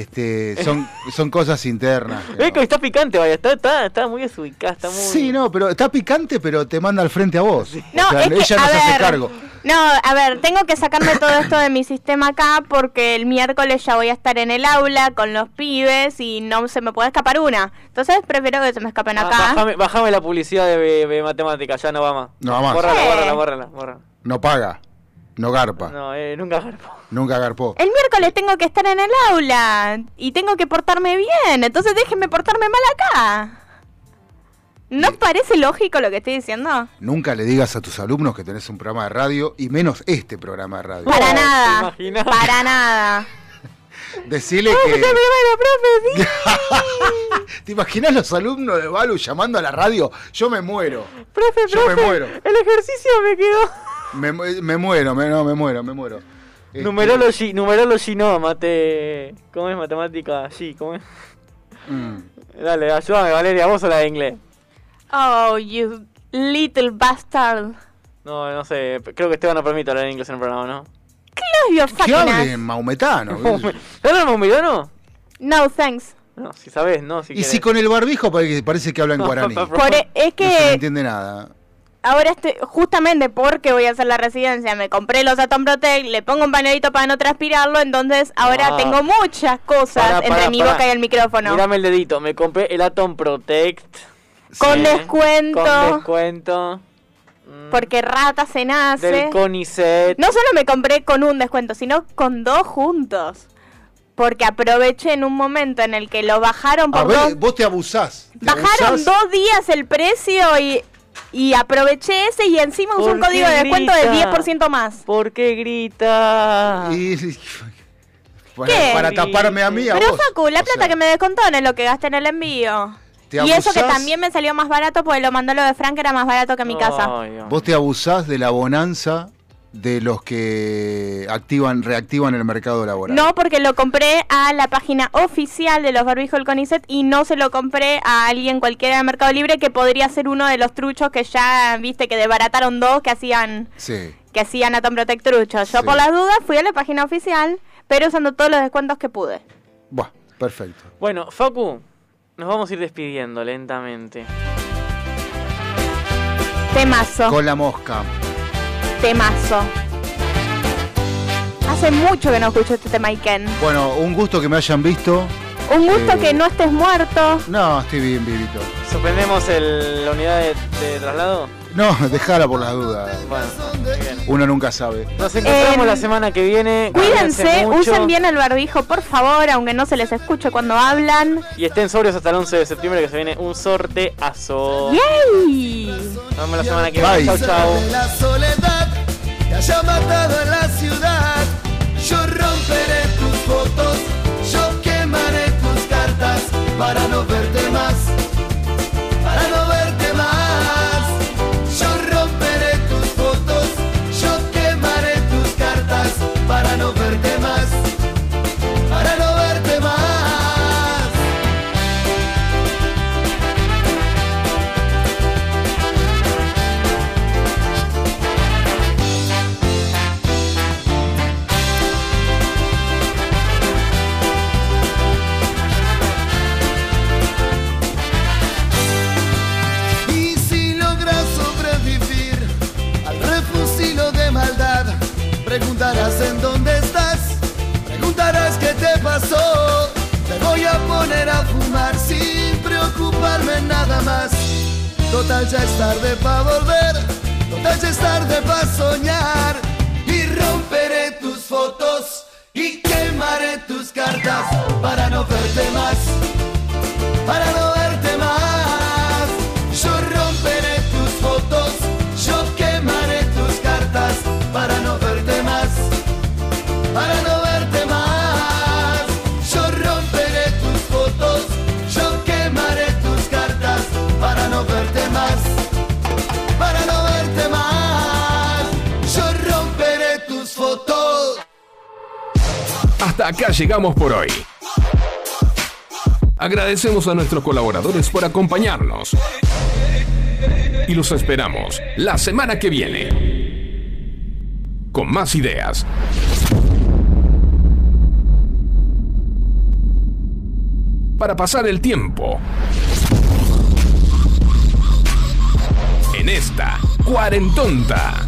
este, son, son cosas internas. Ve que está picante, vaya. Está, está, está muy desubicada. Está muy... Sí, no, pero está picante, pero te manda al frente a vos. No, O sea, es que, ella no a se hace cargo. No, a ver, tengo que sacarme todo esto de mi sistema acá porque el miércoles ya voy a estar en el aula con los pibes y no se me puede escapar una. Entonces prefiero que se me escapen Ah, acá. bajame, bajame la publicidad de, de matemáticas, ya no va más. No va más. Bórrala, Sí. bórrala, bórrala, bórrala. No paga. No garpa. No, eh, nunca garpo. Nunca garpó. El miércoles tengo que estar en el aula y tengo que portarme bien, entonces déjenme portarme mal acá. ¿No os parece lógico lo que estoy diciendo? Nunca le digas a tus alumnos que tenés un programa de radio y menos este programa de radio. Para nada. imaginas? Para nada. Decirle que. ¿Te imaginas los alumnos de Balu llamando a la radio? Yo me muero. Profe, Yo me profe, muero. el ejercicio me quedó. Me muero, me, no, me muero, me muero. Este, Numerology, numerology no, mate. ¿Cómo es matemática? Sí, ¿cómo es? mm. Dale, ayúdame, Valeria, vos o la de inglés. Oh, you little bastard. No, no sé, creo que Esteban no permite hablar en inglés en el programa, ¿no? Close your Que fucking hable ass. en maumetano. ¿Hablan maumillano? No, thanks. No, si sabes, no, si y querés. si con el barbijo parece, parece que habla en guaraní. No Por, e- es que entiende nada. Ahora estoy, justamente porque voy a hacer la residencia, me compré los Atom Protect, le pongo un pañuelito para no transpirarlo, entonces ahora Ah. tengo muchas cosas entre mi boca y el micrófono. Mírame el dedito, me compré el Atom Protect. Con Sí. descuento. Con descuento. Porque rata se nace. Del Conicet. No solo me compré con un descuento, sino con dos juntos. Porque aproveché en un momento en el que lo bajaron A por ver, dos. vos te abusás. te Bajaron abusás. dos días el precio y, y aproveché ese y encima usé ¿Por un código de descuento del grita? 10% más. ¿Por qué grita? Y- para, ¿Qué? para taparme a mí, a Pero vos. Facu, la O plata sea, que me descontó no es lo que gasté en el envío. ¿Te Y eso que también me salió más barato porque lo mandó lo de Frank, era más barato que mi casa. Vos te abusás de la bonanza de los que activan, reactivan el mercado laboral. No, porque lo compré a la página oficial de los barbijos del CONICET y no se lo compré a alguien cualquiera de Mercado Libre que podría ser uno de los truchos que ya viste que desbarataron dos que hacían Sí. que hacían Atom Protect truchos. Yo Sí. por las dudas fui a la página oficial, pero usando todos los descuentos que pude. Buah, perfecto. Bueno, Facu, nos vamos a ir despidiendo lentamente. Temazo, Con la mosca. Temazo. Hace mucho que no escucho este tema Iken. Bueno, un gusto que me hayan visto. Un gusto Eh, que no estés muerto. No, estoy bien, vivito. ¿Suspendemos el- la unidad de, de traslado? No, dejala por las dudas. Bueno, Uno nunca sabe. Nos encontramos em, la semana que viene. Cuídense, usen bien el barbijo, por favor, aunque no se les escuche cuando hablan. Y estén sobrios hasta el 11 de septiembre que se viene un sorteazo. ¡Yay! Nos vemos la semana que viene. Chau, chau. La En dónde estás, preguntarás qué te pasó. Te voy a poner a fumar sin preocuparme nada más. Total ya es tarde para volver, total ya es tarde para soñar. Y romperé tus fotos y quemaré tus cartas para no verte más, Hasta acá llegamos por hoy. Agradecemos a nuestros colaboradores por acompañarnos. Y los esperamos la semana que viene. Con más ideas. Para pasar el tiempo. En esta cuarentonta.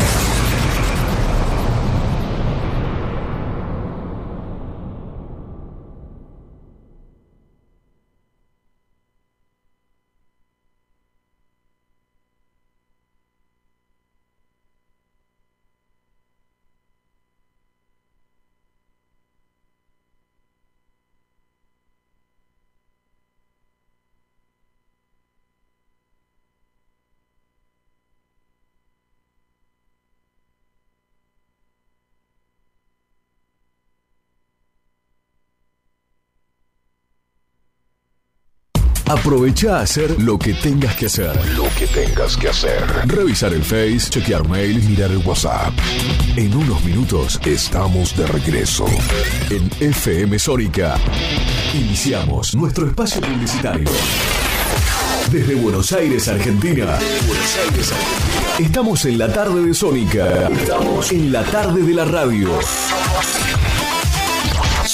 Aprovecha a hacer lo que tengas que hacer. Lo que tengas que hacer. Revisar el Face, chequear mail, mirar el WhatsApp. En unos minutos estamos de regreso. En FM Sónica. Iniciamos nuestro espacio publicitario. Desde Buenos Aires, Argentina. Buenos Aires, Argentina. Estamos en la tarde de Sónica. Estamos en la tarde de la radio.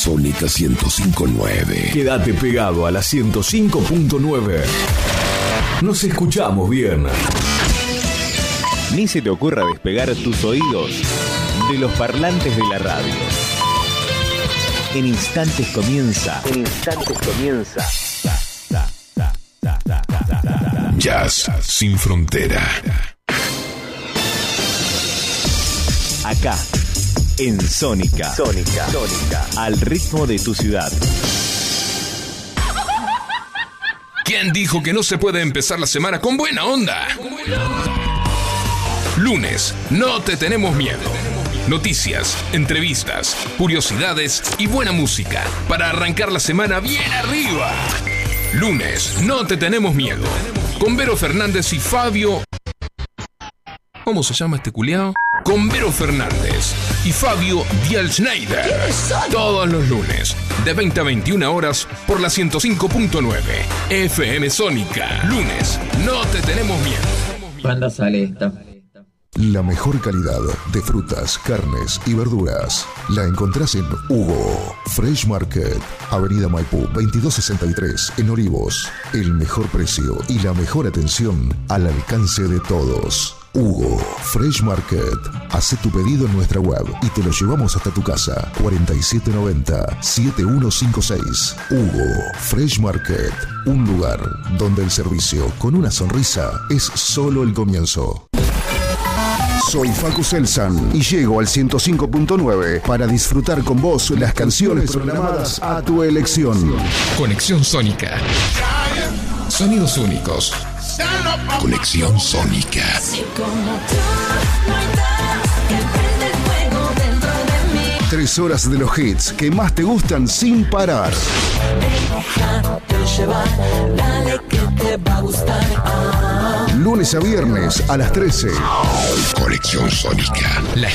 Sónica 1059. Quédate pegado a la 105.9. Nos escuchamos bien. Ni se te ocurra despegar tus oídos de los parlantes de la radio. En instantes comienza. En instantes comienza. Jazz sin frontera. Acá, en Sónica. Sónica. Sónica. Al ritmo de tu ciudad. ¿Quién dijo que no se puede empezar la semana con buena onda? Lunes, no te tenemos miedo. Noticias, entrevistas, curiosidades y buena música para arrancar la semana bien arriba. Lunes, no te tenemos miedo. Con Vero Fernández y Fabio. ¿Cómo se llama este culiao? Con Vero Fernández y Fabio Dial Schneider. Todos los lunes, de 20 a 21 horas, por la 105.9 FM Sónica. Lunes, no te tenemos miedo. ¿Cuándo sale esta? La mejor calidad de frutas, carnes y verduras la encontrás en Hugo Fresh Market, Avenida Maipú 2263 en Olivos. El mejor precio y la mejor atención al alcance de todos. Hugo Fresh Market. Haz tu pedido en nuestra web y te lo llevamos hasta tu casa. 4790-7156. Hugo Fresh Market. Un lugar donde el servicio con una sonrisa es solo el comienzo. Soy Facu Selsan y llego al 105.9 para disfrutar con vos las canciones programadas a tu elección. Conexión Sónica. Sonidos únicos. Conexión Sónica. Tres horas de los hits que más te gustan sin parar. Lunes a viernes a las 13. Conexión Sónica. La